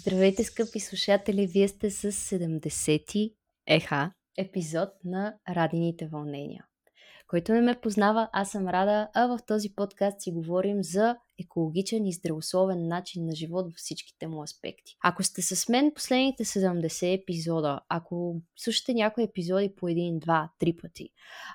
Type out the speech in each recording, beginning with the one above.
Здравейте, скъпи слушатели! Вие сте с 70-ти еха епизод на Радините вълнения. Който не ме познава, аз съм Рада, а в този подкаст си говорим за екологичен и здравословен начин на живот във всичките му аспекти. Ако сте с мен последните 70 епизода, ако слушате някои епизоди по един, два, три пъти,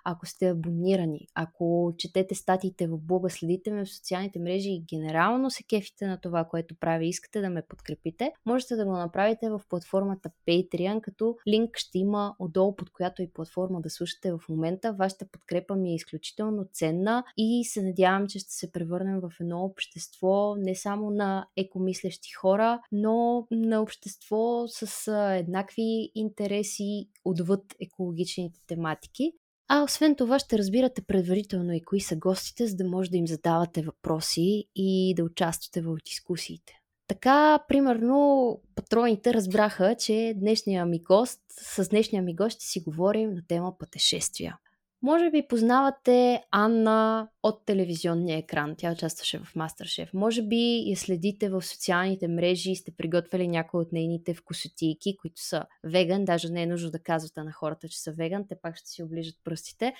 ако сте абонирани, ако четете статиите в блога, следите ме в социалните мрежи и генерално се кефите на това, което правя искате да ме подкрепите, можете да го направите в платформата Patreon, като линк ще има отдолу под която и платформа да слушате в момента. Вашата подкрепа ми е изключително ценна и се надявам, че ще се превърнем в едно общество не само на екомислещи хора, но на общество с еднакви интереси отвъд екологичните тематики. А освен това ще разбирате предварително и кои са гостите, за да може да им задавате въпроси и да участвате в дискусиите. Така, примерно, патроните разбраха, че днешния ми гост, с днешния ми гост ще си говорим на тема пътешествия. Може би познавате Анна от телевизионния екран. Тя участваше в Мастершеф. Може би я следите в социалните мрежи и сте приготвили някои от нейните вкусотийки, които са веган. Даже не е нужно да казвате на хората, че са веган. Те пак ще си оближат пръстите.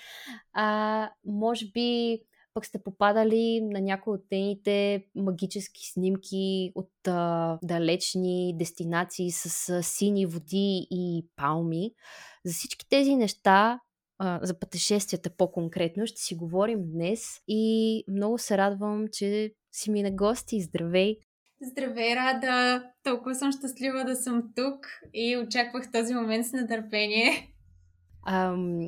А, може би пък сте попадали на някои от нейните магически снимки от а, далечни дестинации с а, сини води и палми. За всички тези неща а, за пътешествията по-конкретно ще си говорим днес и много се радвам, че си ми на гости. Здравей! Здравей, Рада! Толкова съм щастлива да съм тук и очаквах този момент с нетърпение. Ам,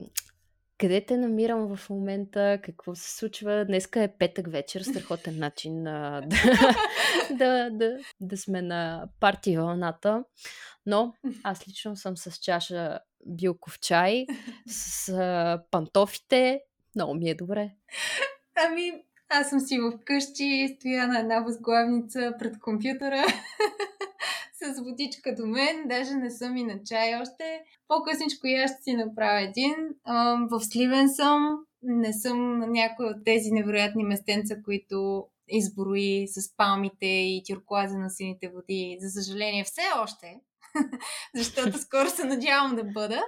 къде те намирам в момента? Какво се случва? Днеска е петък вечер, страхотен начин а, да, да, да, да сме на парти вълната. Но аз лично съм с чаша билков чай, с а, пантофите. Много ми е добре. Ами, аз съм си вкъщи, стоя на една възглавница пред компютъра с водичка до мен, даже не съм и на чай още. По-късничко аз ще си направя един. В Сливен съм, не съм на някои от тези невероятни местенца, които изброи с палмите и тюркуаза на сините води. За съжаление, все още, защото скоро се надявам да бъда.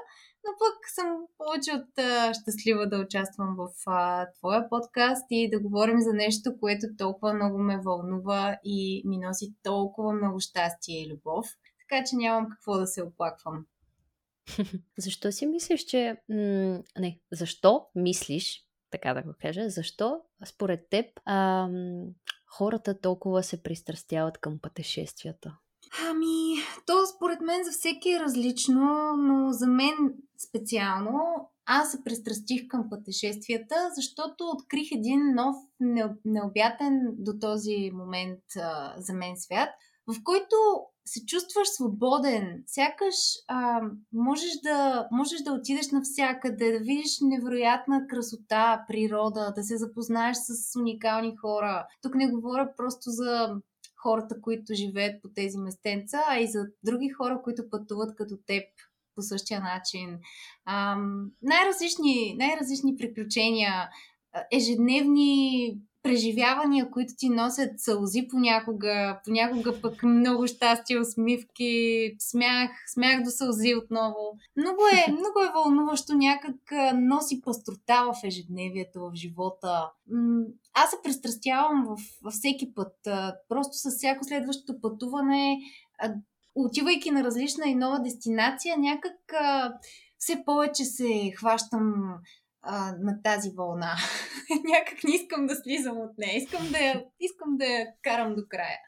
Но пък съм повече от а, щастлива да участвам в а, твоя подкаст и да говорим за нещо, което толкова много ме вълнува и ми носи толкова много щастие и любов. Така че нямам какво да се оплаквам. Защо си мислиш, че... Не, защо мислиш, така да го кажа, защо според теб ам, хората толкова се пристрастяват към пътешествията? Ами, то според мен за всеки е различно, но за мен специално аз се пристрастих към пътешествията, защото открих един нов, необятен до този момент а, за мен свят, в който се чувстваш свободен. Сякаш а, можеш, да, можеш да отидеш навсякъде, да видиш невероятна красота, природа, да се запознаеш с уникални хора. Тук не говоря просто за хората, които живеят по тези местенца, а и за други хора, които пътуват като теб по същия начин. Ам, най-различни, най-различни приключения, ежедневни преживявания, които ти носят сълзи понякога, понякога пък много щастие, усмивки, смях, смях до сълзи отново. Много е, много е вълнуващо, някак носи пастрота в ежедневието, в живота. Аз се пристрастявам в, във всеки път. Просто с всяко следващо пътуване, отивайки на различна и нова дестинация, някак все повече се хващам а, на тази вълна. Някак не искам да слизам от нея. Искам да я, искам да я карам до края.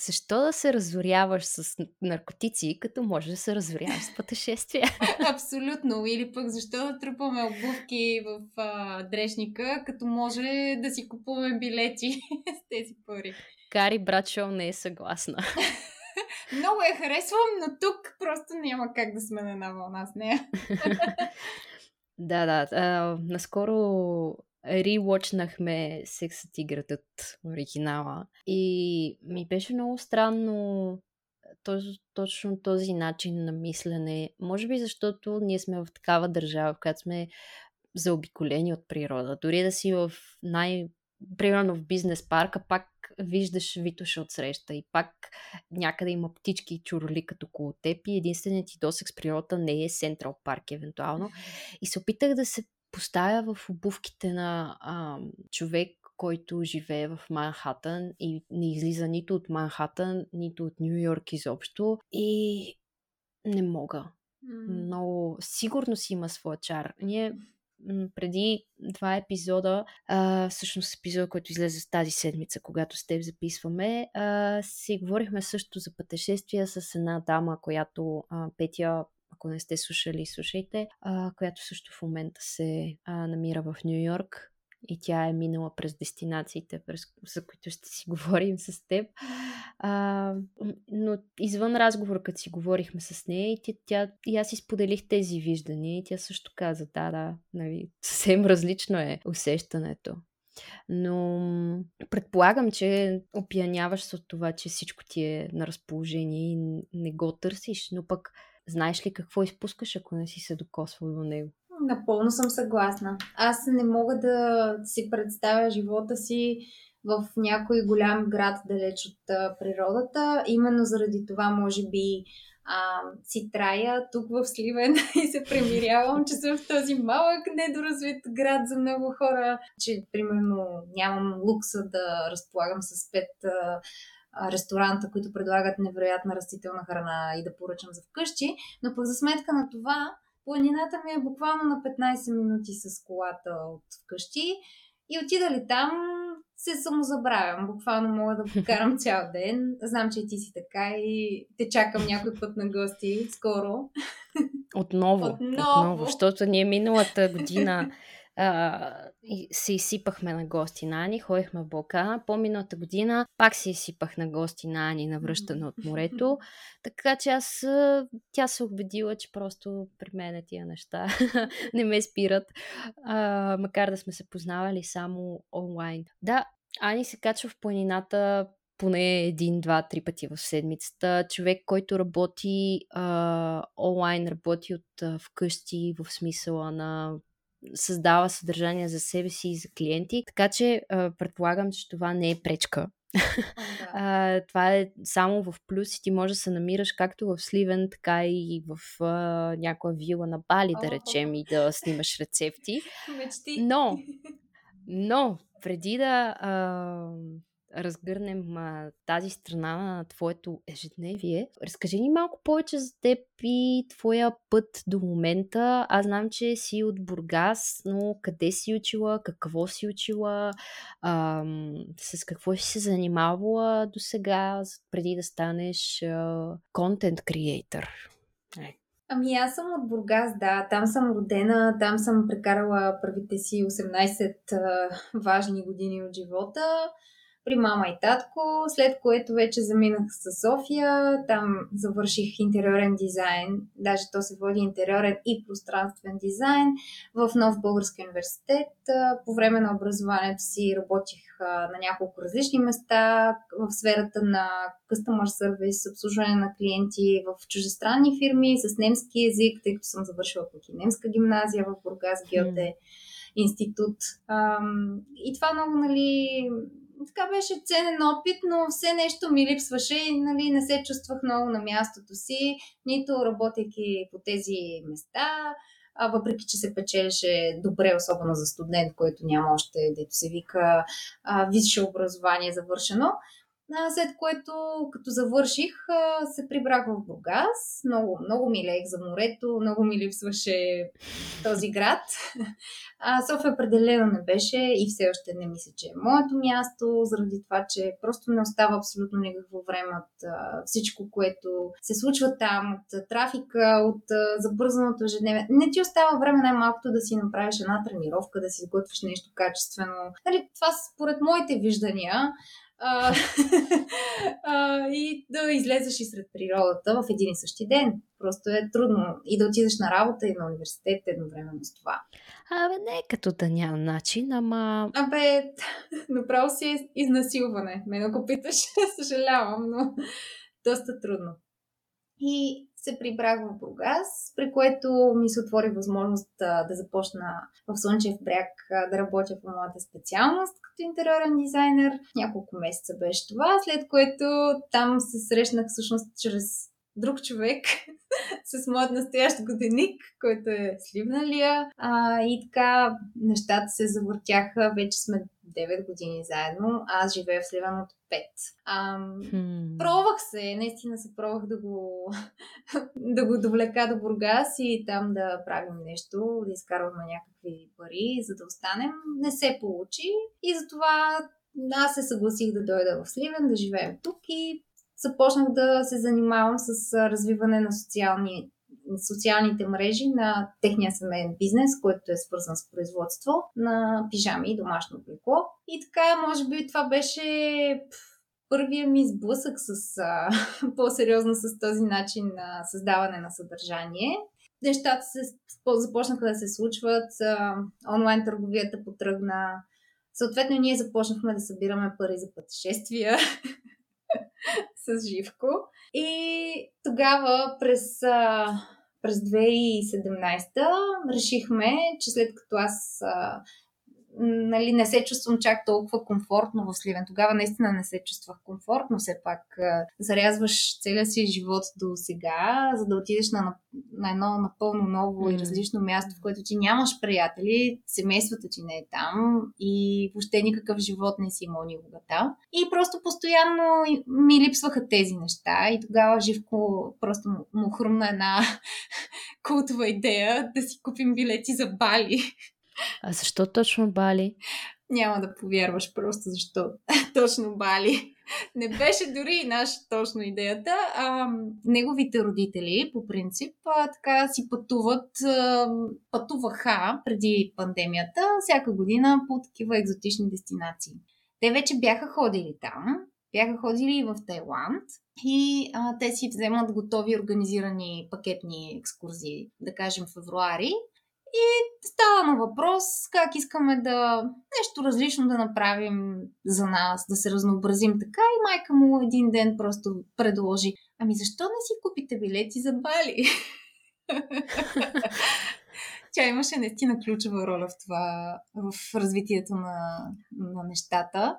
Защо да се разоряваш с наркотици, като може да се разоряваш с пътешествия? Абсолютно. Или пък защо да трупаме обувки в а, дрешника, като може да си купуваме билети с тези пари. Кари Братшоу не е съгласна. Много я харесвам, но тук просто няма как да сме на една вълна с нея. Да, да. А, наскоро рewatchnахме Сексът и градът оригинала и ми беше много странно този, точно този начин на мислене. Може би защото ние сме в такава държава, в която сме заобиколени от природа. Дори да си в най... примерно в бизнес парка, пак виждаш Витоша отсреща и пак някъде има птички и чуроли като около теб и единственият ти досек с природата не е Централ парк евентуално. И се опитах да се поставя в обувките на а, човек, който живее в Манхатън и не излиза нито от Манхатън, нито от Нью Йорк изобщо. И не мога. Много сигурно си има своя чар. Ние преди два епизода, а, всъщност епизода, който излезе с тази седмица, когато с теб записваме, а, си говорихме също за пътешествия с една дама, която а, Петя ако не сте слушали, слушайте, а, която също в момента се а, намира в Нью Йорк и тя е минала през дестинациите, през, за които ще си говорим с теб. А, но извън разговор, като си говорихме с нея, и, тя, и аз изподелих тези виждания и тя също каза, да, да, нали, съвсем различно е усещането. Но предполагам, че опияняваш от това, че всичко ти е на разположение и не го търсиш, но пък знаеш ли какво изпускаш, ако не си се докосвал до него? Напълно съм съгласна. Аз не мога да си представя живота си в някой голям град далеч от природата. Именно заради това, може би, а, си трая тук в Сливен и се премирявам, че съм в този малък недоразвит град за много хора, че примерно нямам лукса да разполагам с пет ресторанта, които предлагат невероятна растителна храна и да поръчам за вкъщи, но пък за сметка на това Планината ми е буквално на 15 минути с колата от вкъщи и отида ли там се самозабравям. Буквално мога да покарам цял ден. Знам, че и ти си така и те чакам някой път на гости скоро. Отново. Отново. Отново защото ние миналата година а, се изсипахме на гости на Ани, ходихме в Балкана. По-миналата година пак се изсипах на гости на Ани на връщане от морето. Така че аз, тя се убедила, че просто при мен тия неща не ме спират, а, макар да сме се познавали само онлайн. Да, Ани се качва в планината поне един, два, три пъти в седмицата. Човек, който работи а, онлайн, работи от а, вкъщи в смисъла на създава съдържание за себе си и за клиенти. Така че предполагам, че това не е пречка. да. а, това е само в плюс и ти можеш да се намираш както в Сливен, така и в а, някоя вила на Бали, да речем, и да снимаш рецепти. Мечти. Но, но, преди да а, разгърнем а, тази страна на твоето ежедневие. Разкажи ни малко повече за теб и твоя път до момента. Аз знам, че си от Бургас, но къде си учила, какво си учила, а, с какво си се занимавала до сега, преди да станеш контент креатор? Ами аз съм от Бургас, да. Там съм родена, там съм прекарала първите си 18 а, важни години от живота при мама и татко, след което вече заминах с София, там завърших интериорен дизайн, даже то се води интериорен и пространствен дизайн в Нов Български университет. По време на образованието си работих на няколко различни места в сферата на customer service, обслужване на клиенти в чужестранни фирми с немски язик, тъй като съм завършила пък и немска гимназия в Бургас, Геоте институт. И това много, нали, така беше ценен опит, но все нещо ми липсваше и нали, не се чувствах много на мястото си, нито работейки по тези места, а въпреки, че се печелеше добре, особено за студент, който няма още, дето се вика, висше образование завършено след което, като завърших, се прибрах в Бургас. Много, много ми лех за морето, много ми липсваше този град. А София определено не беше и все още не мисля, че е моето място, заради това, че просто не остава абсолютно никакво време от всичко, което се случва там, от трафика, от забързаното ежедневие. Не ти остава време най-малкото да си направиш една тренировка, да си изготвиш нещо качествено. Нали, това според моите виждания а, а, и да излезеш и сред природата в един и същи ден. Просто е трудно и да отидеш на работа и на университет едновременно с това. Абе, не е като да няма начин, ама... Абе, направо си е изнасилване. Мен ако питаш, съжалявам, но доста трудно. И се прибрах в Бургас, при което ми се отвори възможност да, да започна в Слънчев бряг да работя по моята специалност като интериорен дизайнер. Няколко месеца беше това, след което там се срещнах всъщност чрез друг човек с моят настоящ годеник, който е Сливналия. А, и така нещата се завъртяха. Вече сме 9 години заедно. Аз живея в Сливан от 5. А, hmm. Пробвах се, наистина се пробвах да го, да го довлека до Бургас и там да правим нещо, да изкарваме някакви пари, за да останем. Не се получи и затова аз се съгласих да дойда в Сливен, да живеем тук и започнах да се занимавам с развиване на социални, социалните мрежи на техния семейен бизнес, който е свързан с производство на пижами и домашно облекло. И така, може би това беше първия ми сблъсък с а, по-сериозно с този начин на създаване на съдържание. Нещата се, започнаха да се случват, а, онлайн търговията потръгна. Съответно, ние започнахме да събираме пари за пътешествия. с Живко. И тогава през, през 2017 решихме, че след като аз нали, не се чувствам чак толкова комфортно в Сливен. Тогава наистина не се чувствах комфортно. Все пак зарязваш целия си живот до сега, за да отидеш на, на едно напълно ново mm. и различно място, в което ти нямаш приятели, семейството ти не е там и въобще никакъв живот не си имал никога там. И просто постоянно ми липсваха тези неща и тогава Живко просто му, му хрумна една култова идея да си купим билети за Бали. А защо точно Бали? Няма да повярваш просто защо точно Бали. Не беше дори и наша точно идеята. А, неговите родители, по принцип, а, така си пътуват, а, пътуваха преди пандемията всяка година по такива екзотични дестинации. Те вече бяха ходили там, бяха ходили и в Тайланд и а, те си вземат готови организирани пакетни екскурзии, да кажем февруари, и става на въпрос как искаме да нещо различно да направим за нас, да се разнообразим така. И майка му един ден просто предложи, ами защо не си купите билети за Бали? Тя имаше наистина ключова роля в това, в развитието на, на нещата.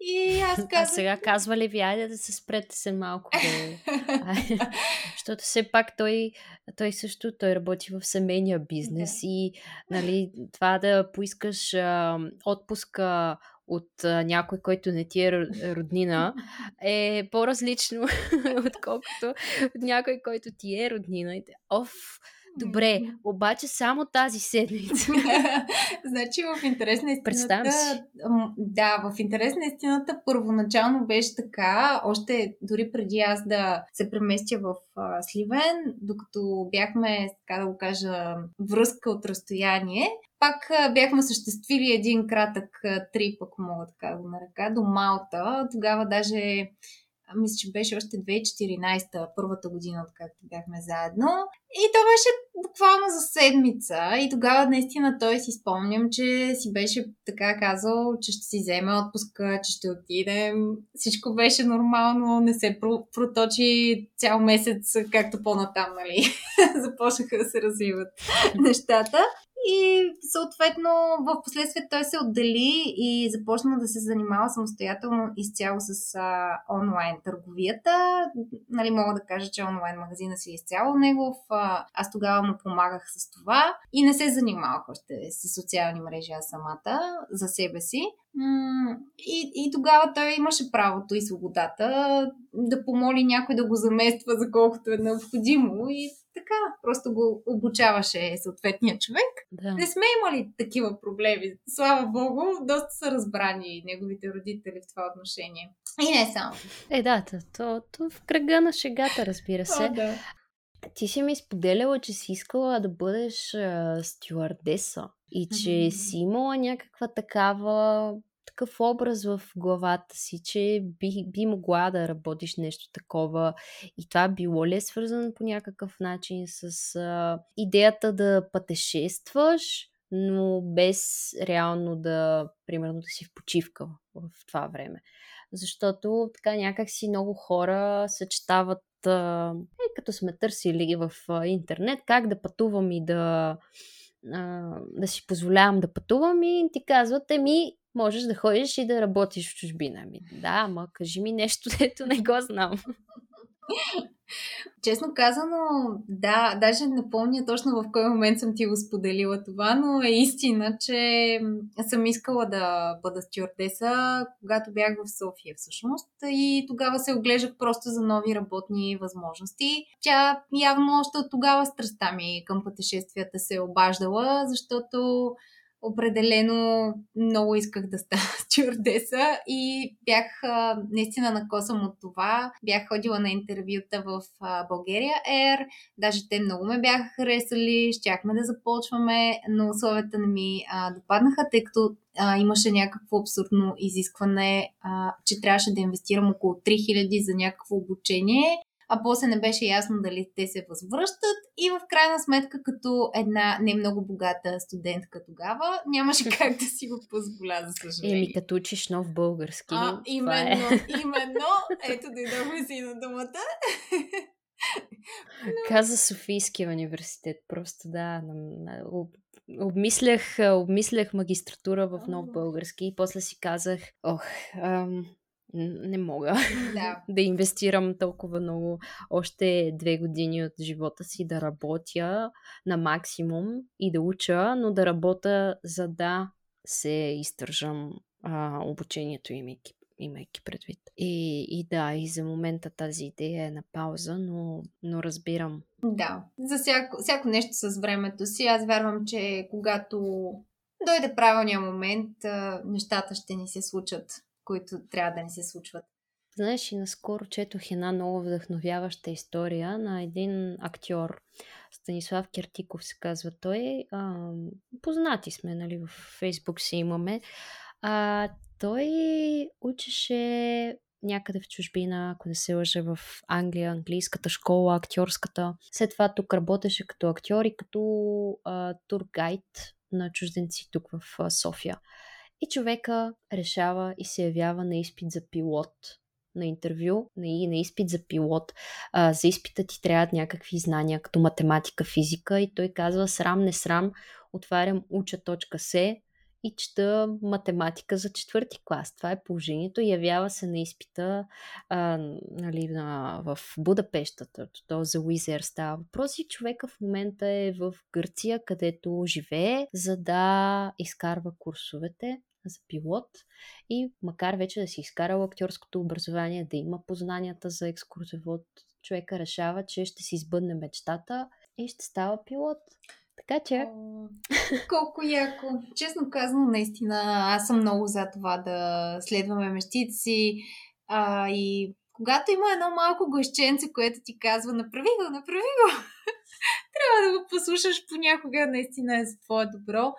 И аз казах... А сега казва ли ви, айде да се спрете се малко. Защото все пак той, той също той работи в семейния бизнес да. и нали, това да поискаш а, отпуска от а, някой, който не ти е роднина, е по-различно, отколкото от някой, който ти е роднина. Оф, Добре, обаче само тази седмица. значи в интерес на истината... Да, в интерес на истината първоначално беше така, още дори преди аз да се преместя в а, Сливен, докато бяхме, така да го кажа, връзка от разстояние, пак бяхме съществили един кратък трип, ако мога така да го нарека, до Малта. Тогава даже мисля, че беше още 2014, първата година, откакто бяхме заедно. И то беше буквално за седмица. И тогава наистина той си спомням, че си беше така казал, че ще си вземе отпуска, че ще отидем. Всичко беше нормално, не се проточи цял месец, както по-натам, нали? Започнаха да се развиват нещата. И съответно в последствие той се отдели и започна да се занимава самостоятелно изцяло с а, онлайн търговията. Нали, мога да кажа, че онлайн магазина си е изцяло негов. А, аз тогава му помагах с това и не се занимавах още с социални мрежи аз самата за себе си. И, и тогава той имаше правото и свободата да помоли някой да го замества за колкото е необходимо и така, просто го обучаваше съответния човек. Да. Не сме имали такива проблеми. Слава Богу, доста са разбрани неговите родители в това отношение. И не само. Е, да, то, то, то в кръга на шегата, разбира се. О, да. Ти си ми споделяла, че си искала да бъдеш а, стюардеса и че mm-hmm. си имала някаква такава такъв образ в главата си, че би, би могла да работиш нещо такова. И това било ли е свързано по някакъв начин с а, идеята да пътешестваш, но без реално да, примерно, да си в почивка в това време. Защото така някак си много хора съчетават е, като сме търсили в интернет как да пътувам и да, да си позволявам да пътувам и ти казват, еми, можеш да ходиш и да работиш в чужбина. Ами, да, ама кажи ми нещо, дето не го знам. Честно казано, да, даже не помня точно в кой момент съм ти го споделила това, но е истина, че съм искала да бъда стюардеса, когато бях в София всъщност и тогава се оглеждах просто за нови работни възможности. Тя явно още от тогава страстта ми към пътешествията се е обаждала, защото определено много исках да стана стюардеса и бях а, наистина накосам от това. Бях ходила на интервюта в а, България Air, даже те много ме бяха харесали, щяхме да започваме, но условията не ми а, допаднаха, тъй като а, имаше някакво абсурдно изискване, а, че трябваше да инвестирам около 3000 за някакво обучение а после не беше ясно дали те се възвръщат и в крайна сметка като една не много богата студентка тогава нямаше как да си го позволя, за съжаление. Еми, като учиш нов български. А, е. именно, е. именно. Ето дойдохме си на думата. Но... Каза Софийския университет. Просто да, обмислях, обмислях магистратура в нов български и после си казах, ох, ам, не мога да. да инвестирам толкова много още две години от живота си да работя на максимум и да уча, но да работя за да се изтържам а, обучението имайки, имайки предвид. И, и да, и за момента тази идея е на пауза, но, но разбирам. Да, за всяко, всяко нещо с времето си. Аз вярвам, че когато дойде правилния момент, нещата ще ни се случат които трябва да ни се случват. Знаеш, и наскоро четох една много вдъхновяваща история на един актьор. Станислав Кертиков се казва той. А, познати сме, нали, в Фейсбук си имаме. А, той учеше някъде в чужбина, ако не се лъжа, в Англия, английската школа, актьорската. След това тук работеше като актьор и като а, тургайд на чужденци тук в а, София. И човека решава и се явява на изпит за пилот на интервю, на, на изпит за пилот. А, за изпита ти трябват някакви знания, като математика, физика и той казва срам, не срам, отварям уча.се и чета математика за четвърти клас. Това е положението. Явява се на изпита а, нали, на, в Будапеща. То за Уизер става въпрос и човека в момента е в Гърция, където живее, за да изкарва курсовете за пилот и макар вече да си изкарал актьорското образование, да има познанията за екскурзовод, човека решава, че ще си избъдне мечтата и ще става пилот. Така че... О, колко яко! Честно казано, наистина, аз съм много за това да следваме мечтите си а, и когато има едно малко гощенце, което ти казва направи го, направи го, трябва да го послушаш понякога, наистина е за твое добро.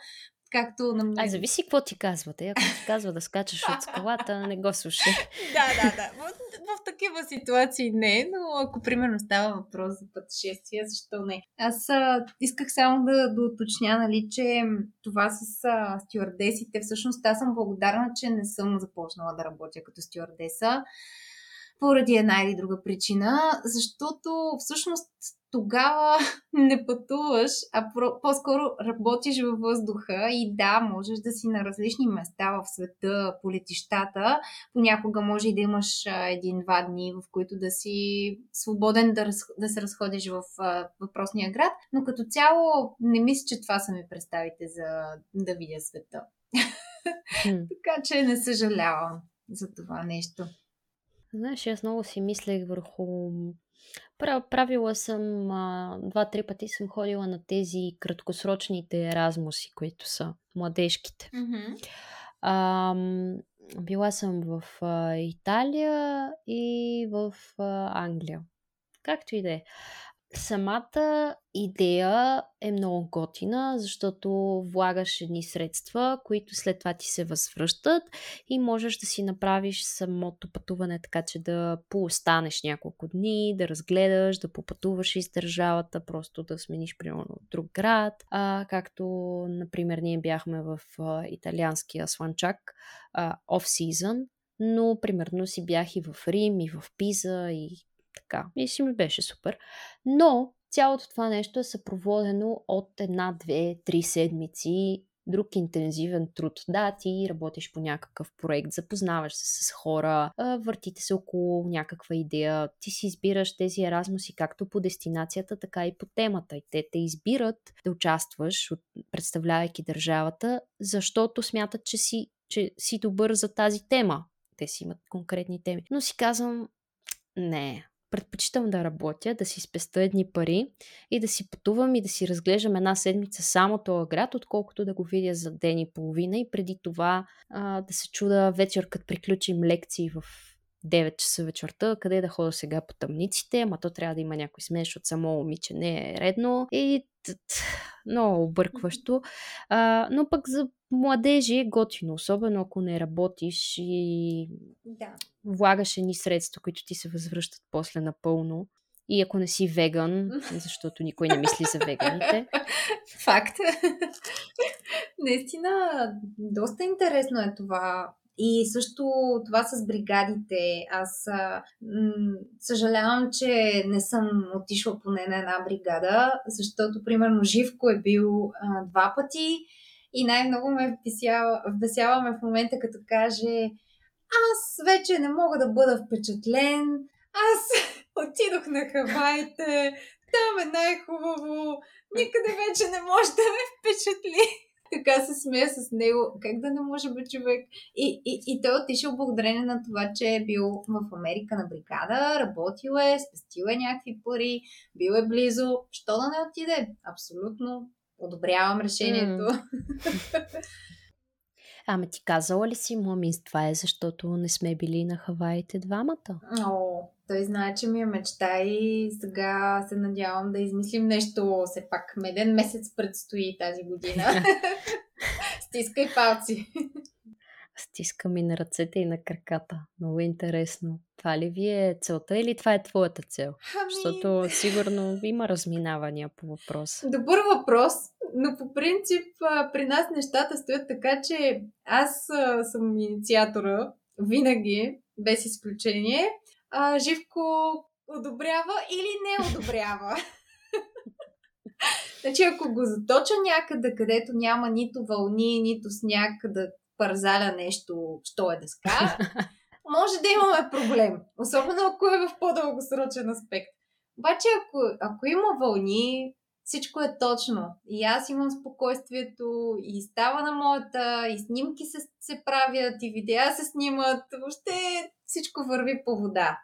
Както на много... А зависи какво ти казвате. Ако ти казва да скачаш от скалата, не го слушай. да, да, да. В, в такива ситуации не, но ако примерно става въпрос за пътешествия, защо не? Аз а, исках само да, да уточня, нали, че това с а, стюардесите, всъщност аз съм благодарна, че не съм започнала да работя като стюардеса поради една или друга причина, защото всъщност тогава не пътуваш, а по-скоро работиш във въздуха и да, можеш да си на различни места в света, по летищата. Понякога може и да имаш един-два дни, в които да си свободен да, раз, да се разходиш в въпросния град, но като цяло не мисля, че това са ми представите за да видя света. така че не съжалявам за това нещо. Знаеш, аз много си мислех върху Правила съм два-три пъти съм ходила на тези краткосрочните еразмуси, които са младежките. Mm-hmm. А, била съм в а, Италия и в а, Англия. Както и да е. Самата идея е много готина, защото влагаш едни средства, които след това ти се възвръщат и можеш да си направиш самото пътуване така, че да поостанеш няколко дни, да разгледаш, да попътуваш из държавата, просто да смениш примерно друг град. А, както, например, ние бяхме в а, италианския Сланчак оф-сезон, но примерно си бях и в Рим, и в Пиза, и така. И си ми беше супер. Но цялото това нещо е съпроводено от една, две, три седмици друг интензивен труд. Да, ти работиш по някакъв проект, запознаваш се с хора, въртите се около някаква идея, ти си избираш тези еразмуси както по дестинацията, така и по темата. И те те избират да участваш, представлявайки държавата, защото смятат, че си, че си добър за тази тема. Те си имат конкретни теми. Но си казвам, не, предпочитам да работя, да си спеста едни пари и да си пътувам и да си разглеждам една седмица само този град, отколкото да го видя за ден и половина и преди това а, да се чуда вечер, като приключим лекции в 9 часа вечерта, къде да ходя сега по тъмниците, ама то трябва да има някой смеш от само момиче, не е редно. И много объркващо. А, но пък за младежи е готино, особено ако не работиш и да. влагаш едни средства, които ти се възвръщат после напълно. И ако не си веган, защото никой не мисли за веганите. Факт. Наистина, доста интересно е това. И също това с бригадите. Аз м- съжалявам, че не съм отишла поне на една бригада, защото, примерно, Живко е бил а, два пъти и най-много ме вбесяваме в момента, като каже аз вече не мога да бъда впечатлен, аз отидох на Хавайте, там е най-хубаво, никъде вече не може да ме впечатли. Така се смея с него. Как да не може бе човек? И, и, и той отишъл благодарение на това, че е бил в Америка на бригада, работил е, спестил е някакви пари, бил е близо. Що да не отиде? Абсолютно одобрявам решението. Mm. Ами ти казала ли си, мами, това е защото не сме били на Хаваите двамата? О, той знае, че ми е мечта и сега се надявам да измислим нещо. Все пак меден месец предстои тази година. Стискай палци. Стискам и на ръцете и на краката. Много интересно. Това ли ви е целта или това е твоята цел? Ами... Защото сигурно има разминавания по въпроса. Добър въпрос, но по принцип при нас нещата стоят така, че аз съм инициатора винаги, без изключение. А, Живко одобрява или не одобрява. значи, ако го заточа някъде, където няма нито вълни, нито сняг да парзаля нещо, що е дъска, може да имаме проблем. Особено ако е в по-дългосрочен аспект. Обаче, ако, ако има вълни, всичко е точно. И аз имам спокойствието, и става на моята, и снимки се, се правят, и видеа се снимат. Въобще всичко върви по вода.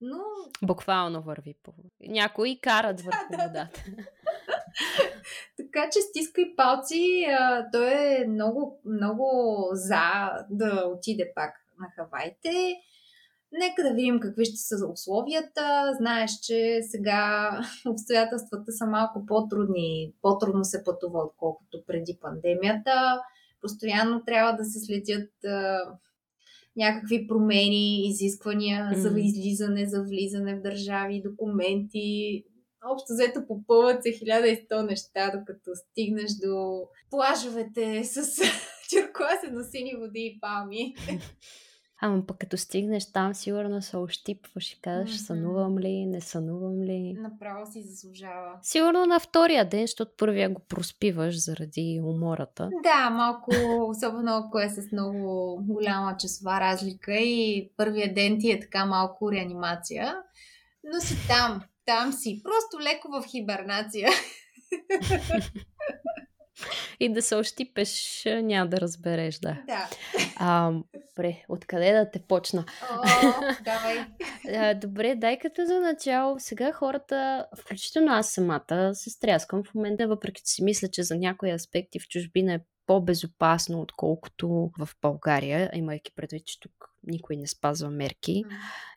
Но... Буквално върви по вода. Някои карат върху водата. така че стискай палци. той е много, много за да отиде пак на Хавайте. Нека да видим какви ще са условията. Знаеш, че сега обстоятелствата са малко по-трудни. По-трудно се пътува, отколкото преди пандемията. Постоянно трябва да се следят а, някакви промени, изисквания за излизане, за влизане в държави, документи. Общо взето попълват се 1100 неща, докато стигнеш до плажовете с тюркоазено сини води и палми. Ама пък като стигнеш там, сигурно се ощипваш и казваш, mm-hmm. сънувам ли, не сънувам ли. Направо си заслужава. Сигурно на втория ден, защото първия го проспиваш заради умората. Да, малко, особено ако е с много голяма часова разлика и първия ден ти е така малко реанимация. Но си там, там си. Просто леко в хибернация. и да се ощипеш, няма да разбереш, да. Да. А, добре, откъде да те почна? О, давай. А, добре, дай като за начало. Сега хората, включително аз самата, се стряскам в момента, въпреки че си мисля, че за някои аспекти в чужбина е по-безопасно, отколкото в България, имайки предвид, че тук никой не спазва мерки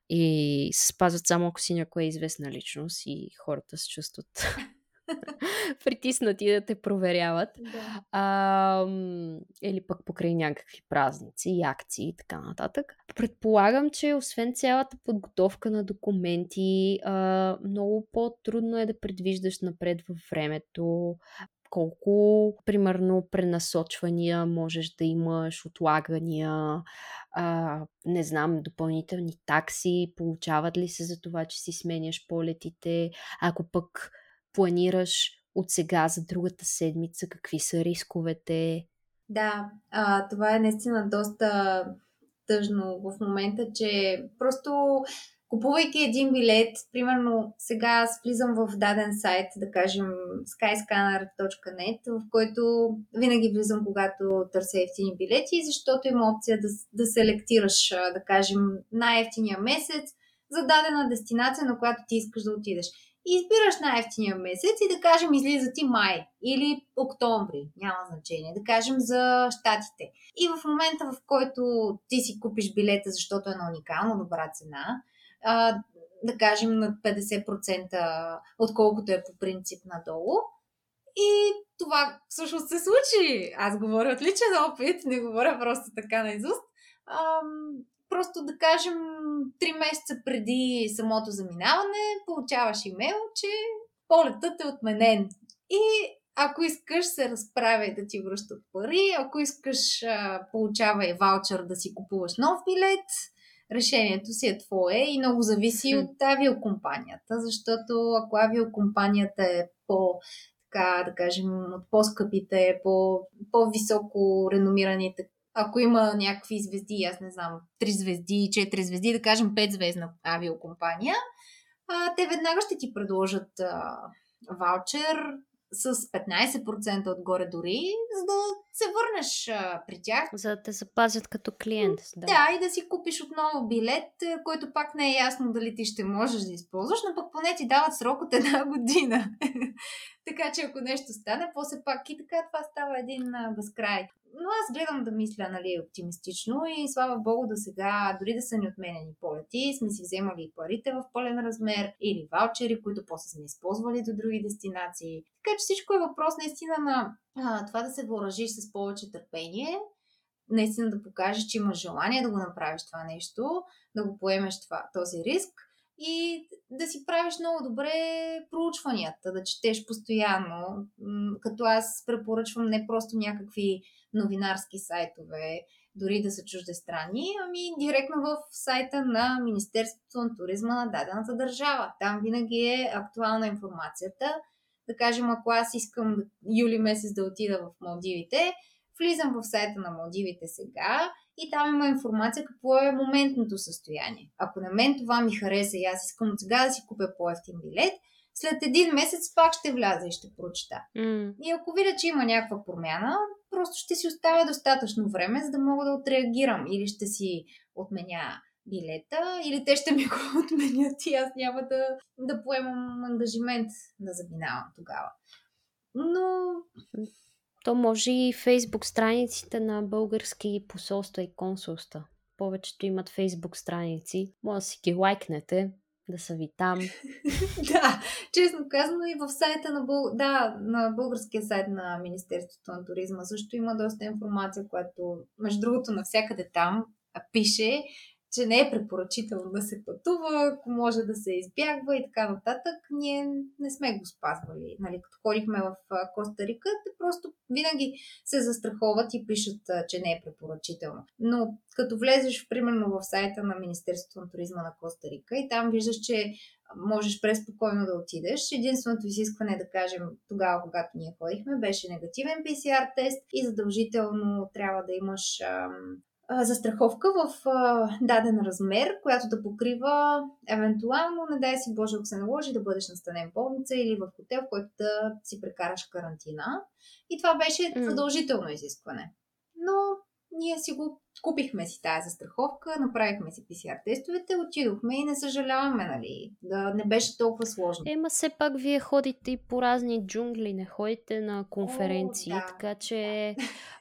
и се спазват само ако си някоя известна личност и хората се чувстват притиснати да те проверяват. Да. А, или пък покрай някакви празници и акции и така нататък. Предполагам, че освен цялата подготовка на документи, а, много по-трудно е да предвиждаш напред във времето колко, примерно, пренасочвания можеш да имаш, отлагания, а, не знам, допълнителни такси, получават ли се за това, че си сменяш полетите, ако пък планираш от сега за другата седмица, какви са рисковете? Да, а, това е наистина доста тъжно в момента, че просто купувайки един билет, примерно сега аз влизам в даден сайт, да кажем skyscanner.net, в който винаги влизам, когато търся ефтини билети, защото има опция да, да селектираш, да кажем, най-ефтиния месец за дадена дестинация, на която ти искаш да отидеш. И избираш най-ефтиния месец и да кажем излиза ти май или октомври, няма значение, да кажем за щатите. И в момента, в който ти си купиш билета, защото е на уникално добра цена, а, да кажем на 50% отколкото е по принцип надолу. И това всъщност се случи. Аз говоря от личен опит, не говоря просто така на изуст. Ам, просто да кажем, 3 месеца преди самото заминаване получаваш имейл, че полетът е отменен. И ако искаш, се разправя да ти връщат пари. Ако искаш, получавай ваучер да си купуваш нов билет решението си е твое и много зависи от авиокомпанията, защото ако авиокомпанията е по така да кажем, от по-скъпите, по, по-високо реномираните. Ако има някакви звезди, аз не знам, 3 звезди, 4 звезди, да кажем 5 звездна авиокомпания, а, те веднага ще ти предложат а, ваучер с 15% отгоре дори, за да се върнеш а, при тях. За да те запазят като клиент. Да. да, и да си купиш отново билет, който пак не е ясно дали ти ще можеш да използваш, но пък поне ти дават срок от една година. така че ако нещо стане, после пак и така това става един а, безкрай но аз гледам да мисля нали, оптимистично и слава богу до сега, дори да са ни отменени полети, сме си вземали парите в пълен размер или ваучери, които после сме използвали до други дестинации. Така че всичко е въпрос наистина на а, това да се въоръжиш с повече търпение, наистина да покажеш, че имаш желание да го направиш това нещо, да го поемеш това, този риск и да си правиш много добре проучванията, да четеш постоянно. Като аз препоръчвам не просто някакви новинарски сайтове, дори да са чуждестранни, ами директно в сайта на Министерството на туризма на дадената държава. Там винаги е актуална информацията. Да кажем, ако аз искам юли месец да отида в Малдивите, влизам в сайта на Малдивите сега и там има информация какво е моментното състояние. Ако на мен това ми хареса и аз искам от сега да си купя по-ефтин билет, след един месец пак ще вляза и ще прочита. Mm. И ако видя, че има някаква промяна, просто ще си оставя достатъчно време, за да мога да отреагирам. Или ще си отменя билета, или те ще ми го отменят и аз няма да, да поемам ангажимент да заминавам тогава. Но то може и фейсбук страниците на български посолства и консулства. Повечето имат фейсбук страници. Може да си ги лайкнете, да са ви там. да, честно казано и в сайта на, Бъл... да, на българския сайт на Министерството на туризма също има доста информация, която между другото навсякъде там пише, че не е препоръчително да се пътува, ако може да се избягва и така нататък. Ние не сме го спазвали. Нали, като ходихме в Коста Рика, те просто винаги се застраховат и пишат, че не е препоръчително. Но като влезеш, примерно, в сайта на Министерството на туризма на Коста Рика и там виждаш, че можеш преспокойно да отидеш. Единственото изискване, да кажем, тогава, когато ние ходихме, беше негативен PCR тест и задължително трябва да имаш застраховка в а, даден размер, която да покрива евентуално, не дай си Боже, ако се наложи да бъдеш настанен в болница или в хотел, в който да си прекараш карантина. И това беше задължително изискване. Но ние си го купихме си тази застраховка, направихме си PCR тестовете, отидохме и не съжаляваме, нали, да не беше толкова сложно. Ема все пак вие ходите и по разни джунгли, не ходите на конференции, О, да, така че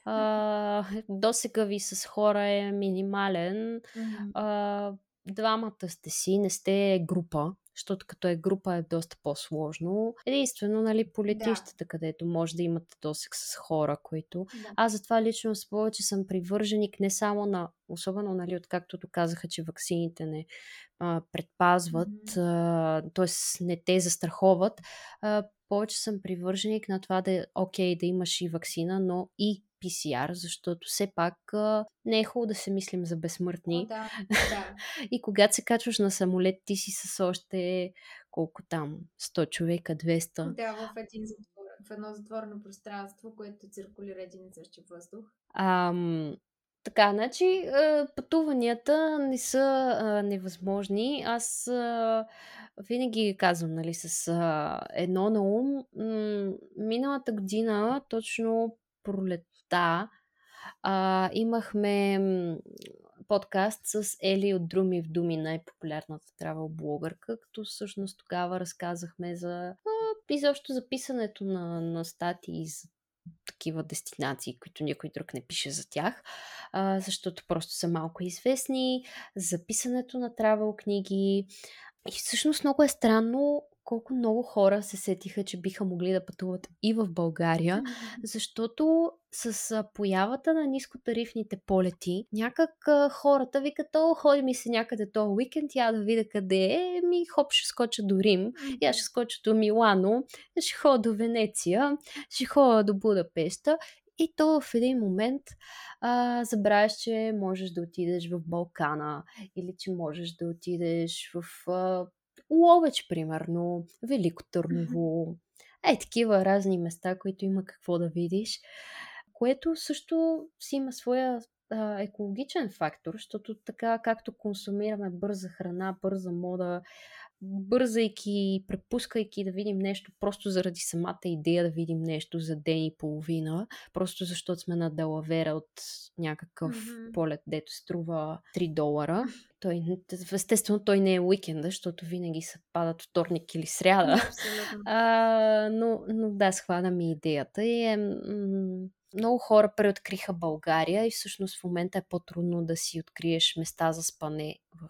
да. досега ви с хора е минимален. Mm-hmm. А, двамата сте си, не сте група защото като е група е доста по-сложно. Единствено, нали, по летищата, да. където може да имате досек с хора, които... Да. Аз затова лично с повече съм привърженик не само на, особено, нали, откакто доказаха, че ваксините не а, предпазват, mm-hmm. т.е. не те застраховат, а, повече съм привърженик на това да е окей да имаш и вакцина, но и PCR, защото все пак а, не е хубаво да се мислим за безсмъртни. О, да, да. и когато се качваш на самолет, ти си с още колко там, 100 човека, 200. Да, в един затвор, в едно затворено пространство, което циркулира един и същи въздух. Ам, така, значи пътуванията не са а, невъзможни. Аз а, винаги казвам, нали, с а, едно на ум. Миналата година, точно пролетта, а, имахме подкаст с Ели от Друми в Думи, най-популярната трава блогърка, като всъщност тогава разказахме за а, изобщо записането на, на статии за такива дестинации, които никой друг не пише за тях, а, защото просто са малко известни, записането на травел книги. И всъщност много е странно колко много хора се сетиха, че биха могли да пътуват и в България, защото с появата на нискотарифните полети, някак хората викат, о, ходи ми се някъде този уикенд, я да видя къде е, ми хоп, ще скоча до Рим, я ще скоча до Милано, ще ходя до Венеция, ще ходя до Будапешта. И то в един момент а, забравяш, че можеш да отидеш в Балкана или че можеш да отидеш в а, Ловеч, примерно, Велико Търново. Е, такива разни места, които има какво да видиш, което също си има своя а, екологичен фактор, защото така както консумираме бърза храна, бърза мода, бързайки, препускайки да видим нещо, просто заради самата идея да видим нещо за ден и половина, просто защото сме на Далавера от някакъв mm-hmm. полет, дето струва 3 долара. Той, естествено, той не е уикенда, защото винаги се падат вторник или сряда. а, но, но да, схвана ми идеята и е... М- много хора преоткриха България и всъщност в момента е по-трудно да си откриеш места за спане в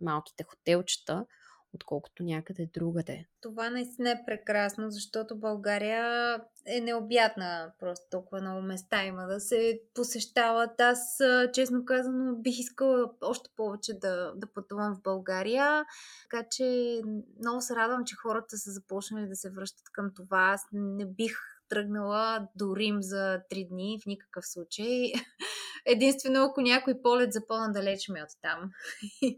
малките хотелчета, отколкото някъде другаде. Това наистина е прекрасно, защото България е необятна. Просто толкова много места има да се посещават. Аз, честно казано, бих искала още повече да, да пътувам в България. Така че много се радвам, че хората са започнали да се връщат към това. Аз не бих тръгнала до Рим за три дни в никакъв случай. Единствено, ако някой полет за по-надалеч ме от там.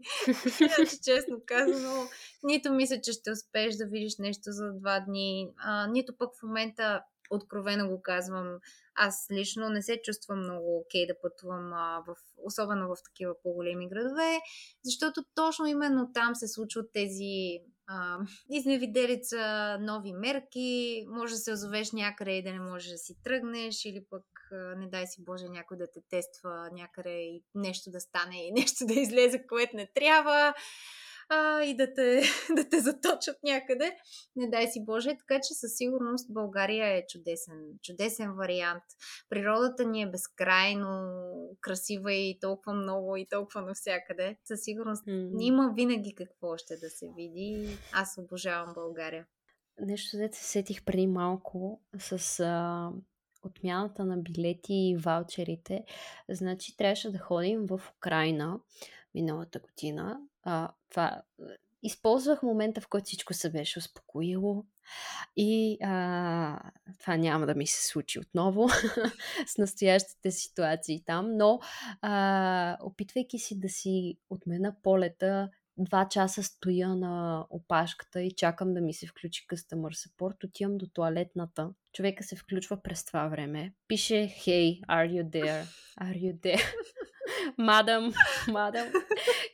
Иначе, честно казано, нито мисля, че ще успееш да видиш нещо за два дни, а, нито пък в момента откровено го казвам, аз лично не се чувствам много окей да пътувам, а, в, особено в такива по-големи градове, защото точно именно там се случват тези а, изневиделица, нови мерки, може да се озовеш някъде и да не можеш да си тръгнеш, или пък, не дай си Боже, някой да те тества някъде и нещо да стане и нещо да излезе, което не трябва а, и да те, да те заточат някъде. Не дай си Боже. Така че със сигурност България е чудесен, чудесен вариант. Природата ни е безкрайно красива и толкова много и толкова навсякъде. Със сигурност mm. има винаги какво още да се види. Аз обожавам България. Нещо, да се сетих преди малко с а, отмяната на билети и ваучерите. Значи трябваше да ходим в Украина миналата година. А, това, използвах момента, в който всичко се беше успокоило и а, това няма да ми се случи отново с настоящите ситуации там, но а, опитвайки си да си отмена полета, два часа стоя на опашката и чакам да ми се включи Customer Support, отивам до туалетната. Човека се включва през това време. Пише Hey, are you there? Are you there? мадам, мадам.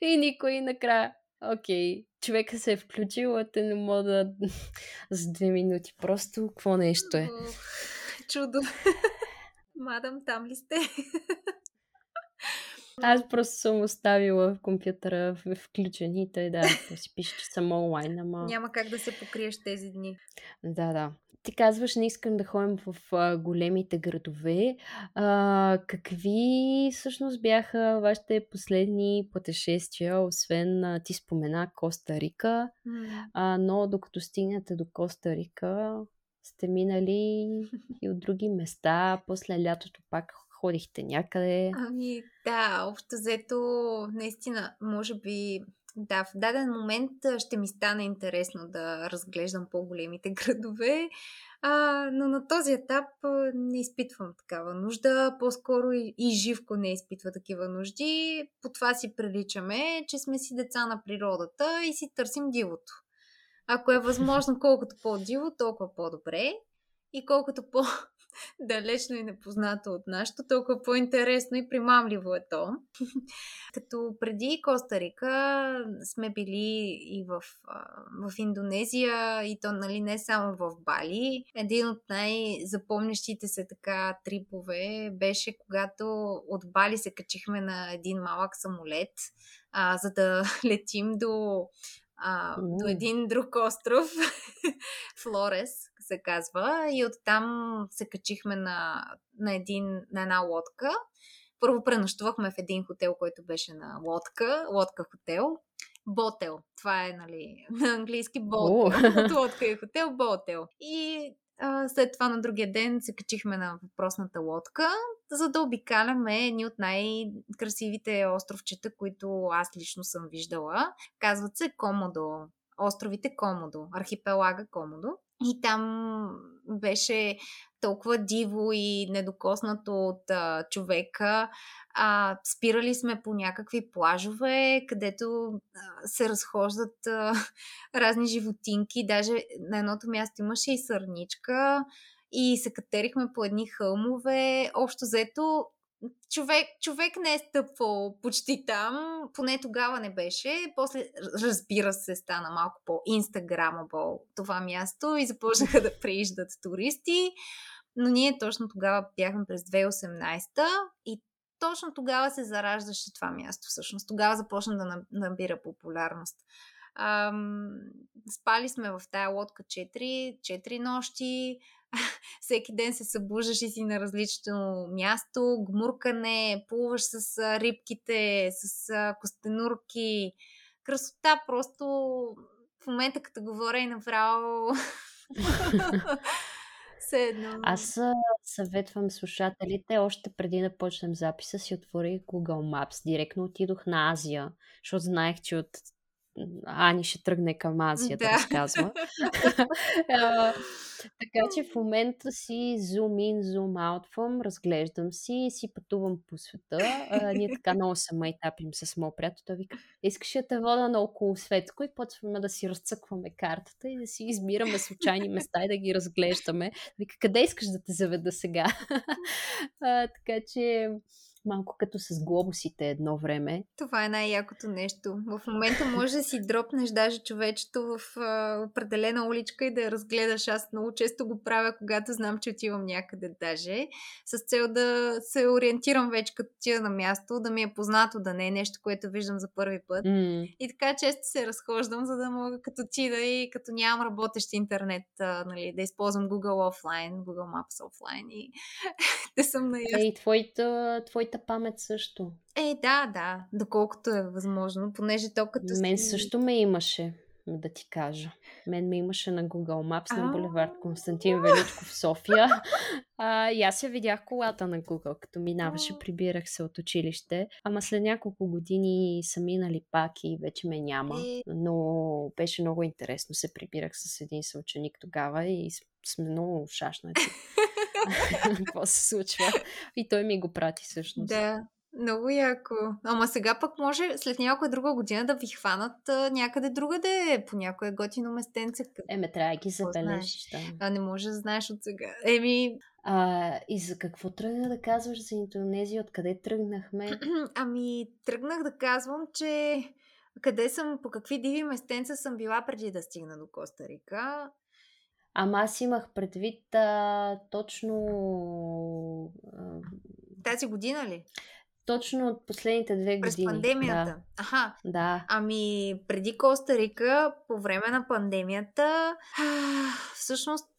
И никой накрая. Окей, okay. човека се е включил, а те не мога да... за две минути. Просто какво нещо е? Чудо. Мадам, там ли сте? Аз просто съм оставила в компютъра включен и той да, да си пише, че съм онлайн, ама... Няма как да се покриеш тези дни. Да, да. Ти казваш, не искам да ходим в а, големите градове. А, какви всъщност бяха вашите последни пътешествия, освен а, ти спомена Коста Рика, mm. а, но докато стигнете до Коста Рика, сте минали и от други места. После лятото пак Ходихте някъде? Ами да, общо взето, наистина, може би да, в даден момент ще ми стане интересно да разглеждам по-големите градове, а, но на този етап не изпитвам такава нужда. По-скоро и, и Живко не изпитва такива нужди. По това си приличаме, че сме си деца на природата и си търсим дивото. Ако е възможно, колкото по-диво, толкова по-добре. И колкото по далечно и непознато от нашото, толкова по-интересно и примамливо е то. Като преди Коста Рика сме били и в, в Индонезия, и то нали, не само в Бали. Един от най-запомнящите се така трипове беше когато от Бали се качихме на един малък самолет, а, за да летим до а, до един друг остров, Флорес се казва, и оттам се качихме на, на, един, на една лодка. Първо пренощувахме в един хотел, който беше на лодка, лодка хотел. Ботел. Това е, нали, на английски ботел. От лодка и хотел, ботел. И а, след това на другия ден се качихме на въпросната лодка, за да обикаляме едни от най-красивите островчета, които аз лично съм виждала. Казват се Комодо. Островите Комодо. Архипелага Комодо. И там беше толкова диво и недокоснато от а, човека. А, спирали сме по някакви плажове, където а, се разхождат а, разни животинки. Даже на едното място имаше и сърничка. И се катерихме по едни хълмове. Общо взето човек, човек не е стъпвал почти там, поне тогава не беше. После, разбира се, стана малко по-инстаграмабъл това място и започнаха да прииждат туристи. Но ние точно тогава бяхме през 2018 и точно тогава се зараждаше това място всъщност. Тогава започна да набира популярност. Ам, спали сме в тая лодка 4, 4 нощи, всеки ден се събуждаш и си на различно място, гмуркане, плуваш с рибките, с костенурки. Красота просто в момента, като говоря и направо все едно. Аз съветвам слушателите, още преди да почнем записа си отворих Google Maps. Директно отидох на Азия, защото знаех, че от Ани ще тръгне към Азия да, да разказва. така че в момента си зум in, зум аутвам, разглеждам си и си пътувам по света. А, ние така много се майтапим с моят приятел. Той вика, искаш да те вода на около светско и почваме да си разцъкваме картата и да си избираме случайни места и да ги разглеждаме. Вика, къде искаш да те заведа сега? а, така че малко като с глобусите едно време. Това е най-якото нещо. В момента може да си дропнеш даже човечето в а, определена уличка и да я разгледаш. Аз много често го правя, когато знам, че отивам някъде даже, с цел да се ориентирам вече като тия на място, да ми е познато, да не е нещо, което виждам за първи път. Mm. И така често се разхождам, за да мога като ти да и като нямам работещ интернет, а, нали, да използвам Google офлайн, Google Maps офлайн и да съм на Ей, твоята, твоята памет също. Е, да, да, доколкото е възможно, понеже то като Мен си... също ме имаше, да ти кажа. Мен ме имаше на Google Maps на булевард Константин Величко в София. А, и аз я видях колата на Google, като минаваше, прибирах се от училище. Ама след няколко години са минали пак и вече ме няма. Е. Но беше много интересно. Се прибирах с един съученик тогава и сме много шашнати. какво се случва. И той ми го прати всъщност. Да, много яко. Ама сега пък може след някоя друга година да ви хванат а, някъде другаде, по някое готино местенце. Еме, трябва да ги забележиш. Да. А не може да знаеш от сега. Еми... А, и за какво тръгна да казваш за Индонезия? Откъде тръгнахме? ами, тръгнах да казвам, че къде съм, по какви диви местенца съм била преди да стигна до Коста Рика. Ама аз имах предвид а, точно... А... Тази година ли? Точно от последните две През години. През пандемията. Да. Аха. Да. Ами, преди Коста Рика, по време на пандемията, всъщност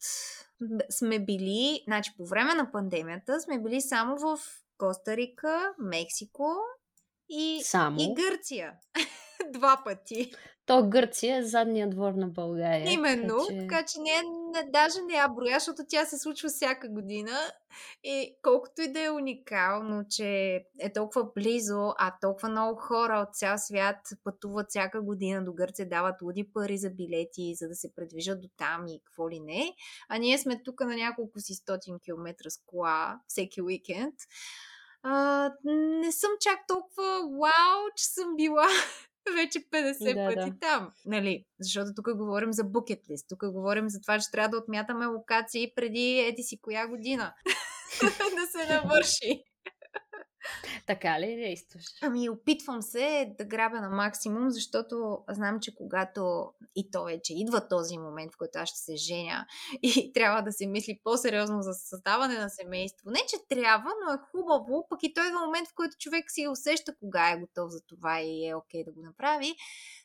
сме били, значи по време на пандемията сме били само в Коста Рика, Мексико и, само? и Гърция. два пъти. То Гърция е задния двор на България. Именно, така че, така че не, не, даже не я броя, защото тя се случва всяка година. И колкото и да е уникално, че е толкова близо, а толкова много хора от цял свят пътуват всяка година до Гърция, дават луди пари за билети, за да се предвижат до там и какво ли не. А ние сме тук на няколко си стотин километра с кола всеки уикенд. А, не съм чак толкова вау, че съм била вече 50 да, пъти да. там. Нали? Защото тук говорим за букет лист. Тук говорим за това, че трябва да отмятаме локации преди еди си коя година. да се навърши. Така ли действаш? Ами, опитвам се да грабя на максимум, защото знам, че когато и то вече идва този момент, в който аз ще се женя и трябва да се мисли по-сериозно за създаване на семейство. Не, че трябва, но е хубаво, пък и той е момент, в който човек си усеща кога е готов за това и е окей okay да го направи.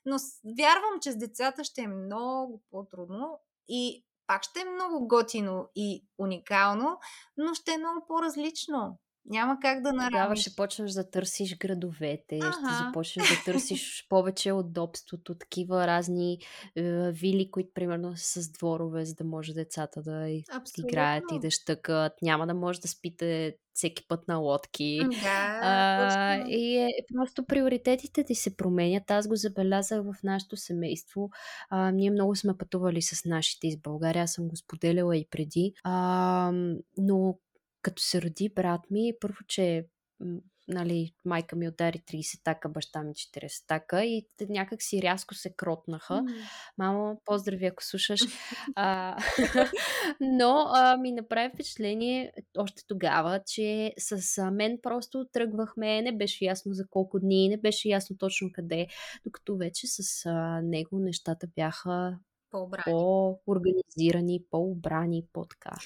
Но вярвам, че с децата ще е много по-трудно и пак ще е много готино и уникално, но ще е много по-различно. Няма как да наравиш. Тогава ще почнеш да търсиш градовете, ага. ще започнеш да търсиш повече удобството, такива разни е, вили, които примерно са с дворове, за да може децата да Абсолютно. играят и да щъкат. Няма да може да спите всеки път на лодки. Да, а, и е, просто приоритетите ти се променят. Аз го забелязах в нашето семейство. А, ние много сме пътували с нашите из България. Аз съм го споделяла и преди. А, но като се роди брат ми, първо, че нали, майка ми удари 30 така, баща ми 40 така и някак си рязко се кротнаха. Mm. Мамо, поздрави, ако слушаш. а, но а, ми направи впечатление още тогава, че с а, мен просто тръгвахме, не беше ясно за колко дни, не беше ясно точно къде, докато вече с а, него нещата бяха по-организирани, по-обрани, по-така.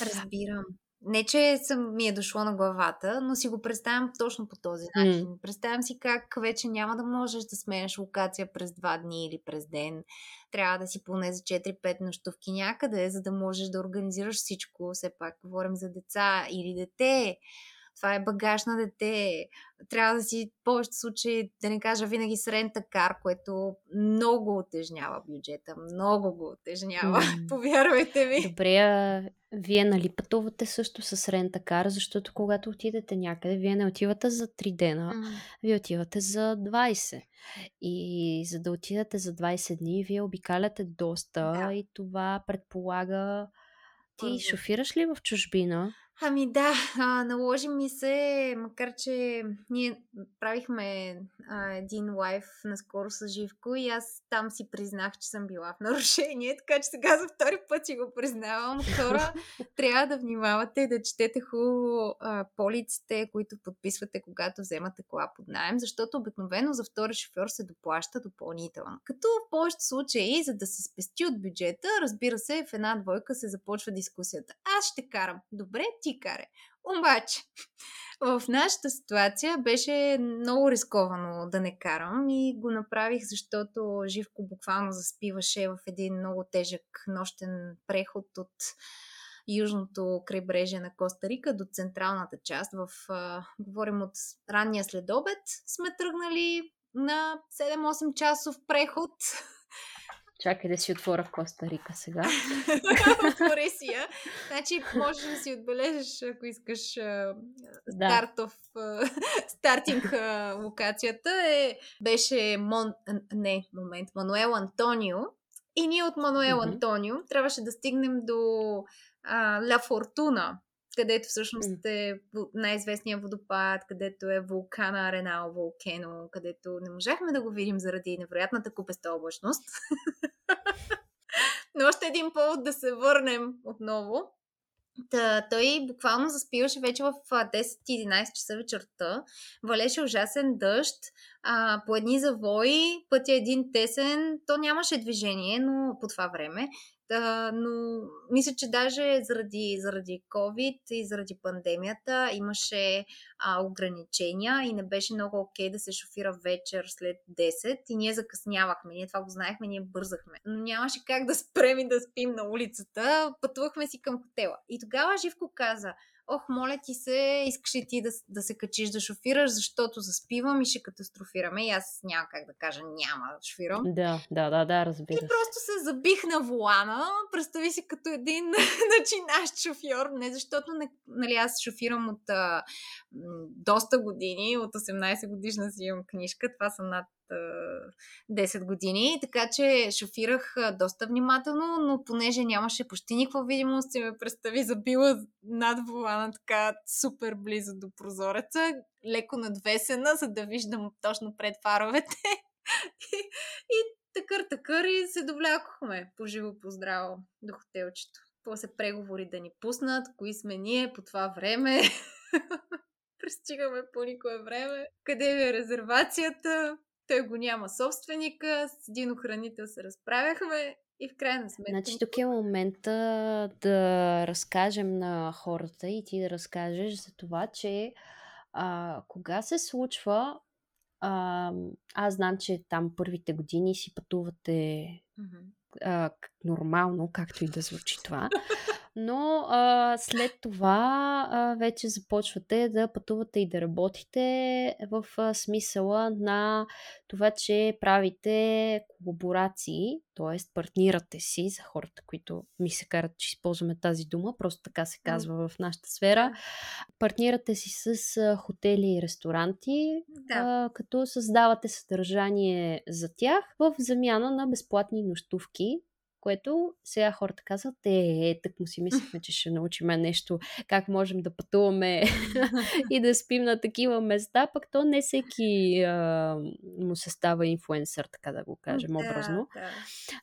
Разбирам не, че съм, ми е дошло на главата, но си го представям точно по този начин. Mm. Представям си как вече няма да можеш да сменяш локация през два дни или през ден. Трябва да си поне за 4-5 нощувки някъде, за да можеш да организираш всичко. Все пак говорим за деца или дете това е багаж на дете, трябва да си в повечето случаи, да не кажа винаги с рента-кар, което много отежнява бюджета, много го отежнява, mm. повярвайте ми. Добре, вие нали пътувате също с рента-кар, защото когато отидете някъде, вие не отивате за 3 дена, mm. вие отивате за 20. И за да отидете за 20 дни, вие обикаляте доста да. и това предполага ти шофираш ли в чужбина? Ами да, наложи ми се, макар че ние правихме а, един лайф наскоро с Живко и аз там си признах, че съм била в нарушение, така че сега за втори път си го признавам. Хора, трябва да внимавате да четете хубаво а, полиците, които подписвате, когато вземате кола под найем, защото обикновено за втори шофьор се доплаща допълнително. Като в повечето случаи, за да се спести от бюджета, разбира се, в една двойка се започва дискусията. Аз ще карам. Добре, ти. Обаче, в нашата ситуация беше много рисковано да не карам и го направих, защото Живко буквално заспиваше в един много тежък нощен преход от южното крайбрежие на Коста Рика до централната част. В, говорим от ранния следобед, сме тръгнали на 7-8 часов преход Чакай да си отворя в Коста Рика сега. Отвори си я. Значи можеш да си отбележиш, ако искаш стартов, стартинг локацията. Е, беше Мон... Не, момент, Мануел Антонио. И ние от Мануел mm-hmm. Антонио трябваше да стигнем до а, Ла Фортуна, където всъщност е най-известният водопад, където е вулкана Аренал Волкено, където не можахме да го видим заради невероятната купеста облачност. Но още един повод да се върнем отново. Та, той буквално заспиваше вече в 10-11 часа вечерта. Валеше ужасен дъжд. А, по едни завои, пътя един тесен, то нямаше движение, но по това време. Да, но мисля, че даже заради, заради COVID и заради пандемията имаше а, ограничения и не беше много окей да се шофира вечер след 10 и ние закъснявахме. Ние това го знаехме, ние бързахме. Но нямаше как да спрем и да спим на улицата. Пътувахме си към хотела. И тогава Живко каза, ох, моля ти се, искаш ли ти да, да се качиш да шофираш, защото заспивам и ще катастрофираме. И аз няма как да кажа, няма да шофирам. Да, да, да, да, разбира се. И просто се забих на волана, представи си като един начинащ шофьор, не защото нали, аз шофирам от а, доста години, от 18 годишна си имам книжка, това са над 10 години, така че шофирах доста внимателно, но понеже нямаше почти никаква видимост, си ме представи забила над волана така супер близо до прозореца, леко надвесена, за да виждам точно пред фаровете. и, и такър-такър и се довлякохме по живо по здраво до хотелчето. После преговори да ни пуснат, кои сме ние по това време. Пристигаме по никое време. Къде ви е резервацията? Той го няма собственика, с един охранител се разправяхме и в крайна сметка... Значи тук е момента да разкажем на хората и ти да разкажеш за това, че а, кога се случва а, аз знам, че там първите години си пътувате mm-hmm. а, нормално, както и да звучи това. но а, след това а, вече започвате да пътувате и да работите в а, смисъла на това, че правите колаборации, т.е. партнирате си за хората, които ми се карат, че използваме тази дума, просто така се казва в нашата сфера. Партнирате си с а, хотели и ресторанти, да. а, като създавате съдържание за тях в замяна на безплатни нощувки което сега хората казват, е, е так му си мислихме, че ще научим нещо, как можем да пътуваме и да спим на такива места, пък то не всеки а, му се става инфуенсър, така да го кажем да, образно. Да.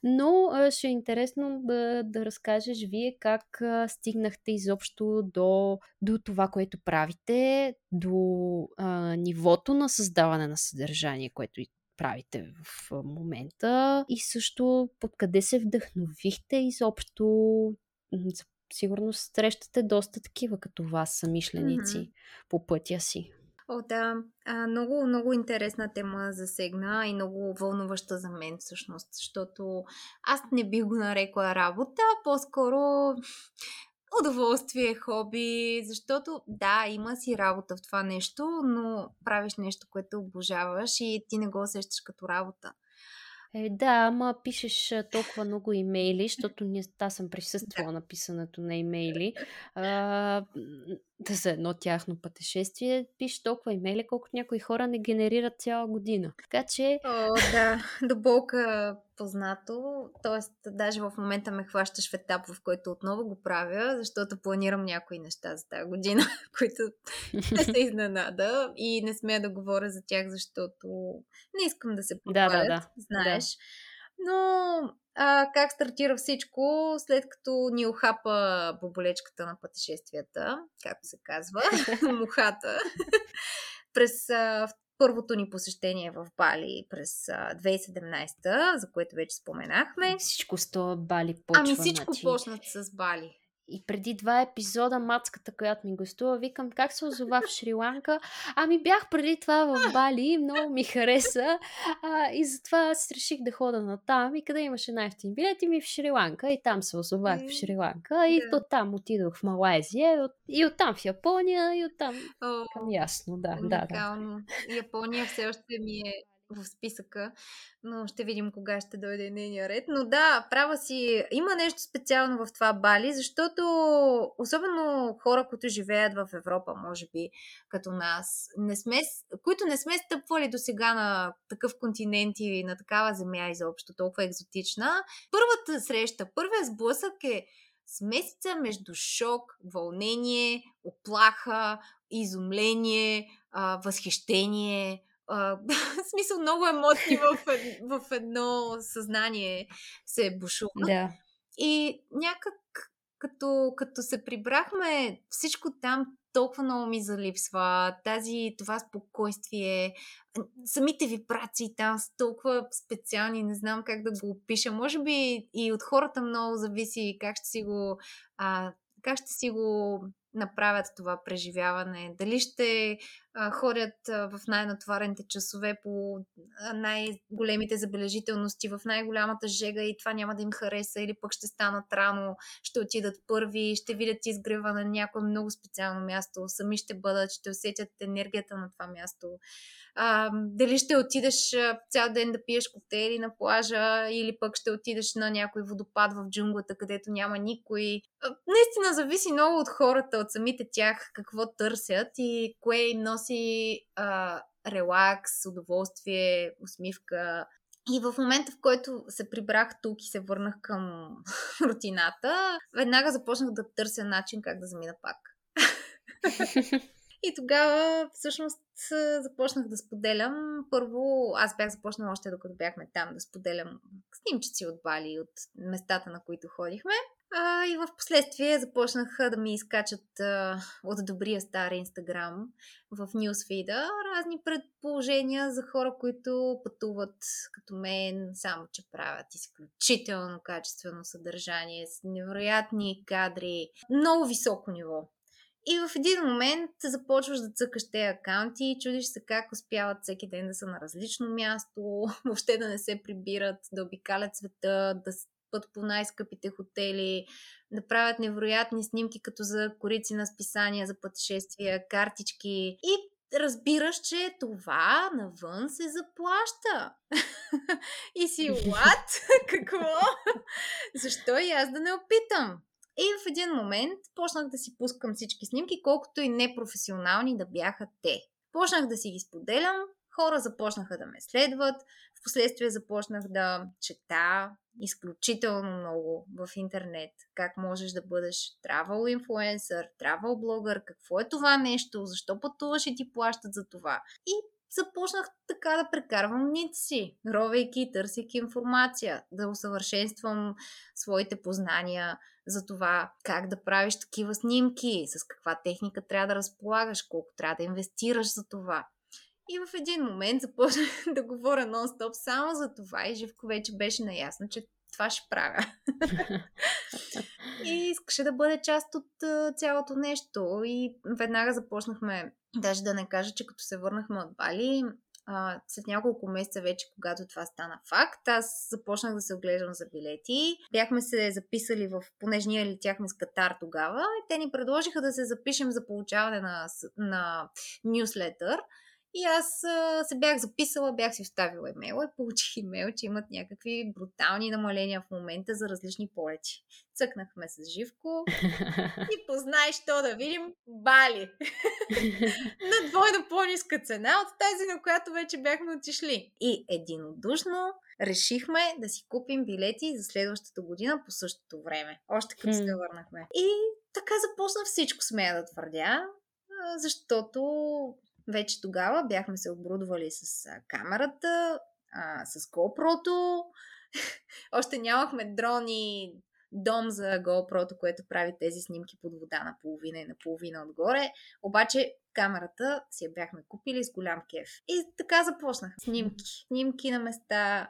Но а, ще е интересно да, да разкажеш вие как а, стигнахте изобщо до, до това, което правите, до а, нивото на създаване на съдържание, което правите в момента и също подкъде се вдъхновихте изобщо. Сигурно срещате доста такива като вас, самишленици mm-hmm. по пътя си. О, да. А, много, много интересна тема засегна и много вълнуваща за мен всъщност, защото аз не бих го нарекла работа, по-скоро удоволствие, хоби, защото да, има си работа в това нещо, но правиш нещо, което обожаваш и ти не го усещаш като работа. Е, да, ама пишеш толкова много имейли, защото аз съм присъствала на писането на имейли. А, да за едно тяхно пътешествие пише толкова имейли, колкото някои хора не генерират цяла година. Така че... О, да, до болка познато. Тоест, даже в момента ме хващаш в етап, в който отново го правя, защото планирам някои неща за тази година, които не се изненада и не смея да говоря за тях, защото не искам да се провалят, да, да, да. знаеш. Да. Но а, как стартира всичко, след като ни охапа боболечката на пътешествията, както се казва, мухата, през а, първото ни посещение в Бали през а, 2017, за което вече споменахме. Всичко с това Бали почва. Ами всичко значи... почнат с Бали. И преди два епизода мацката, която ми гостува, викам как се озова в Шри-Ланка. Ами бях преди това в Бали, много ми хареса а, и затова аз реших да хода на там и къде имаше най-ефтини билети ми в Шри-Ланка и там се озовах в Шри-Ланка и yeah. оттам отидох в Малайзия и оттам в Япония и оттам oh, към ясно, да, да, да. Япония все още ми е в списъка, но ще видим кога ще дойде нейния ред. Но да, права си, има нещо специално в това Бали, защото особено хора, които живеят в Европа, може би, като нас, не сме, които не сме стъпвали до сега на такъв континент и на такава земя изобщо, толкова екзотична, първата среща, първият сблъсък е смесица между шок, вълнение, оплаха, изумление, възхищение, смисъл много емоции в, в едно съзнание се бушува. Да. И някак като, като се прибрахме, всичко там толкова много ми залипсва. Тази, това спокойствие, самите вибрации там са толкова специални, не знам как да го опиша. Може би и от хората много зависи как ще си го, а, как ще си го направят това преживяване. Дали ще а, ходят а, в най-натварените часове по най-големите забележителности, в най-голямата жега и това няма да им хареса или пък ще станат рано, ще отидат първи, ще видят изгрева на някое много специално място, сами ще бъдат, ще усетят енергията на това място а, дали ще отидеш цял ден да пиеш коктейли на плажа или пък ще отидеш на някой водопад в джунглата, където няма никой. Наистина зависи много от хората, от самите тях, какво търсят и кое им носи а, релакс, удоволствие, усмивка. И в момента, в който се прибрах тук и се върнах към рутината, веднага започнах да търся начин как да замина пак. И тогава всъщност започнах да споделям. Първо, аз бях започнала още докато бяхме там да споделям снимчици от Бали, от местата, на които ходихме. А, и в последствие започнаха да ми изкачат а, от добрия стар Инстаграм в нюсфида разни предположения за хора, които пътуват като мен, само че правят изключително качествено съдържание с невероятни кадри, много високо ниво. И в един момент започваш да цъкаш тези акаунти и чудиш се как успяват всеки ден да са на различно място, въобще да не се прибират, да обикалят света, да спът по най-скъпите хотели, да правят невероятни снимки като за корици на списания за пътешествия, картички и разбираш, че това навън се заплаща. и си, what? Какво? Защо и аз да не опитам? И в един момент почнах да си пускам всички снимки, колкото и непрофесионални да бяха те. Почнах да си ги споделям, хора започнаха да ме следват, в последствие започнах да чета изключително много в интернет, как можеш да бъдеш travel influencer, travel блогър, какво е това нещо, защо пътуваш и ти плащат за това. И започнах така да прекарвам дните си, ровейки, търсейки информация, да усъвършенствам своите познания за това как да правиш такива снимки, с каква техника трябва да разполагаш, колко трябва да инвестираш за това. И в един момент започнах да говоря нон-стоп само за това и Живко вече беше наясно, че това ще правя. и искаше да бъде част от цялото нещо. И веднага започнахме, даже да не кажа, че като се върнахме от Бали, а, след няколко месеца вече, когато това стана факт, аз започнах да се оглеждам за билети. Бяхме се записали в, понеже ние летяхме с Катар тогава, и те ни предложиха да се запишем за получаване на, на нюслетър. И аз а, се бях записала, бях си вставила имейла и получих имейл, че имат някакви брутални намаления в момента за различни полети. Цъкнахме с Живко и познай, що да видим Бали. на двойно по-ниска цена от тази, на която вече бяхме отишли. И единодушно решихме да си купим билети за следващата година по същото време. Още като се върнахме. И така започна всичко, смея да твърдя, защото вече тогава бяхме се оборудвали с камерата, а, с GoPro-то. Още нямахме дрони, дом за GoPro, което прави тези снимки под вода на половина и на половина отгоре. Обаче камерата си я бяхме купили с голям кеф. И така започнах. Снимки. Снимки на места,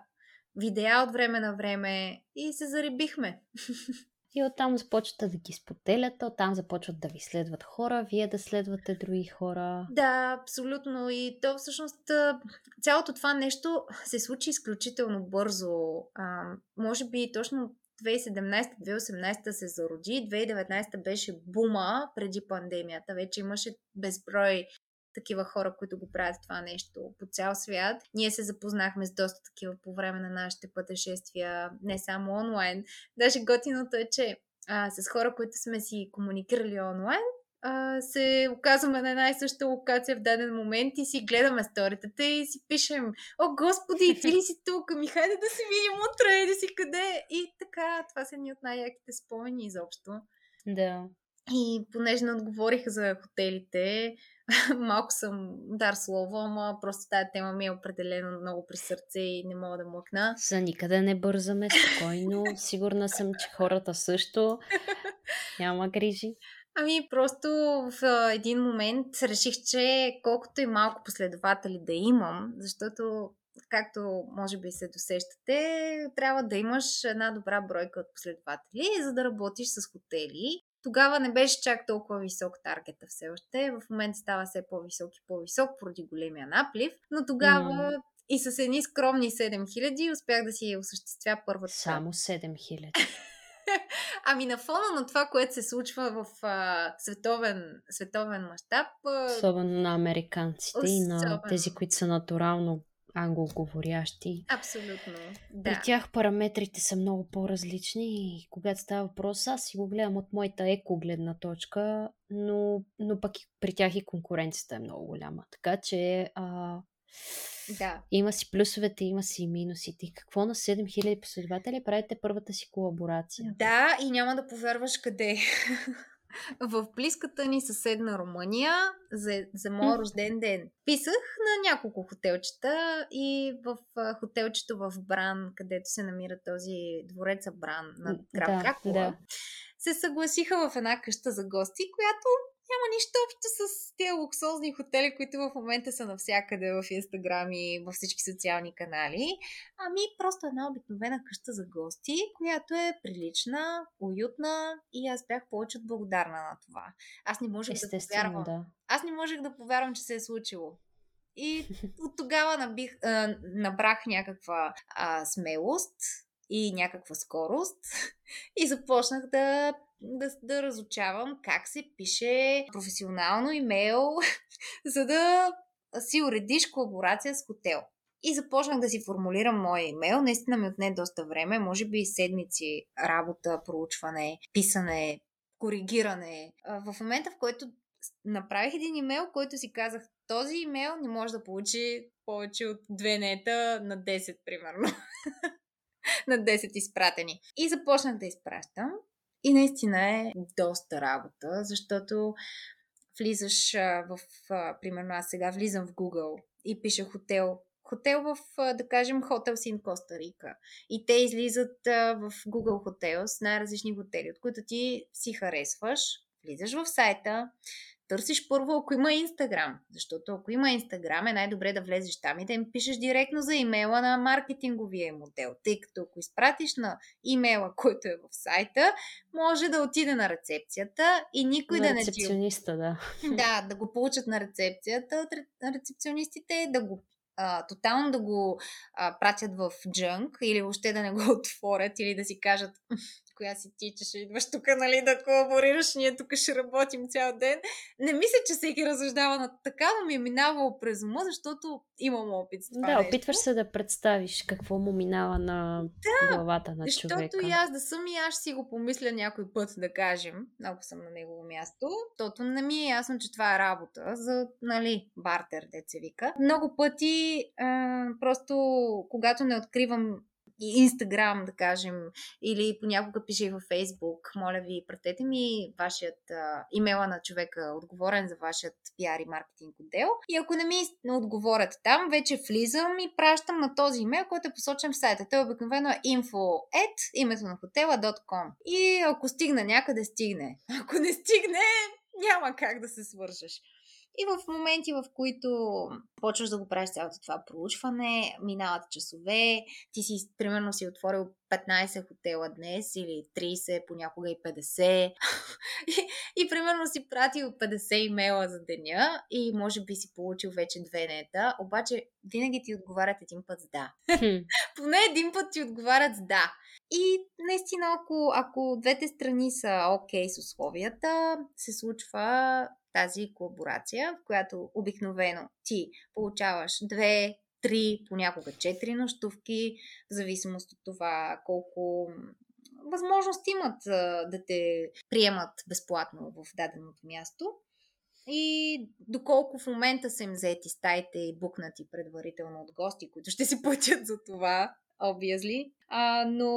видеа от време на време и се заребихме. И оттам започвате да ги споделяте, оттам започват да ви следват хора, вие да следвате други хора. Да, абсолютно. И то всъщност цялото това нещо се случи изключително бързо. А, може би точно 2017-2018 се зароди, 2019 беше бума преди пандемията. Вече имаше безброй такива хора, които го правят това нещо по цял свят. Ние се запознахме с доста такива по време на нашите пътешествия, не само онлайн. Даже готиното е, че а, с хора, които сме си комуникирали онлайн, а, се оказваме на една и съща локация в даден момент и си гледаме сторитата и си пишем О, Господи, ти ли си тук? Ми хайде да се видим утре, еди си къде? И така, това са ни от най-яките спомени изобщо. Да. И понеже не отговорих за хотелите, малко съм дар слово, ама просто тази тема ми е определено много при сърце и не мога да млъкна. За никъде не бързаме, спокойно. Сигурна съм, че хората също. Няма грижи. Ами, просто в един момент реших, че колкото и малко последователи да имам, защото както може би се досещате, трябва да имаш една добра бройка от последователи, за да работиш с хотели Тогава не беше чак толкова висок таргета все още. В момента става все по-висок и по-висок поради големия наплив. Но тогава mm. и с едни скромни 7000 успях да си осъществя първата. Само 7000. ами на фона на това, което се случва в а, световен, световен мащаб. Особено на американците особено... и на тези, които са натурално англоговорящи. Абсолютно. Да. При тях параметрите са много по-различни и когато става въпрос, аз си го гледам от моята еко гледна точка, но, но пък и при тях и конкуренцията е много голяма. Така че а, да. има си плюсовете, има си и минусите. Какво на 7000 последователи правите първата си колаборация? Да, и няма да повярваш къде. в близката ни съседна Румъния за, за моят рожден ден. Писах на няколко хотелчета и в хотелчето в Бран, където се намира този дворец Бран на град да, Кракова, да. се съгласиха в една къща за гости, която няма нищо общо с тези луксозни хотели, които в момента са навсякъде в Инстаграм и във всички социални канали. Ами просто една обикновена къща за гости, която е прилична, уютна и аз бях повече от благодарна на това. Аз не можех да повярвам. Да. Аз не можех да повярвам, че се е случило. И от тогава набих, а, набрах някаква а, смелост и някаква скорост и започнах да да, да разучавам как се пише професионално имейл, за да си уредиш колаборация с хотел. И започнах да си формулирам моя имейл. Наистина ми отне доста време, може би седмици работа, проучване, писане, коригиране. В момента, в който направих един имейл, който си казах, този имейл не може да получи повече от две нета на 10, примерно. на 10 изпратени. И започнах да изпращам. И наистина е доста работа, защото влизаш в, примерно аз сега влизам в Google и пиша хотел хотел в, да кажем, хотел Син Коста Рика. И те излизат в Google Hotels, най-различни хотели, от които ти си харесваш, влизаш в сайта, търсиш първо, ако има Инстаграм. Защото ако има Инстаграм, е най-добре да влезеш там и да им пишеш директно за имейла на маркетинговия модел. Тъй като ако изпратиш на имейла, който е в сайта, може да отиде на рецепцията и никой на да не. Рецепциониста, да. Да, да го получат на рецепцията от рецепционистите, да го а, тотално да го а, пратят в джънк или въобще да не го отворят или да си кажат коя си ти, че ще идваш тук, нали, да колаборираш, ние тук ще работим цял ден. Не мисля, че всеки разсъждава на така, но ми е минавало през ума, защото имам опит с това Да, нещо. опитваш се да представиш какво му минава на да, главата на защото човека. Защото и аз да съм и аз ще си го помисля някой път, да кажем, ако съм на негово място, защото не ми е ясно, че това е работа за, нали, бартер, деца вика. Много пъти, а, просто когато не откривам Инстаграм, да кажем, или понякога пише и във Фейсбук, моля ви, пратете ми вашият а, имейла на човека, отговорен за вашият пиар и маркетинг отдел. И ако не ми отговорят там, вече влизам и пращам на този имейл, който е посочен в сайта. Той обикновено е info at името на хотела.com. И ако стигне някъде, стигне. Ако не стигне, няма как да се свържеш. И в моменти, в които почваш да го правиш цялото това проучване, минават часове, ти си, примерно, си отворил 15 хотела днес или 30, понякога и 50. и, и примерно си пратил 50 имейла за деня и може би си получил вече две нета, обаче винаги ти отговарят един път с да. Поне един път ти отговарят с да. И наистина, ако, ако двете страни са окей okay с условията, се случва тази колаборация, в която обикновено ти получаваш две, три, понякога четири нощувки, в зависимост от това колко възможност имат да те приемат безплатно в даденото място. И доколко в момента са им взети стаите и букнати предварително от гости, които ще си платят за това, obviously. А, но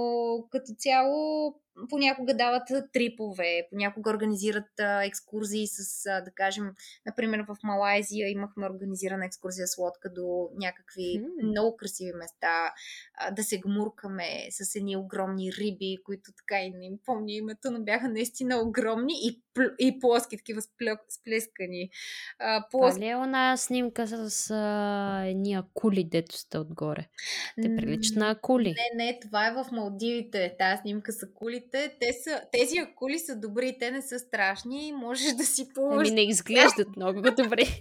като цяло понякога дават трипове, понякога организират а, екскурзии с, а, да кажем, например в Малайзия имахме организирана екскурзия с лодка до някакви mm. много красиви места, а, да се гмуркаме с едни огромни риби, които така и не им помня името, но бяха наистина огромни и, и плоски, такива сплескани. А, плоски... Това ли е една снимка с а, едни акули, дето сте отгоре? Те приличат на акули. Не, не, това е в Малдивите. Тази снимка са кули акулите. Те са, тези акули са добри, те не са страшни. Можеш да си положиш. Ами не изглеждат много добре.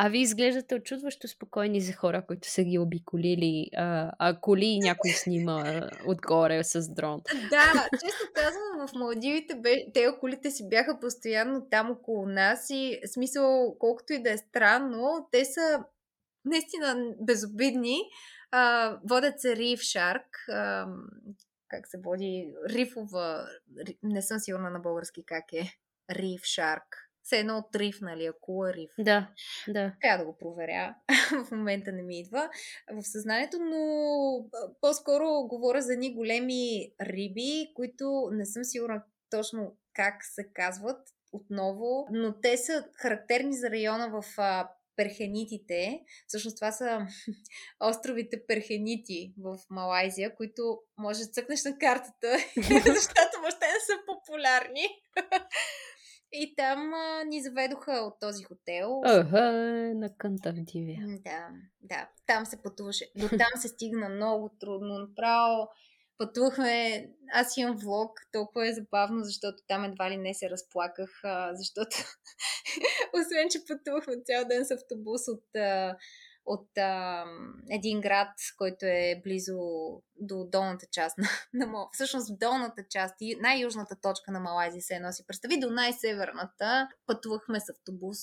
А ви изглеждате очудващо спокойни за хора, които са ги обиколили, а, а коли и някой снима отгоре с дрон. Да, често казвам, в Малдивите бе, те колите си бяха постоянно там около нас и смисъл, колкото и да е странно, те са наистина безобидни. А, водят се Shark, а, как се води, рифова, не съм сигурна на български как е, Reef Shark все едно от риф, нали, акула риф. Да, да. Трябва да го проверя. в момента не ми идва в съзнанието, но по-скоро говоря за едни големи риби, които не съм сигурна точно как се казват отново, но те са характерни за района в перхенитите. Всъщност това са островите перхенити в Малайзия, които може да цъкнеш на картата, защото въобще не са популярни. И там а, ни заведоха от този хотел. Ага, на кънта в Дивия. Да, да. Там се пътуваше. До там се стигна много трудно. Направо пътувахме. Аз имам влог, толкова е забавно, защото там едва ли не се разплаках, а, защото освен, че пътувахме цял ден с автобус от а, от а, един град, който е близо до долната част на, на Всъщност в долната част и най-южната точка на Малайзия се носи. Представи до най-северната. Пътувахме с автобус,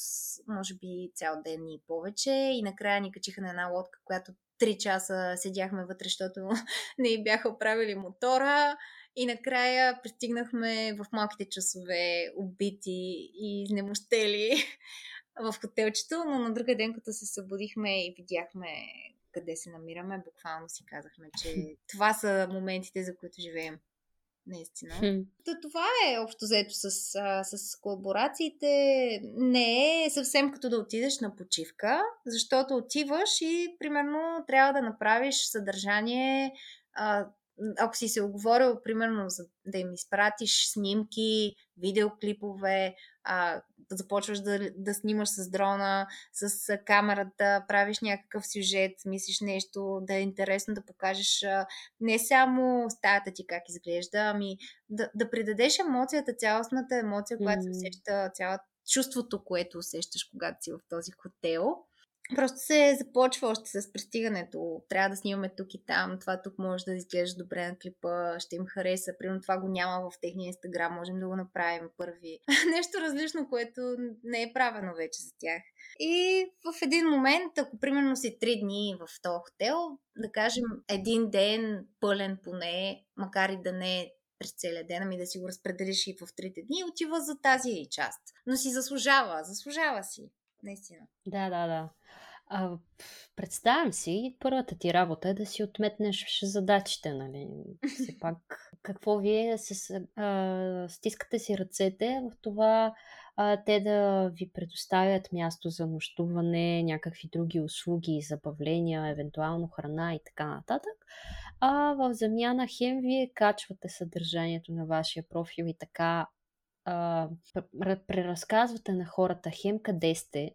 може би цял ден и повече и накрая ни качиха на една лодка, която три часа седяхме вътре, защото не бяха оправили мотора. И накрая пристигнахме в малките часове, убити и изнемощели в хотелчето, но на другия ден, като се събудихме и видяхме къде се намираме, буквално си казахме, че това са моментите, за които живеем. Наистина. Та, това е общо взето с, с колаборациите. Не е съвсем като да отидеш на почивка, защото отиваш и примерно трябва да направиш съдържание а, ако си се оговорил, примерно, за да им изпратиш снимки, видеоклипове, а, започваш да, да снимаш с дрона, с камерата, правиш някакъв сюжет, мислиш нещо, да е интересно да покажеш а, не само стаята ти как изглежда, ами да, да придадеш емоцията, цялостната емоция, която се усеща, цялото чувството, което усещаш, когато си в този хотел. Просто се започва още с пристигането. Трябва да снимаме тук и там. Това тук може да изглежда добре на клипа. Ще им хареса. Примерно това го няма в техния инстаграм. Можем да го направим първи. Нещо различно, което не е правено вече за тях. И в един момент, ако примерно си три дни в този хотел, да кажем един ден пълен поне, макар и да не е през целия ден, ами да си го разпределиш и в трите дни, отива за тази част. Но си заслужава, заслужава си. Наистина. Да, да, да. А, представям си, първата ти работа е да си отметнеш задачите, нали? Все пак, какво вие се, а, стискате си ръцете в това а, те да ви предоставят място за нощуване, някакви други услуги, забавления, евентуално храна и така нататък. А в замяна хем вие качвате съдържанието на вашия профил и така а, преразказвате на хората хем къде сте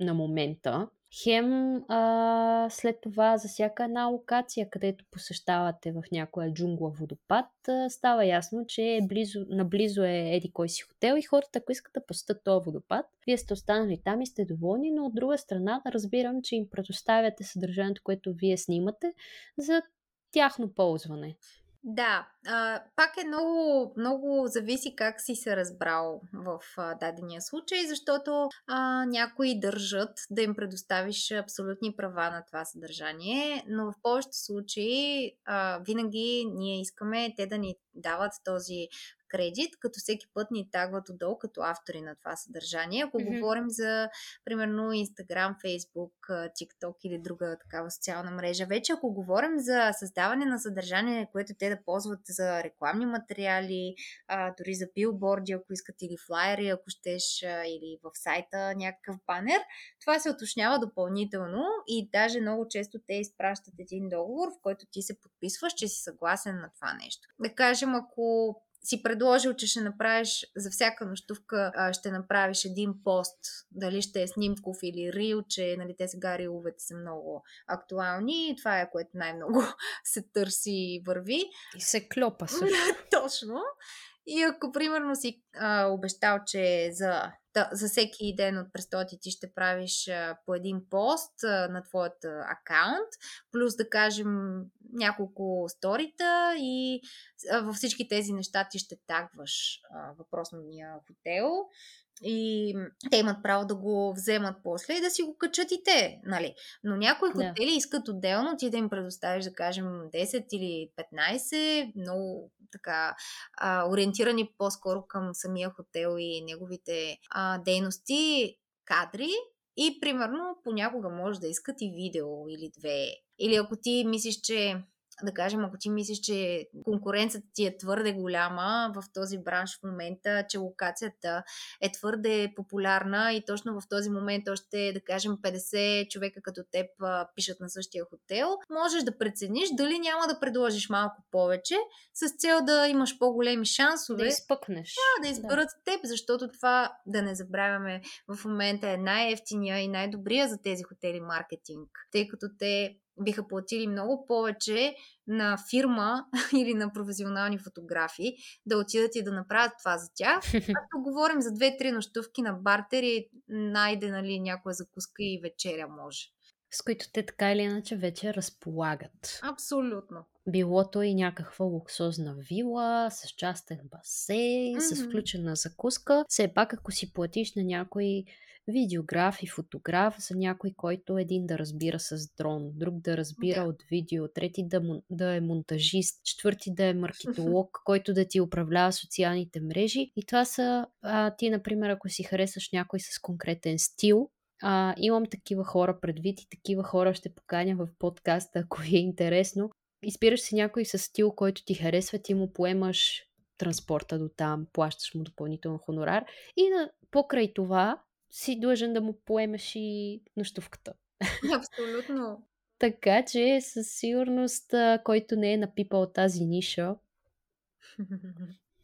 на момента, Хем а, след това за всяка една локация, където посещавате в някоя джунгла водопад, а, става ясно, че е близо, наблизо е еди кой си хотел и хората, ако искат да посетят този водопад, вие сте останали там и сте доволни, но от друга страна разбирам, че им предоставяте съдържанието, което вие снимате за тяхно ползване. Да, а, пак е много, много зависи как си се разбрал в а, дадения случай, защото а, някои държат да им предоставиш абсолютни права на това съдържание, но в повечето случаи а, винаги ние искаме те да ни дават този кредит, като всеки път ни тагват отдолу като автори на това съдържание. Ако mm-hmm. говорим за, примерно, Instagram, Facebook, TikTok или друга такава социална мрежа, вече ако говорим за създаване на съдържание, което те да ползват за рекламни материали, а, дори за билборди, ако искат, или флайери, ако щеш, а, или в сайта някакъв банер, това се уточнява допълнително и даже много често те изпращат един договор, в който ти се подписваш, че си съгласен на това нещо. Да кажем, ако си предложил, че ще направиш за всяка нощувка, а, ще направиш един пост, дали ще е снимков или рил, че нали, те сега риловете са много актуални и това е което най-много се търси и върви. И се клопа също. Точно. И ако примерно си а, обещал, че за, за всеки ден от престоти ти ще правиш по един пост на твоят акаунт, плюс да кажем няколко сторита и във всички тези неща ти ще тагваш въпросния хотел и те имат право да го вземат после и да си го качат и те, нали? Но някои хотели да. искат отделно ти да им предоставиш, да кажем, 10 или 15, много така а, ориентирани по-скоро към самия хотел и неговите а, дейности, кадри и примерно понякога може да искат и видео или две. Или ако ти мислиш, че да кажем, ако ти мислиш, че конкуренцията ти е твърде голяма в този бранш в момента, че локацията е твърде популярна и точно в този момент още, да кажем, 50 човека като теб пишат на същия хотел, можеш да прецениш дали няма да предложиш малко повече с цел да имаш по-големи шансове. Да изпъкнеш. Да, да изберат да. теб, защото това, да не забравяме, в момента е най-ефтиния и най-добрия за тези хотели маркетинг, тъй като те биха платили много повече на фирма или на професионални фотографи да отидат и да направят това за тях. Ако говорим за две-три нощувки на бартер и найде нали, някоя закуска и вечеря може. С които те така или иначе вече разполагат. Абсолютно. Било то и някаква луксозна вила с частен басейн, mm-hmm. с включена закуска. Все пак, ако си платиш на някой видеограф и фотограф за някой, който един да разбира с дрон, друг да разбира да. от видео, трети да, да е монтажист, четвърти да е маркетолог, който да ти управлява социалните мрежи. И това са, а, ти, например, ако си харесаш някой с конкретен стил, а, имам такива хора предвид и такива хора ще поканя в подкаста, ако е интересно. Избираш си някой с стил, който ти харесва, ти му поемаш транспорта до там, плащаш му допълнително хонорар и на, покрай това си длъжен да му поемеш и нощувката. Абсолютно. така че със сигурност, който не е напипал тази ниша.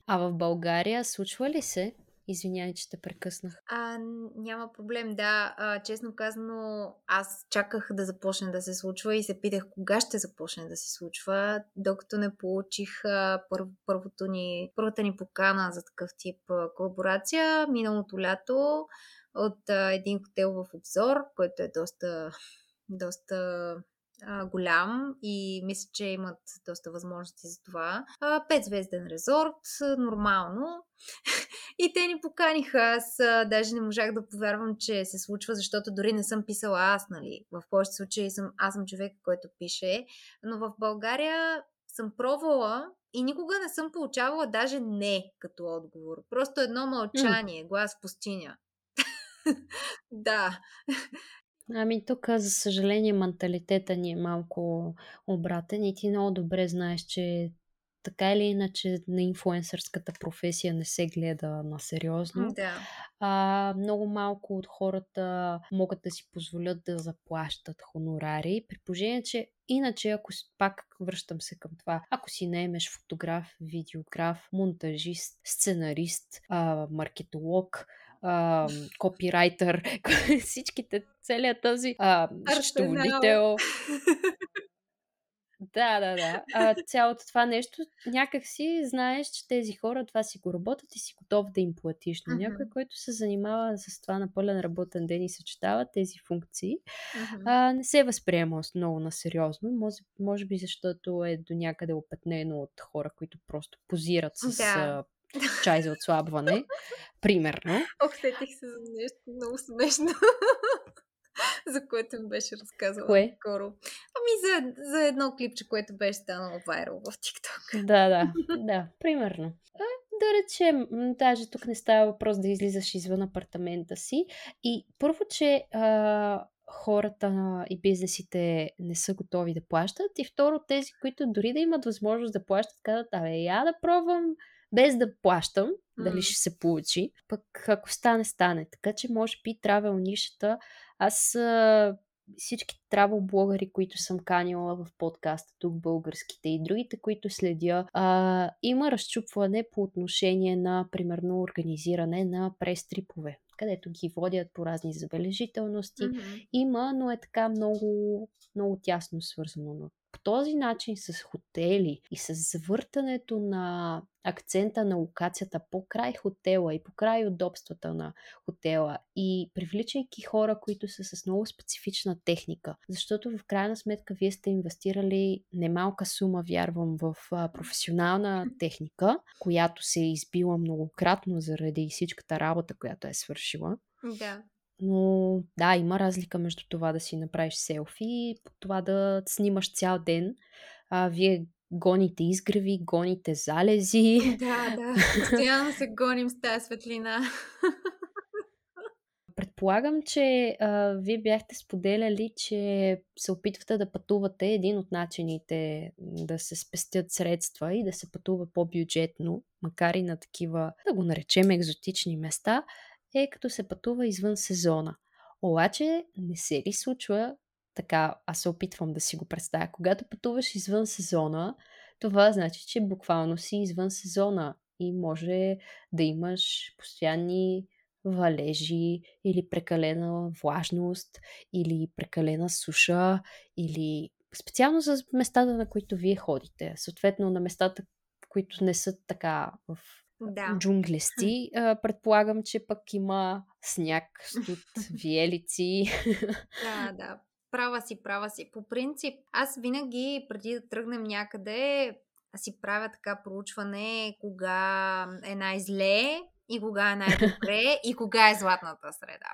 А в България случва ли се? Извинявай, че те прекъснах. А, няма проблем, да. А, честно казано, аз чаках да започне да се случва и се питах кога ще започне да се случва, докато не получих а, пър, първото ни, първата ни покана за такъв тип колаборация миналото лято от а, един хотел в обзор, който е доста, доста а, голям и мисля, че имат доста възможности за това. А, петзвезден резорт, нормално. и те ни поканиха. Аз а, даже не можах да повярвам, че се случва, защото дори не съм писала аз, нали. В повечето случаи съм, аз съм човек, който пише. Но в България съм пробвала и никога не съм получавала даже не като отговор. Просто едно мълчание, глас в пустиня. да. Ами тук, за съжаление, менталитета ни е малко обратен и ти много добре знаеш, че така или иначе на инфуенсърската професия не се гледа на сериозно. Да. А, много малко от хората могат да си позволят да заплащат хонорари, при положение, че иначе, ако пак връщам се към това, ако си наемеш фотограф, видеограф, монтажист, сценарист, а, маркетолог, а, копирайтер, всичките, целият този а. Да, да, да. А, цялото това нещо, някак си знаеш, че тези хора това си го работят и си готов да им платиш. Но uh-huh. някой, който се занимава с това на пълен работен ден и съчетава тези функции, uh-huh. а, не се възприема много на сериозно. Може, може би защото е до някъде опетнено от хора, които просто позират с да чай за отслабване, примерно. Ох, сетих се за нещо много смешно, за което ми беше разказала Кое? скоро. Ами за, за едно клипче, което беше станало вайрал в TikTok. Да, да, да, примерно. А, да речем, даже тук не става въпрос да излизаш извън апартамента си. И първо, че а, хората и бизнесите не са готови да плащат. И второ, тези, които дори да имат възможност да плащат, казват, абе, я да пробвам без да плащам, дали ще се получи. Пък ако стане, стане. Така че може би травел нишата. Аз а, всички травел блогъри, които съм канила в подкаста, тук българските и другите, които следя, а, има разчупване по отношение на, примерно, организиране на престрипове където ги водят по разни забележителности. Mm-hmm. Има, но е така много, много тясно свързано. Но по този начин с хотели и с завъртането на акцента на локацията по край хотела и по край удобствата на хотела и привличайки хора, които са с много специфична техника. Защото в крайна сметка вие сте инвестирали немалка сума, вярвам, в професионална техника, която се е избила многократно заради всичката работа, която е свършила. Да. Но да, има разлика между това да си направиш селфи и това да снимаш цял ден. А, вие гоните изгреви, гоните залези. Да, да. Постоянно се гоним с тази светлина. Предполагам, че а, вие бяхте споделяли, че се опитвате да пътувате. Един от начините да се спестят средства и да се пътува по-бюджетно, макар и на такива, да го наречем, екзотични места, е като се пътува извън сезона. Обаче не се ли случва така, аз се опитвам да си го представя, когато пътуваш извън сезона, това значи, че буквално си извън сезона и може да имаш постоянни валежи или прекалена влажност или прекалена суша или специално за местата, на които вие ходите. Съответно на местата, които не са така в да. джунглести. Предполагам, че пък има сняг, студ, виелици. Да, да. Права си, права си. По принцип, аз винаги, преди да тръгнем някъде, си правя така проучване кога е най-зле и кога е най-добре и кога е златната среда.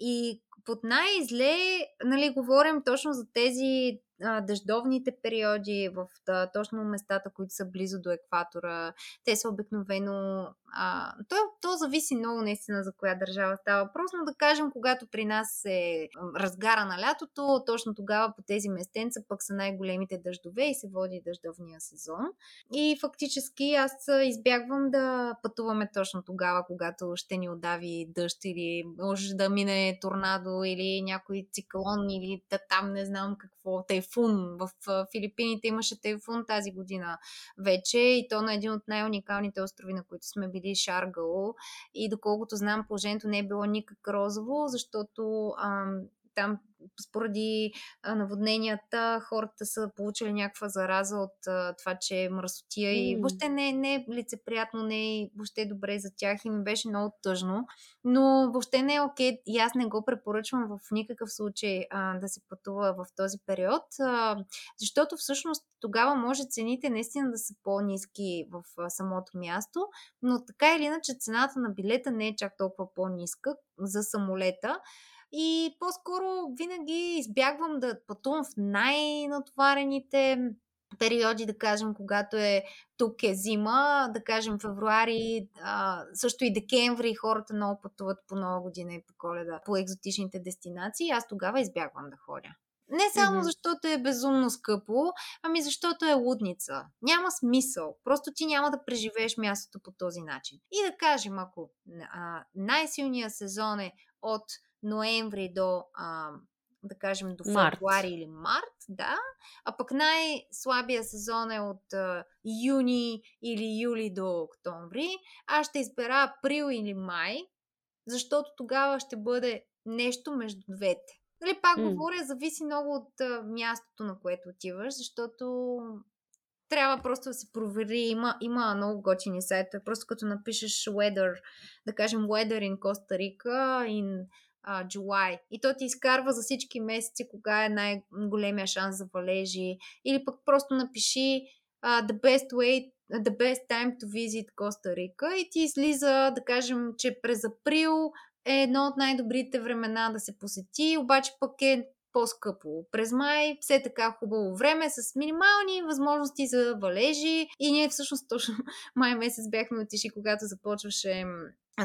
И под най-зле, нали, говорим точно за тези а, дъждовните периоди в да, точно местата, които са близо до екватора. Те са обикновено. А, то, то зависи много наистина за коя държава става въпрос, но да кажем, когато при нас е разгара на лятото, точно тогава по тези местенца пък са най-големите дъждове и се води дъждовния сезон. И фактически аз избягвам да пътуваме точно тогава, когато ще ни отдави дъжд или може да мине торнадо или някой циклон или да там не знам какво, тайфун. В Филипините имаше тайфун тази година вече и то на един от най-уникалните острови, на които сме били Шаргало. И доколкото знам, положението не е било никак розово, защото ам, там споради наводненията хората са получили някаква зараза от а, това, че е мръсотия mm. и въобще не, не е лицеприятно, не е въобще добре за тях и ми беше много тъжно. Но въобще не е окей okay. и аз не го препоръчвам в никакъв случай а, да се пътува в този период, а, защото всъщност тогава може цените наистина да са по-низки в а, самото място, но така или иначе цената на билета не е чак толкова по-ниска за самолета. И по-скоро винаги избягвам да пътувам в най-натоварените периоди, да кажем, когато е тук е зима, да кажем февруари, а, също и декември, хората много пътуват по нова година и по коледа по екзотичните дестинации. Аз тогава избягвам да ходя. Не само mm-hmm. защото е безумно скъпо, ами защото е лудница. Няма смисъл. Просто ти няма да преживееш мястото по този начин. И да кажем, ако а, най-силният сезон е от ноември до, а, да кажем, до февруари или март, да, а пък най-слабия сезон е от а, юни или юли до октомври, аз ще избера април или май, защото тогава ще бъде нещо между двете. Нали, пак mm. говоря, зависи много от а, мястото, на което отиваш, защото трябва просто да се провери. Има, има много готини сайтове. Просто като напишеш weather, да кажем weather in Costa Rica, in а. И то ти изкарва за всички месеци кога е най-големия шанс за валежи. Или пък просто напиши uh, the best way the best time to visit Коста Рика и ти излиза, да кажем, че през април е едно от най-добрите времена да се посети, обаче пък е по-скъпо. През май все така хубаво време с минимални възможности за валежи и ние всъщност точно май месец бяхме отишли, когато започваше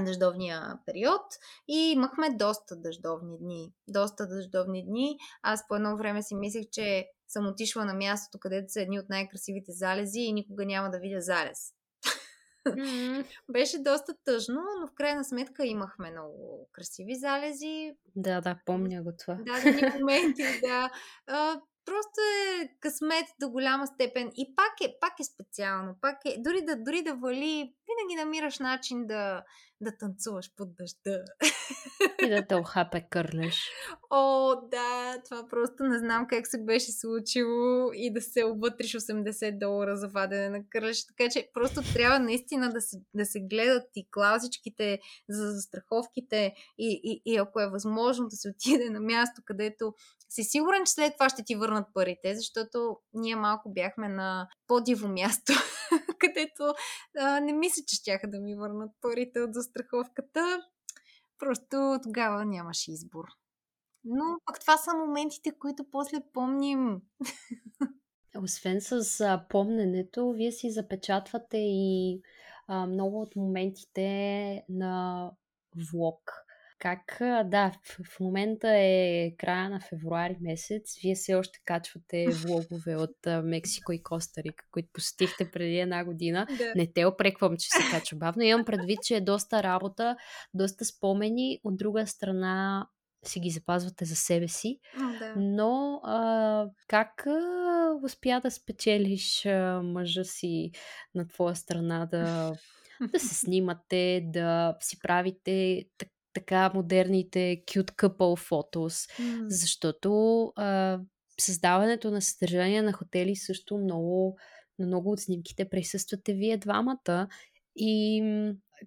дъждовния период и имахме доста дъждовни дни. Доста дъждовни дни. Аз по едно време си мислех, че съм отишла на мястото, където са едни от най-красивите залези и никога няма да видя залез. Беше доста тъжно, но в крайна сметка имахме много красиви залези. Да, да, помня го това. Дадени моменти, да. А, просто е късмет до голяма степен. И пак е, пак е специално. Пак е, дори, да, дори да вали, винаги намираш начин да, да танцуваш под дъжда. И да те охапе кърлеш. О, да, това просто не знам как се беше случило и да се обвътриш 80 долара за вадене на кърлеш. Така че просто трябва наистина да се, да се гледат и клаузичките за застраховките и, и, и ако е възможно да се отиде на място, където си сигурен, че след това ще ти върнат парите, защото ние малко бяхме на по-диво място, където а, не мисля, че щяха да ми върнат парите от застраховката. Просто тогава нямаше избор. Но пък това са моментите, които после помним. Освен с а, помненето, вие си запечатвате и а, много от моментите на влог. Как, да, в момента е края на февруари месец. Вие все още качвате влогове от Мексико и Коста Рика, които посетихте преди една година. Да. Не те опреквам, че се качва бавно. Имам предвид, че е доста работа, доста спомени. От друга страна, си ги запазвате за себе си. да. Но а, как а, успя да спечелиш а, мъжа си на твоя страна да, да се снимате, да си правите така модерните cute couple photos, mm. защото а, създаването на съдържание на хотели също много, на много от снимките присъствате вие двамата и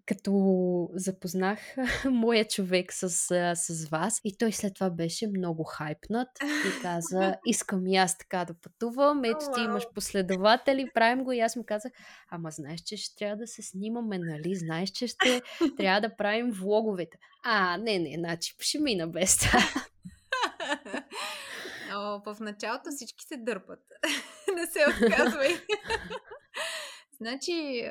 като запознах моя човек с, с вас и той след това беше много хайпнат и каза, искам и аз така да пътувам, ето ти имаш последователи, правим го и аз му казах, ама знаеш, че ще трябва да се снимаме, нали? Знаеш, че ще трябва да правим влоговете. А, не, не, значи ще мина без това. О, в началото всички се дърпат. не се отказвай. значи,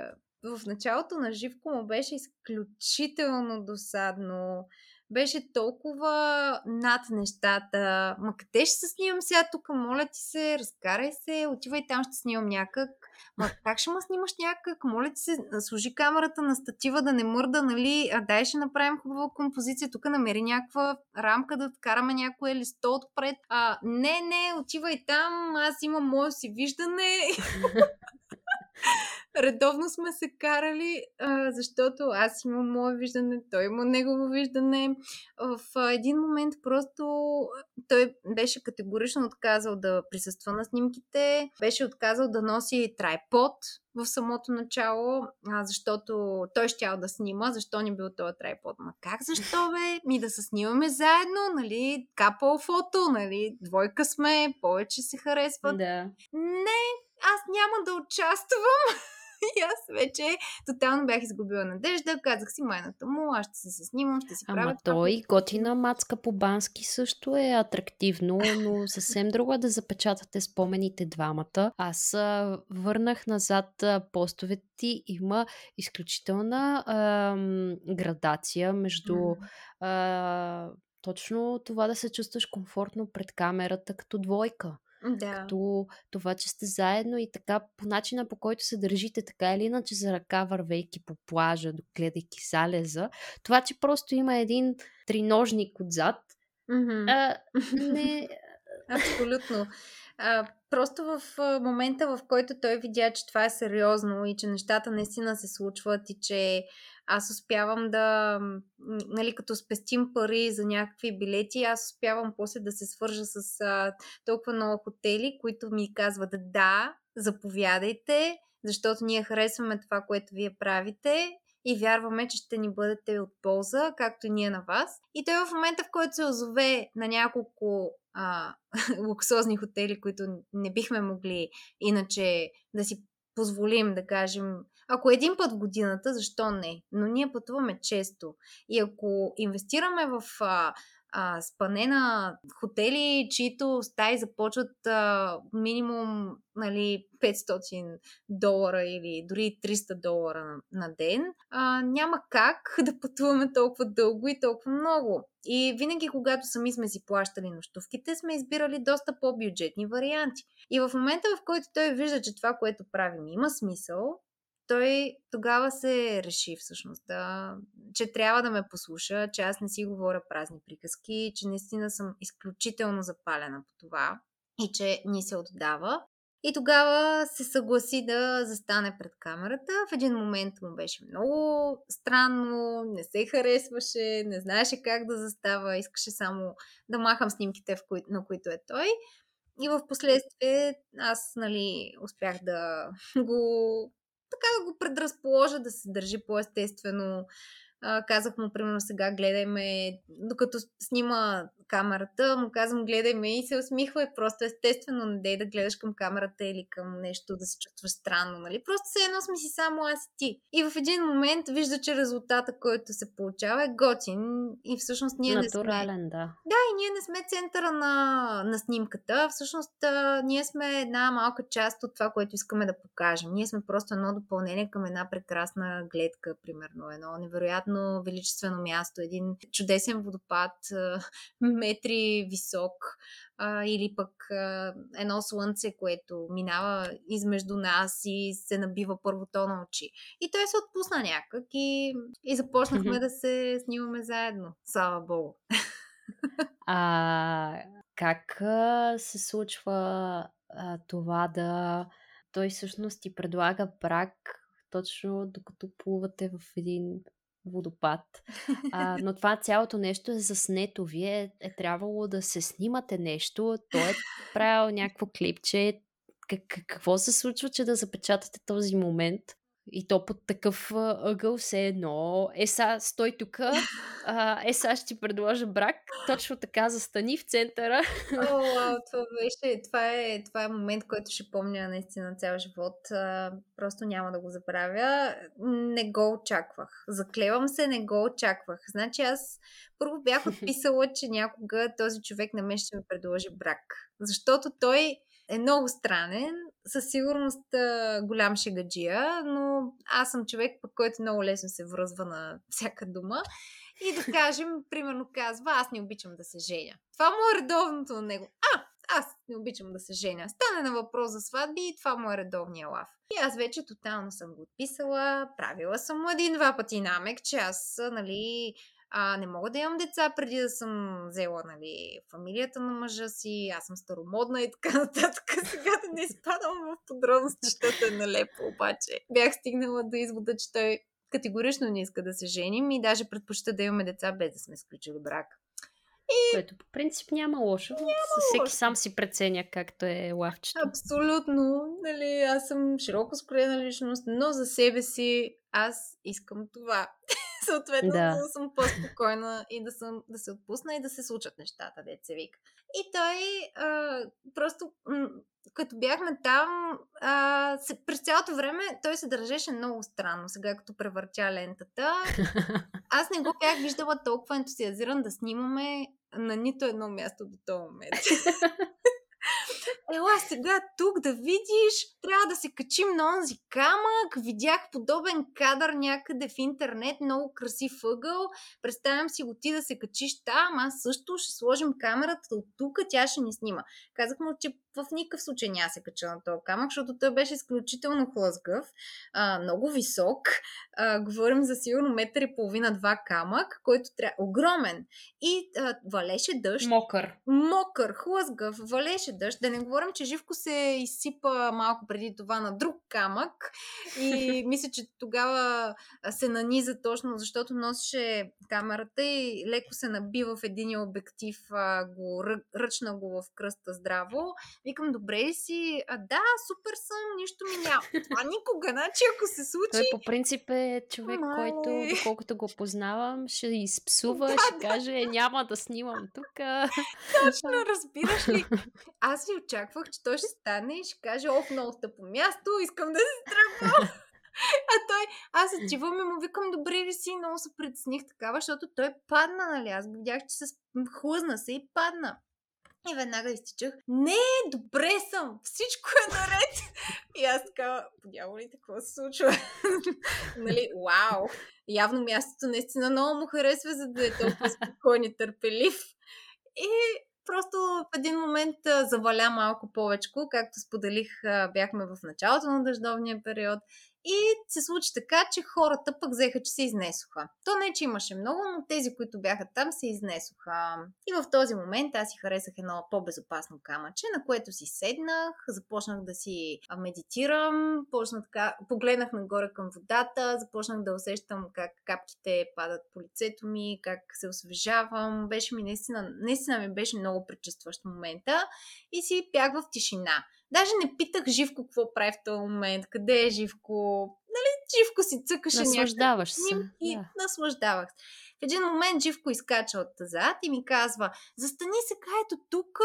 в началото на Живко му беше изключително досадно. Беше толкова над нещата. Ма къде ще се снимам сега тук? Моля ти се, разкарай се, отивай там, ще снимам някак. Ма как ще ме снимаш някак? Моля ти се, сложи камерата на статива да не мърда, нали? А дай ще направим хубава композиция. Тук намери някаква рамка да вкараме някое листо отпред. А, не, не, отивай там, аз имам мое си виждане. редовно сме се карали, а, защото аз имам мое виждане, той има негово виждане. В а, един момент просто той беше категорично отказал да присъства на снимките, беше отказал да носи трайпод в самото начало, а, защото той щял да снима, защо ни бил този трайпод. Ма как защо бе? Ми да се снимаме заедно, нали? Капал фото, нали? Двойка сме, повече се харесват. Да. Не, аз няма да участвам. И аз вече тотално бях изгубила надежда. Казах си майната му, аз ще се, се снимам, ще си Ама правя. Ама той готина мацка по бански също е атрактивно, но съвсем друго е да запечатате спомените двамата. Аз върнах назад постовете ти. Има изключителна а, градация между а, точно това да се чувстваш комфортно пред камерата като двойка. Да. Като това, че сте заедно и така по начина по който се държите така или иначе за ръка, вървейки по плажа, гледайки залеза. Това, че просто има един триножник отзад, mm-hmm. а, не... Абсолютно. А, просто в момента, в който той видя, че това е сериозно и че нещата наистина се случват и че аз успявам да, нали, като спестим пари за някакви билети, аз успявам после да се свържа с а, толкова много хотели, които ми казват да, заповядайте, защото ние харесваме това, което вие правите и вярваме, че ще ни бъдете от полза, както и ние на вас. И той в момента, в който се озове на няколко а, луксозни хотели, които не бихме могли иначе да си позволим, да кажем, ако един път в годината, защо не? Но ние пътуваме често. И ако инвестираме в а, а, спане на хотели, чието стаи започват а, минимум нали, 500 долара или дори 300 долара на, на ден, а, няма как да пътуваме толкова дълго и толкова много. И винаги, когато сами сме си плащали нощувките, сме избирали доста по-бюджетни варианти. И в момента, в който той вижда, че това, което правим, има смисъл, той тогава се реши всъщност, да, че трябва да ме послуша, че аз не си говоря празни приказки, че наистина съм изключително запалена по това и че ни се отдава. И тогава се съгласи да застане пред камерата. В един момент му беше много странно, не се харесваше, не знаеше как да застава, искаше само да махам снимките, на които е той. И в последствие аз, нали, успях да го така да го предразположа да се държи по-естествено, а, казах му, примерно, сега гледай ме, докато снима камерата, му казвам, гледай ме и се усмихва и просто естествено не дей да гледаш към камерата или към нещо да се чувстваш странно, нали? Просто се едно сме си само аз и ти. И в един момент вижда, че резултата, който се получава е готин и всъщност ние Натурален, не сме... да. Да, и ние не сме центъра на, на снимката. Всъщност а, ние сме една малка част от това, което искаме да покажем. Ние сме просто едно допълнение към една прекрасна гледка, примерно. Едно невероятно невероятно величествено място, един чудесен водопад, метри висок, или пък едно слънце, което минава измежду нас и се набива първото на очи. И той се отпусна някак и, и започнахме да се снимаме заедно. Слава Богу. А как се случва а, това да той всъщност ти предлага брак точно докато плувате в един водопад. А, но това цялото нещо е заснето. Вие е трябвало да се снимате нещо. Той е правил някакво клипче. Какво се случва, че да запечатате този момент? И то под такъв ъгъл все едно. Е, са, стой тук. Е, сега ще ти предложа брак. Точно така застани в центъра. О, това беше, това е, това е момент, който ще помня наистина цял живот. Просто няма да го забравя. Не го очаквах. Заклевам се, не го очаквах. Значи аз първо бях отписала, че някога този човек на мен ще ми предложи брак. Защото той е много странен, със сигурност голям шегаджия, но аз съм човек, пък който много лесно се връзва на всяка дума. И да кажем, примерно казва, аз не обичам да се женя. Това му е редовното на него. А, аз не обичам да се женя. Стане на въпрос за сватби и това му е редовния лав. И аз вече тотално съм го отписала, правила съм му един-два пъти намек, че аз, нали, а, не мога да имам деца преди да съм взела нали, фамилията на мъжа си, аз съм старомодна и така нататък. Сега да не изпадам в подробности, защото е налепо, обаче. Бях стигнала до извода, че той категорично не иска да се женим и даже предпочита да имаме деца без да сме сключили брак. И... Което по принцип няма лошо. Няма Всеки лошо. сам си преценя както е лавчето. Абсолютно. Нали, аз съм широко скроена личност, но за себе си аз искам това. Съответно, да. да съм по-спокойна и да, съм, да се отпусна и да се случат нещата, деца вика. И той а, просто, м- като бяхме там, а, се, през цялото време той се държеше много странно, сега като превъртя лентата. Аз не го бях виждала толкова ентусиазиран да снимаме на нито едно място до този момент. Ела сега тук да видиш, трябва да се качим на онзи камък. Видях подобен кадър някъде в интернет, много красив ъгъл. Представям си го ти да се качиш там, аз също ще сложим камерата от тук, тя ще ни снима. Казах му, че в никакъв случай няма се кача на този камък, защото той беше изключително хлъзгав, а, много висок. А, говорим за сигурно метър и половина, два камък, който трябва... Огромен. И а, валеше дъжд. Мокър. Мокър, хлъзгав, валеше дъжд. Да не говорим, че Живко се изсипа малко преди това на друг камък. И мисля, че тогава се наниза точно, защото носеше камерата и леко се наби в един обектив, а, го, ръчна го в кръста здраво Викам, добре си? А, да, супер съм, нищо ми няма. Това никога, значи ако се случи... Той по принцип е човек, Мале. който, доколкото го познавам, ще изпсува, да, ще да. каже, е, няма да снимам тук. Точно, разбираш ли? Аз си очаквах, че той ще стане и ще каже, ох, много тъпо място, искам да се тръгвам. А той, аз отивам и му викам, добре ли си, много се предсних такава, защото той падна, нали? Аз видях, че се хлъзна се и падна. И веднага изтичах. Не, добре съм! Всичко е наред! И аз така, подявам ли какво се случва? нали, вау! Явно мястото наистина много му харесва, за да е толкова спокоен и търпелив. И просто в един момент заваля малко повече, както споделих, бяхме в началото на дъждовния период И се случи така, че хората пък взеха, че се изнесоха. То не, че имаше много, но тези, които бяха там, се изнесоха. И в този момент аз си харесах едно по-безопасно камъче, на което си седнах, започнах да си медитирам, така, погледнах нагоре към водата, започнах да усещам как капките падат по лицето ми, как се освежавам. Беше ми наистина, наистина ми беше много пречестващ момента и си бях в тишина. Даже не питах Живко какво прави в този момент, къде е Живко. Нали, Живко си цъкаше Наслаждаваш се. И да. наслаждавах. В един момент Живко изкача от зад и ми казва, застани сега ето тук,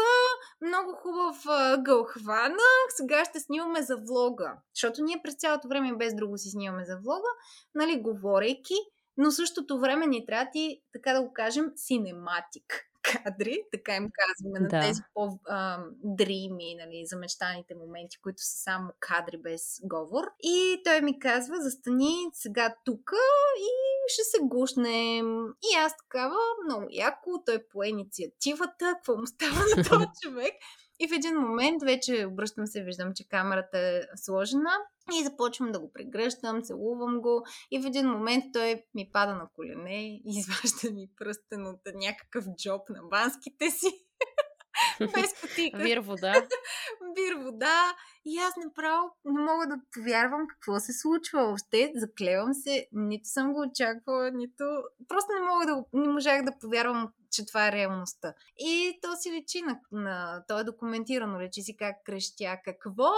много хубав гъл хванах, сега ще снимаме за влога. Защото ние през цялото време без друго си снимаме за влога, нали, говорейки, но същото време ни трябва ти, така да го кажем, синематик кадри, така им казваме, на да. тези по-дрими, нали, замечтаните моменти, които са само кадри без говор. И той ми казва, застани сега тук и ще се гушнем. И аз такава, много яко, той по инициативата, какво му става на този човек. И в един момент вече обръщам се, виждам, че камерата е сложена и започвам да го прегръщам, целувам го и в един момент той ми пада на колене и изважда ми пръстен от някакъв джоб на банските си. Без кутика. Вир вода. Вир вода. И аз направо не мога да повярвам какво се случва. Въобще заклевам се. Нито съм го очаквала, нито... Просто не мога да... Не можах да повярвам че това е реалността. И то си личи на, на то е документирано, лечи си как крещя, какво?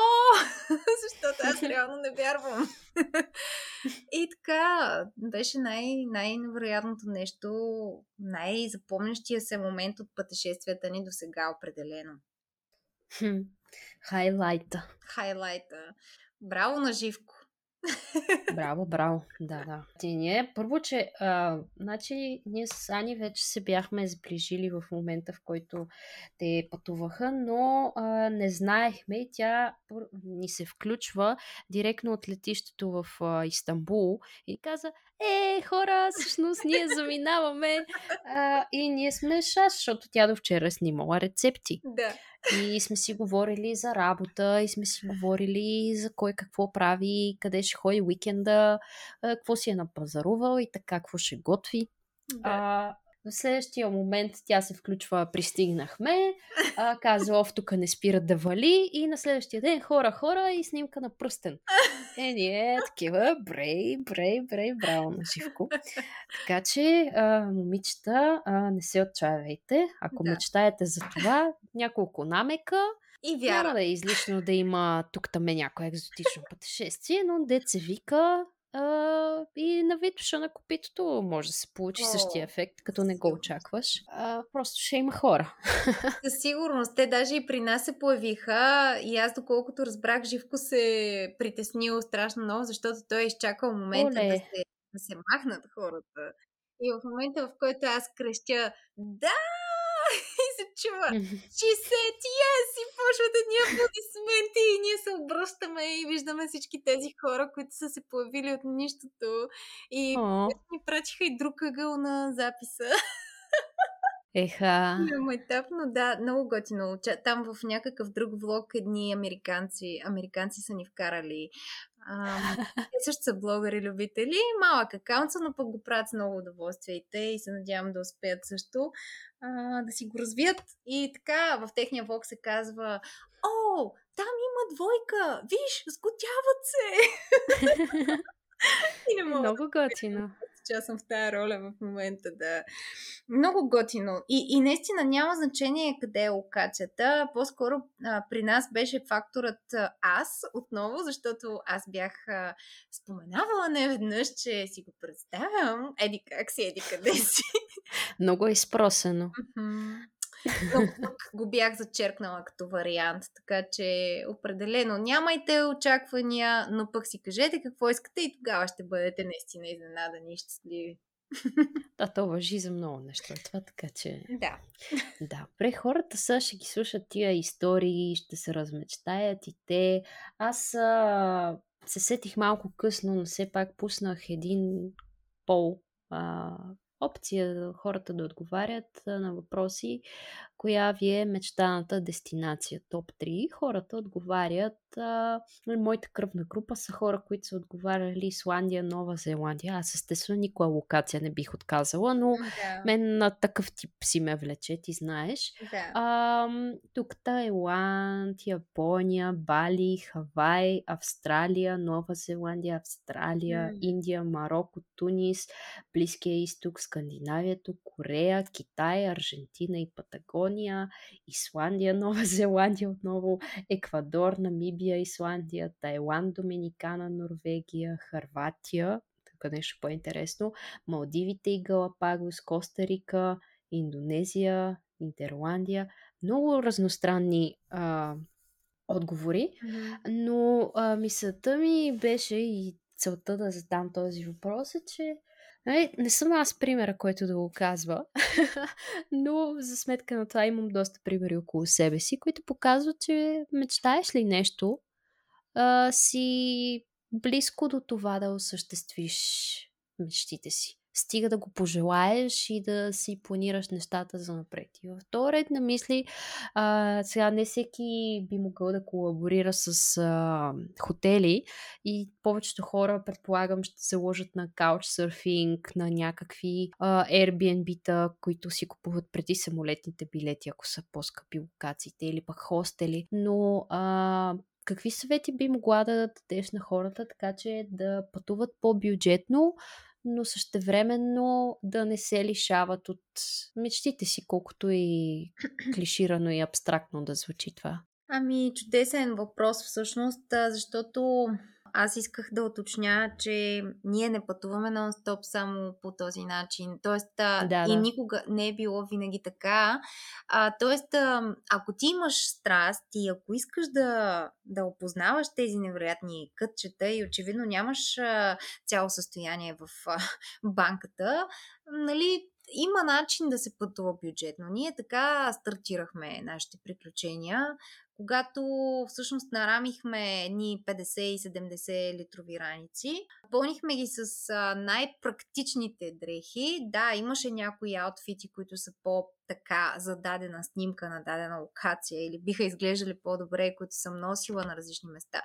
Защото аз реално не вярвам. и така, беше най- най-невероятното нещо, най-запомнящия се момент от пътешествията ни до сега определено. Хайлайта. Хайлайта. Браво на Живко! Браво, браво. Да, да. И ние, първо, че а, значи, ние с Ани вече се бяхме сближили в момента, в който те пътуваха, но а, не знаехме и тя ни се включва директно от летището в а, Истанбул и каза, е, хора, всъщност ние заминаваме а, и ние сме шас, защото тя до вчера е снимала рецепти. Да. И сме си говорили за работа, и сме си говорили за кой какво прави, къде ще ходи уикенда, какво си е напазарувал и така, какво ще готви. Да. А, в следващия момент тя се включва, пристигнахме, а, казва, ов, тук не спира да вали и на следващия ден хора, хора и снимка на пръстен. Е, ние такива, брей, брей, брей, браво на Живко. Така че, а, момичета, а, не се отчаявайте. Ако да. мечтаете за това, няколко намека, и вяра. Няма да е излишно да има тук там е някое екзотично пътешествие, но деца вика, а, и на витуша на копитото може да се получи О, същия ефект, като не го очакваш. А, просто ще има хора. Със сигурност. Те даже и при нас се появиха и аз доколкото разбрах, Живко се притеснил страшно много, защото той е изчакал момента да се, да се махнат хората. И в момента, в който аз крещя да, и се чува she said yes и почват едни аплодисменти и ние се обръщаме и виждаме всички тези хора, които са се появили от нищото и ни пратиха и друг ъгъл на записа. Еха. етап, но да, много готино. Там в някакъв друг влог едни американци, американци са ни вкарали. Те също са блогъри, любители. Малък акаунт са, но пък го правят с много удоволствие и те и се надявам да успеят също а, да си го развият. И така в техния влог се казва О, там има двойка! Виж, сготяват се! и не мога Много готино че аз съм в тази роля в момента да... Много готино. И, и наистина няма значение къде е окачата. По-скоро а, при нас беше факторът а, аз отново, защото аз бях а, споменавала не веднъж, че си го представям. Еди как си, еди къде си. Много е изпросено. Но пък го бях зачеркнала като вариант, така че определено нямайте очаквания, но пък си кажете какво искате и тогава ще бъдете наистина изненадани и щастливи. Да, то въжи за много неща. Това така, че... Да. Да. Пре хората са, ще ги слушат тия истории, ще се размечтаят и те. Аз а, се сетих малко късно, но все пак пуснах един пол а, опция хората да отговарят на въпроси, коя ви е мечтаната дестинация. Топ 3. Хората отговарят. А, нали, моята кръвна група са хора, които са отговаряли Исландия, Нова Зеландия. Аз естествено никоя локация не бих отказала, но да. мен на такъв тип си ме влече, ти знаеш. Да. А, тук Тайланд, Япония, Бали, Хавай, Австралия, Нова Зеландия, Австралия, mm. Индия, Марокко, Тунис, Близкия изток, Скандинавието, Корея, Китай, Аржентина и Патагония, Исландия, Нова Зеландия отново, Еквадор, Намибия, Исландия, Тайланд, Доминикана, Норвегия, Харватия, тук нещо по-интересно, Малдивите и Галапагос, Коста Рика, Индонезия, Нидерландия. Много разностранни а, отговори, но а, мисълта ми беше и целта да задам този въпрос е, че нали, не съм аз примера, който да го казва, но за сметка на това имам доста примери около себе си, които показват, че мечтаеш ли нещо, а, си близко до това да осъществиш мечтите си стига да го пожелаеш и да си планираш нещата за напред. И в този ред на мисли, а, сега не всеки би могъл да колаборира с а, хотели и повечето хора, предполагам, ще се ложат на каучсърфинг, на някакви Airbnb-та, които си купуват преди самолетните билети, ако са по-скъпи локациите или пък хостели. Но а, какви съвети би могла да дадеш на хората, така че да пътуват по-бюджетно, но същевременно да не се лишават от мечтите си, колкото и клиширано и абстрактно да звучи това. Ами, чудесен въпрос всъщност, защото аз исках да уточня, че ние не пътуваме нон-стоп само по този начин. Тоест, да, да. и никога не е било винаги така. А, тоест, ако ти имаш страст и ако искаш да, да опознаваш тези невероятни кътчета и очевидно нямаш а, цяло състояние в а, банката, нали, има начин да се пътува бюджетно. Ние така стартирахме нашите приключения когато всъщност нарамихме ни 50 и 70 литрови раници. Пълнихме ги с най-практичните дрехи. Да, имаше някои аутфити, които са по така за дадена снимка на дадена локация или биха изглеждали по-добре, които съм носила на различни места.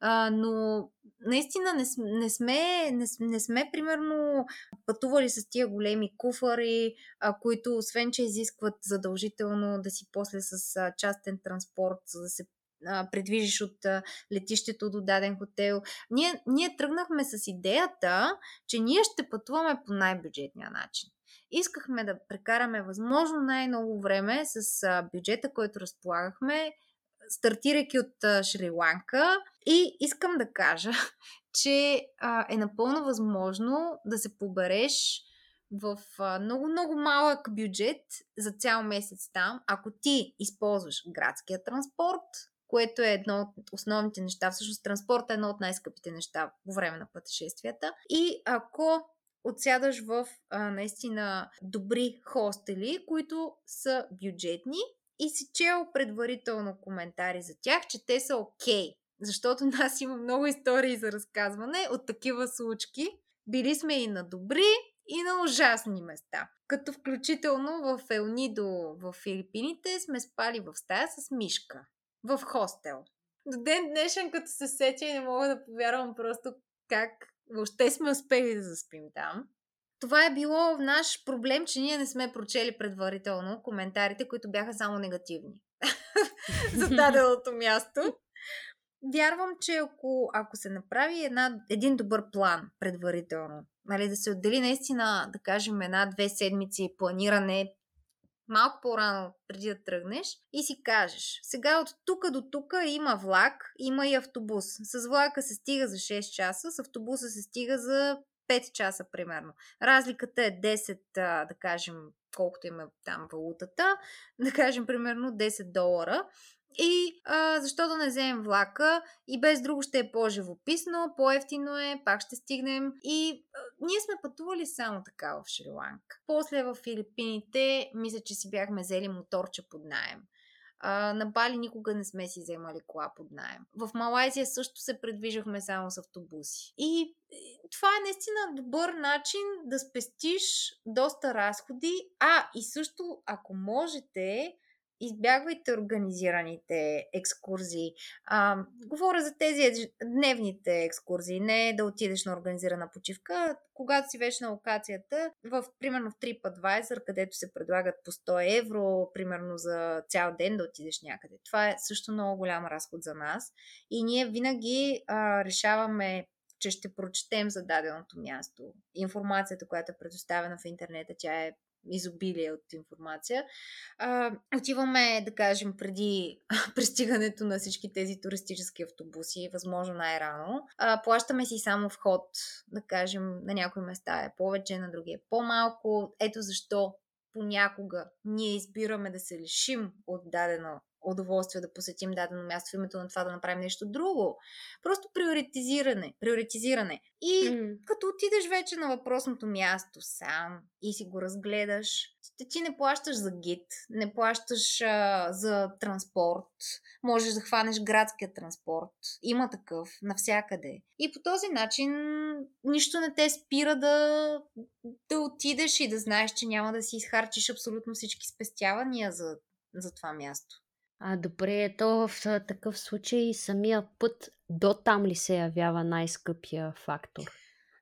А, но наистина не, не, сме, не, не сме примерно пътували с тия големи куфари, а, които освен, че изискват задължително да си после с а, частен транспорт, за да се предвижиш от летището до даден хотел. Ние, ние тръгнахме с идеята, че ние ще пътуваме по най-бюджетния начин. Искахме да прекараме възможно най-много време с бюджета, който разполагахме, стартирайки от Шри-Ланка. И искам да кажа, че е напълно възможно да се побереш в много-много малък бюджет за цял месец там, ако ти използваш градския транспорт, което е едно от основните неща. Всъщност транспорт е едно от най-скъпите неща по време на пътешествията. И ако отсядаш в а, наистина добри хостели, които са бюджетни и си чел предварително коментари за тях, че те са окей. Okay. Защото нас има много истории за разказване от такива случки. Били сме и на добри, и на ужасни места. Като включително в Елнидо в Филипините сме спали в стая с мишка. В хостел. До ден днешен, като се сетя и не мога да повярвам просто как въобще сме успели да заспим там. Това е било наш проблем, че ние не сме прочели предварително коментарите, които бяха само негативни за даденото място. Вярвам, че ако, ако се направи една, един добър план предварително, нали, да се отдели наистина, да кажем, една-две седмици планиране, малко по-рано преди да тръгнеш и си кажеш, сега от тук до тук има влак, има и автобус. С влака се стига за 6 часа, с автобуса се стига за 5 часа примерно. Разликата е 10, да кажем, колкото има там валутата, да кажем примерно 10 долара. И а, защо да не вземем влака и без друго ще е по-живописно, по-ефтино е, пак ще стигнем. И а, ние сме пътували само така в Шри-Ланка. После в Филипините, мисля, че си бяхме взели моторче под найем. А, на Бали никога не сме си вземали кола под найем. В Малайзия също се предвижахме само с автобуси. И това е наистина добър начин да спестиш доста разходи. А, и също, ако можете, избягвайте организираните екскурзии. А, говоря за тези дневните екскурзии, не да отидеш на организирана почивка. Когато си вече на локацията, в, примерно в TripAdvisor, където се предлагат по 100 евро, примерно за цял ден да отидеш някъде. Това е също много голям разход за нас. И ние винаги а, решаваме че ще прочетем за даденото място. Информацията, която е предоставена в интернета, тя е изобилие от информация. А, отиваме, да кажем, преди пристигането на всички тези туристически автобуси, възможно най-рано. А, плащаме си само вход, да кажем, на някои места е повече, на други е по-малко. Ето защо понякога ние избираме да се лишим от дадено удоволствие да посетим дадено място в името на това да направим нещо друго. Просто приоритизиране. приоритизиране. И mm. като отидеш вече на въпросното място сам и си го разгледаш, ти не плащаш за гид, не плащаш а, за транспорт, можеш да хванеш градския транспорт. Има такъв навсякъде. И по този начин нищо не те спира да, да отидеш и да знаеш, че няма да си изхарчиш абсолютно всички спестявания за, за това място. А, добре, то в такъв случай самия път до там ли се явява най-скъпия фактор?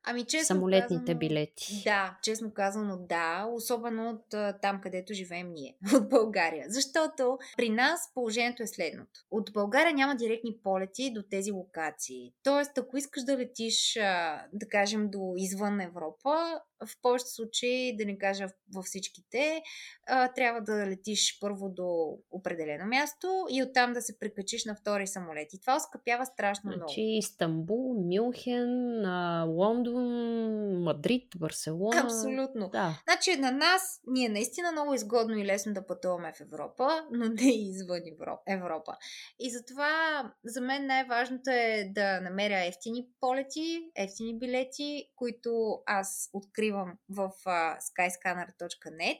Ами, честно Самолетните казано, билети. Да, честно казано, да. Особено от там, където живеем ние, от България. Защото при нас положението е следното. От България няма директни полети до тези локации. Тоест, ако искаш да летиш, да кажем, до извън Европа, в повечето случаи, да не кажа във всичките, трябва да летиш първо до определено място и оттам да се прикачиш на втори самолет. И това оскъпява страшно много. Значи Истанбул, Мюнхен, Лондон, Мадрид, Барселона. Абсолютно. Да. Значи на нас ни е наистина много изгодно и лесно да пътуваме в Европа, но не и извън Европа. И затова за мен най-важното е да намеря ефтини полети, ефтини билети, които аз откривам откривам в uh, skyscanner.net,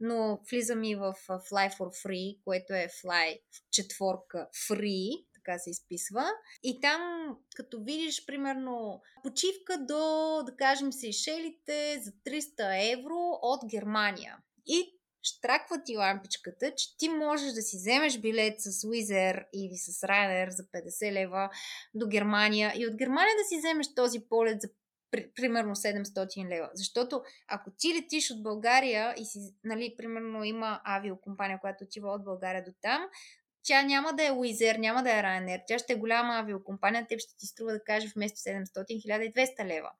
но влизам и в uh, Fly for Free, което е Fly четворка Free, така се изписва. И там, като видиш, примерно, почивка до, да кажем, Сейшелите за 300 евро от Германия. И штраква ти лампичката, че ти можеш да си вземеш билет с Wizz или с Ryanair за 50 лева до Германия и от Германия да си вземеш този полет за при, примерно 700 лева. Защото ако ти летиш от България и си, нали, примерно има авиокомпания, която отива от България до там, тя няма да е Wizz няма да е Ryanair, тя ще е голяма авиокомпания, теб ще ти струва да кажеш вместо 700 1200 лева.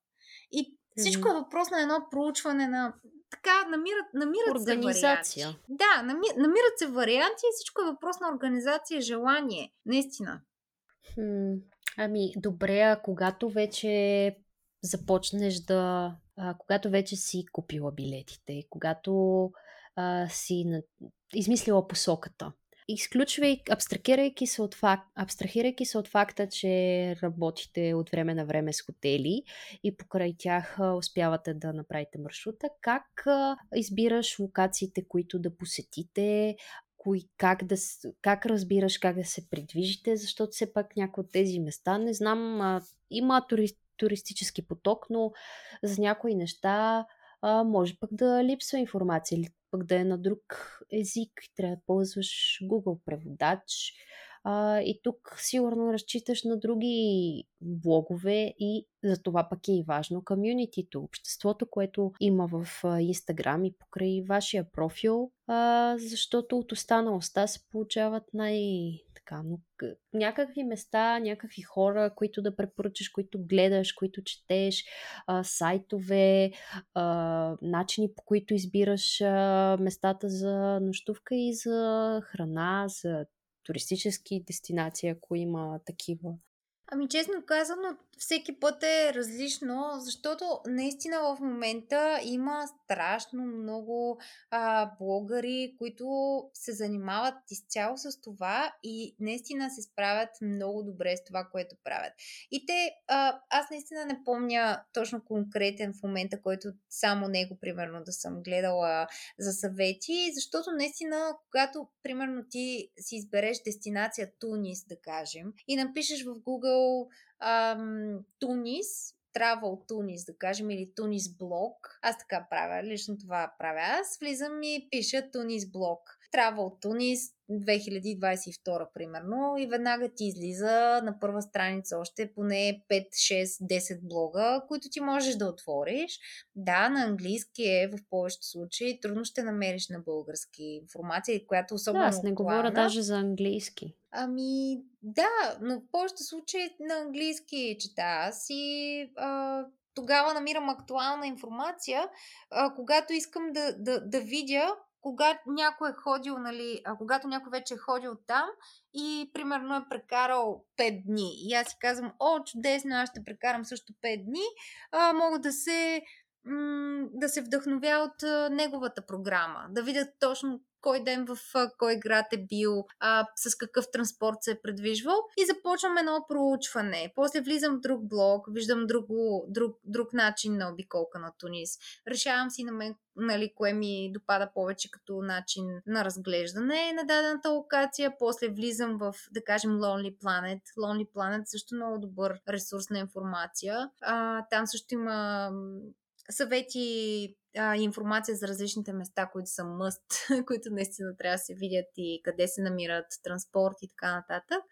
И всичко е въпрос на едно проучване на така, намират, намират Организация. се варианти. Да, нами, намират се варианти и всичко е въпрос на организация и желание. Наистина. Хм, ами, добре, а когато вече започнеш да. А, когато вече си купила билетите, когато а, си на, измислила посоката. Изключвай, абстрахирайки се, от факт, абстрахирайки се от факта, че работите от време на време с хотели и покрай тях успявате да направите маршрута, как избираш локациите, които да посетите, кои, как, да, как разбираш как да се придвижите, защото все пак някои от тези места, не знам, а, има турист, туристически поток, но за някои неща а, може пък да липсва информация или пък да е на друг език. Трябва да ползваш Google преводач. А, и тук сигурно разчиташ на други блогове и за това пък е и важно комюнитито, обществото, което има в Инстаграм и покрай вашия профил, а, защото от уста на уста се получават най- така, но някакви места, някакви хора, които да препоръчаш, които гледаш, които четеш, а, сайтове, а, начини по които избираш а, местата за нощувка и за храна, за туристически дестинации, ако има такива. Ами честно казано, всеки път е различно, защото наистина в момента има страшно много а, блогъри, които се занимават изцяло с това и наистина се справят много добре с това, което правят. И те, а, аз наистина не помня точно конкретен в момента, който само него, примерно, да съм гледала за съвети, защото наистина, когато, примерно, ти си избереш дестинация Тунис, да кажем, и напишеш в Google ам, Тунис, Travel Тунис, да кажем, или Тунис блог. Аз така правя, лично това правя аз. Влизам и пиша Тунис блог. Travel Тунис 2022, примерно, и веднага ти излиза на първа страница още поне 5, 6, 10 блога, които ти можеш да отвориш. Да, на английски е в повечето случаи, трудно ще намериш на български информация, която особено. Да, аз не говоря даже за английски. Ами, да, но в повечето случаи на английски чета аз и а, тогава намирам актуална информация, а, когато искам да, да, да видя когато някой е ходил, нали, а когато някой вече е ходил там и примерно е прекарал 5 дни. И аз си казвам, о, чудесно, аз ще прекарам също 5 дни, а, мога да се да се вдъхновя от неговата програма, да видя точно кой ден в кой град е бил, а, с какъв транспорт се е предвижвал и започвам едно проучване. После влизам в друг блог, виждам друго, друг, друг начин на обиколка на Тунис. Решавам си на мен нали, кое ми допада повече като начин на разглеждане на дадената локация. После влизам в, да кажем, Lonely Planet. Lonely Planet също много добър ресурс на информация. А, там също има съвети а, информация за различните места, които са мъст, които наистина трябва да се видят и къде се намират транспорт и така нататък.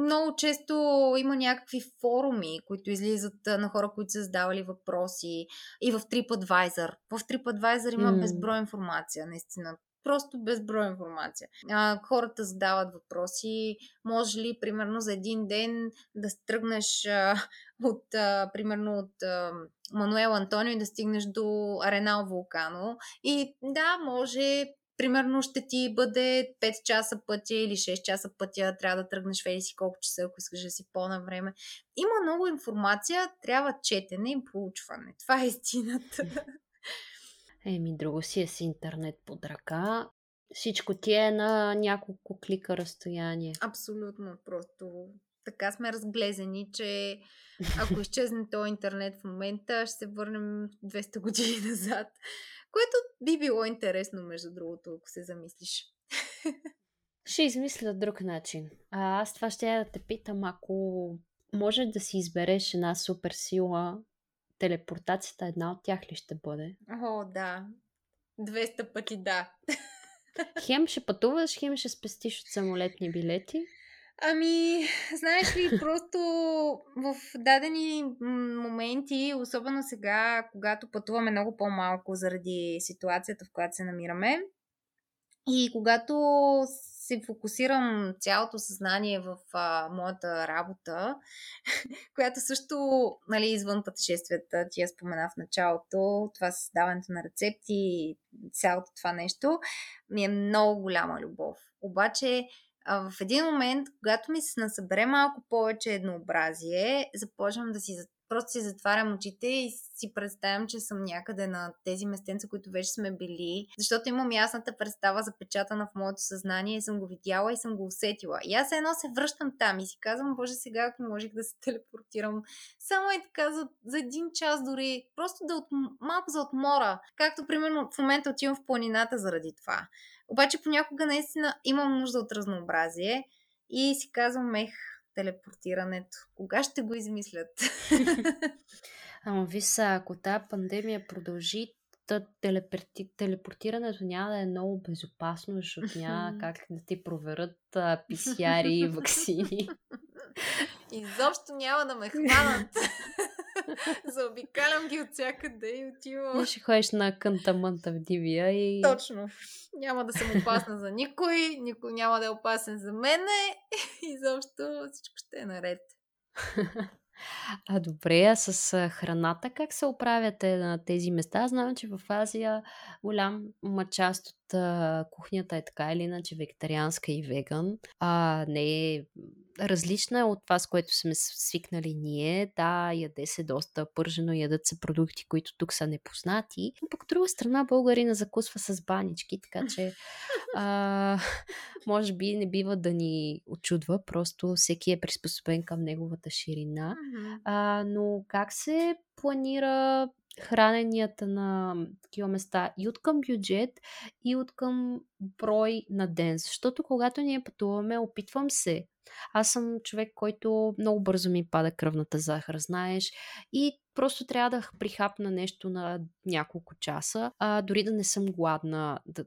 Много често има някакви форуми, които излизат на хора, които са задавали въпроси и в TripAdvisor. В TripAdvisor има mm. безброй информация, наистина просто безброй информация. А, хората задават въпроси. Може ли, примерно, за един ден да стръгнеш а, от, а, примерно, от а, Мануел Антонио и да стигнеш до Аренал Вулкано. И да, може примерно ще ти бъде 5 часа пътя или 6 часа пътя, трябва да тръгнеш в си колко часа, ако искаш да си по-на. Има много информация, трябва четене и проучване. Това е истината. Еми, друго си е с интернет под ръка. Всичко ти е на няколко клика разстояние. Абсолютно, просто така сме разглезени, че ако изчезне този интернет в момента, ще се върнем 200 години назад. Което би било интересно, между другото, ако се замислиш. Ще измисля друг начин. А, аз това ще я да те питам, ако може да си избереш една супер сила, телепортацията една от тях ли ще бъде? О, да. 200 пъти да. Хем ще пътуваш, хем ще спестиш от самолетни билети. Ами, знаеш ли, просто в дадени моменти, особено сега, когато пътуваме много по-малко заради ситуацията, в която се намираме, и когато се фокусирам цялото съзнание в а, моята работа, която също, нали, извън пътешествията, ти я спомена в началото, това създаването на рецепти и цялото това нещо, ми е много голяма любов. Обаче, а в един момент, когато ми се насъбере малко повече еднообразие, започвам да си просто си затварям очите и си представям, че съм някъде на тези местенца, които вече сме били, защото имам ясната представа запечатана в моето съзнание и съм го видяла и съм го усетила. И аз едно се връщам там и си казвам, боже, сега ако можех да се телепортирам само и така за, за един час дори, просто да от, малко за отмора, както примерно в момента отивам в планината заради това. Обаче понякога наистина имам нужда от разнообразие и си казвам, ех, телепортирането. Кога ще го измислят? Ама виса, ако тази пандемия продължи, то телепорти... телепортирането няма да е много безопасно, защото няма как да ти проверят писяри и вакцини. Изобщо няма да ме хванат. Заобикалям ги от всякъде и отивам. И ще ходиш на кънта-мънта в дивия и... Точно. Няма да съм опасна за никой, никой няма да е опасен за мене. Изобщо всичко ще е наред. А добре, а с храната как се оправяте на тези места? Знам, че в Азия голяма част от а, кухнята е така или иначе вегетарианска и веган, а не е различна е от това, с което сме свикнали ние. Да, яде се доста пържено, ядат се продукти, които тук са непознати. Но пък от друга страна българина закусва с банички, така че а, може би не бива да ни очудва, просто всеки е приспособен към неговата ширина. А, но как се планира храненията на такива места и от към бюджет, и от към брой на ден. Защото когато ние пътуваме, опитвам се. Аз съм човек, който много бързо ми пада кръвната захар, знаеш, и просто трябва да прихапна нещо на няколко часа, а дори да не съм гладна да,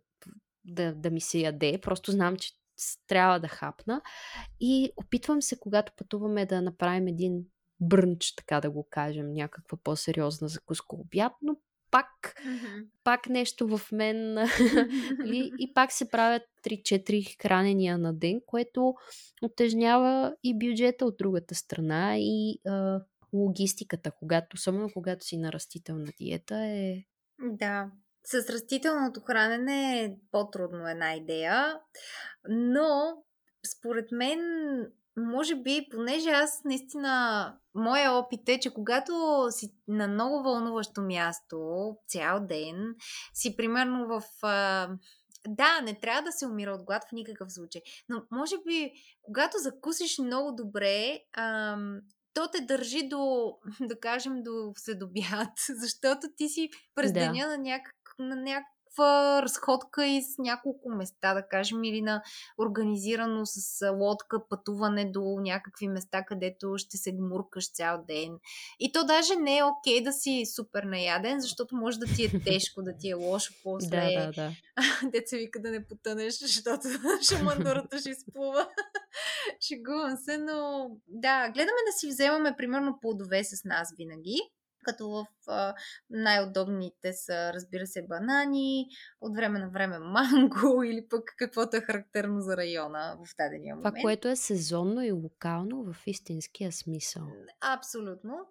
да, да ми се яде, просто знам, че трябва да хапна. И опитвам се, когато пътуваме, да направим един брънч, така да го кажем, някаква по-сериозна закуска обяд, но пак, mm-hmm. пак нещо в мен и, и пак се правят 3-4 хранения на ден, което отежнява и бюджета от другата страна и а, логистиката, когато, особено когато си на растителна диета е... Да, с растителното хранене е по-трудно една идея, но според мен може би, понеже аз наистина, моя опит е, че когато си на много вълнуващо място, цял ден, си примерно в... А, да, не трябва да се умира от глад в никакъв случай, но може би, когато закусиш много добре, а, то те държи до, да кажем, до следобяд, защото ти си през да. деня на някак на някакъв някаква разходка из няколко места, да кажем, или на организирано с лодка пътуване до някакви места, където ще се гмуркаш цял ден. И то даже не е окей да си супер наяден, защото може да ти е тежко, да ти е лошо после. Да, да, да. Деца вика да не потънеш, защото шамандурата ще изплува. Шегувам се, но да, гледаме да си вземаме примерно плодове с нас винаги като в най-удобните са, разбира се, банани, от време на време манго или пък каквото е характерно за района в дадения момент. Това, което е сезонно и локално в истинския смисъл. Абсолютно.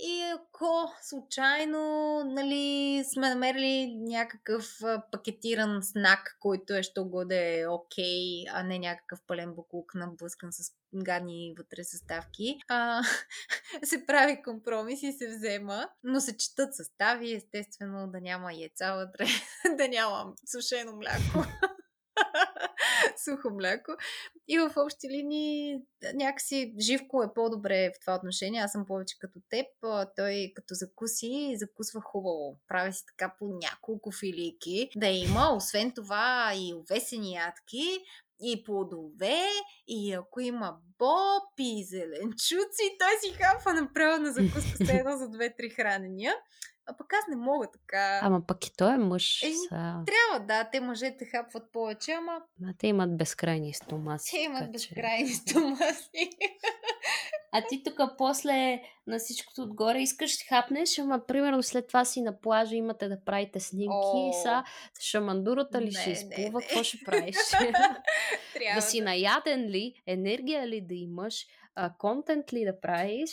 И ако случайно нали, сме намерили някакъв пакетиран знак, който е да е окей, а не някакъв пълен буклук наблъскан с гадни вътре съставки, а, се прави компромис и се взема, но се четат състави, естествено да няма яйца вътре, да няма сушено мляко. сухо мляко. И в общи линии някакси Живко е по-добре в това отношение. Аз съм повече като теб. Той като закуси, закусва хубаво. Прави си така по няколко филики. Да има, освен това и овесени ядки, и плодове, и ако има боб и зеленчуци, той си хапва направо на закуска с едно за две-три хранения. А пък аз не мога така. Ама пък и той е мъж. Е, са... Трябва, да. Те мъжете хапват повече, ама... А те имат безкрайни стомаси. Те имат безкрайни че... стомаси. А ти тук после на всичкото отгоре искаш да хапнеш, ама примерно след това си на плажа имате да правите снимки. О, са шамандурата ли не, ще изплува? Какво ще правиш? да си наяден ли? Енергия ли да имаш? а, контент ли да правиш?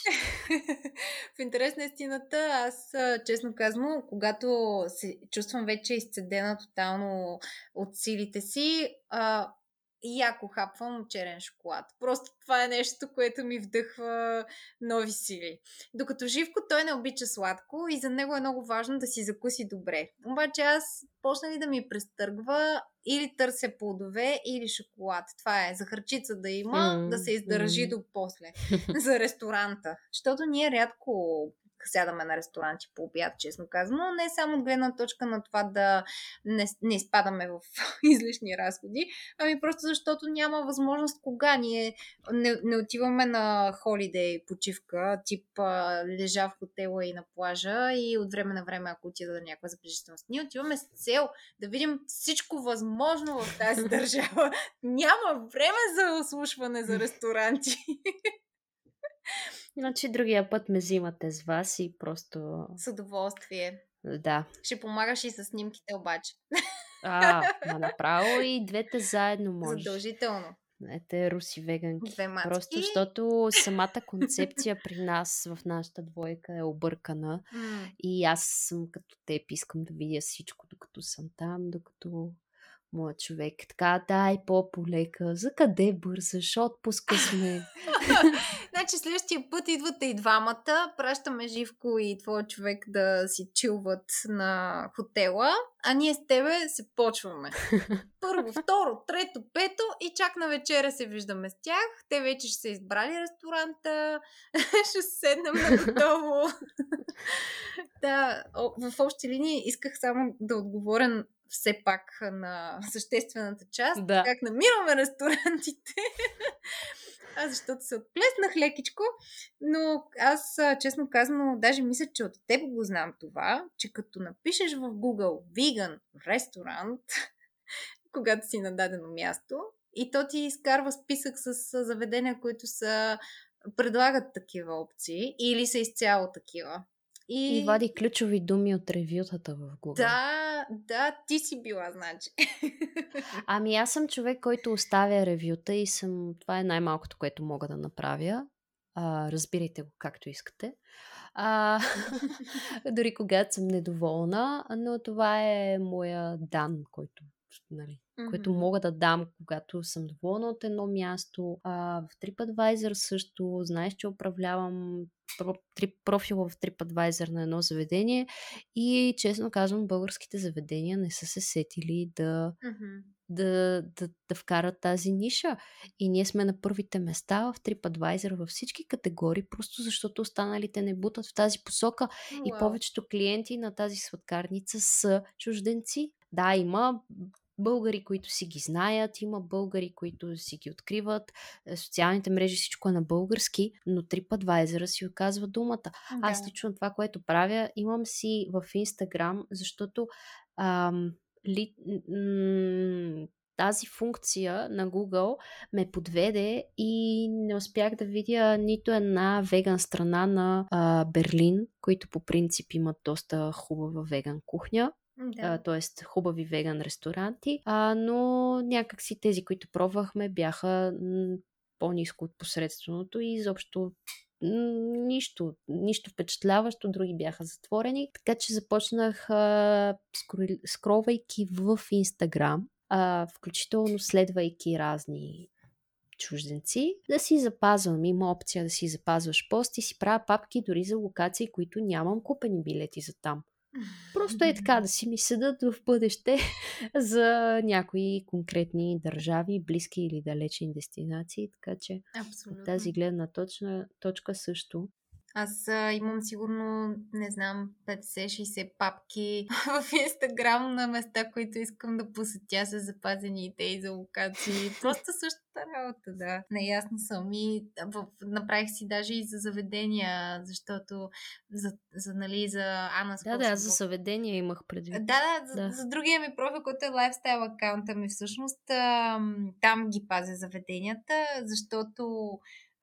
в интерес на истината, аз честно казвам, когато се чувствам вече изцедена тотално от силите си, а, яко хапвам черен шоколад. Просто това е нещо, което ми вдъхва нови сили. Докато Живко той не обича сладко и за него е много важно да си закуси добре. Обаче аз почна ли да ми престъргва или търся плодове, или шоколад. Това е захарчица да има, mm, да се издържи mm. до после за ресторанта. Защото ние рядко сядаме на ресторанти по обяд, честно казано. Не само от гледна точка на това да не, не изпадаме в излишни разходи, ами просто защото няма възможност кога ние не, не отиваме на холидей почивка, тип а, лежа в хотела и на плажа и от време на време, ако отида на някаква забележителност. Ние отиваме с цел да видим всичко възможно в тази държава. Няма време за ослушване за ресторанти. Иначе другия път ме взимате с вас и просто... С удоволствие. Да. Ще помагаш и с снимките обаче. А, ма направо и двете заедно може. Задължително. Ете, руси веганки. Две мацки. Просто защото самата концепция при нас в нашата двойка е объркана. Mm. И аз съм като теб, искам да видя всичко, докато съм там, докато моят човек. Така, дай по-полека. За къде бързаш? Отпуска сме. значи следващия път идвате и двамата, пращаме Живко и твоя човек да си чилват на хотела, а ние с тебе се почваме. Първо, второ, трето, пето и чак на вечеря се виждаме с тях. Те вече ще са избрали ресторанта, ще седнем на готово. да, в общи линии исках само да отговоря все пак на съществената част. Да. Как намираме ресторантите. а защото се отплеснах лекичко, но аз, честно казано, даже мисля, че от теб го знам това, че като напишеш в Google vegan ресторант, когато си на дадено място, и то ти изкарва списък с заведения, които са предлагат такива опции или са изцяло такива. И... и вади ключови думи от ревютата в Google. Да, да, ти си била, значи. Ами аз съм човек, който оставя ревюта и съм... Това е най-малкото, което мога да направя. А, разбирайте го както искате. А, дори когато съм недоволна, но това е моя дан, който нали, mm-hmm. което мога да дам, когато съм доволна от едно място. А, в TripAdvisor също, знаеш, че управлявам профила в TripAdvisor на едно заведение и честно казвам, българските заведения не са се сетили да, mm-hmm. да, да, да вкарат тази ниша. И ние сме на първите места в TripAdvisor във всички категории, просто защото останалите не бутат в тази посока wow. и повечето клиенти на тази сладкарница са чужденци. Да, има българи, които си ги знаят, има българи, които си ги откриват, е, социалните мрежи, всичко е на български, но TripAdvisor си оказва думата. Да. Аз лично това, което правя, имам си в Instagram, защото ам, ли, м- тази функция на Google ме подведе и не успях да видя нито една веган страна на а, Берлин, които по принцип имат доста хубава веган кухня да. т.е. хубави веган ресторанти, а, но някакси тези, които пробвахме, бяха м- по-низко от посредственото и изобщо нищо, нищо впечатляващо, други бяха затворени. Така че започнах, а, скролвайки в Инстаграм, а, включително следвайки разни чужденци, да си запазвам. Има опция да си запазваш пост и си правя папки дори за локации, които нямам купени билети за там. Просто е така да си ми седат в бъдеще за някои конкретни държави, близки или далечни дестинации, така че Абсолютно. от тази гледна точна, точка също аз а, имам сигурно, не знам, 50-60 папки в Инстаграм на места, които искам да посетя с запазени идеи за локации. Просто същата работа, да. Неясно съм и в, направих си даже и за заведения, защото за, за, нали, за Ана Да, да, за заведения имах предвид. Да, да, за, да. за другия ми профил, който е лайфстайл акаунта ми всъщност, там ги пазя заведенията, защото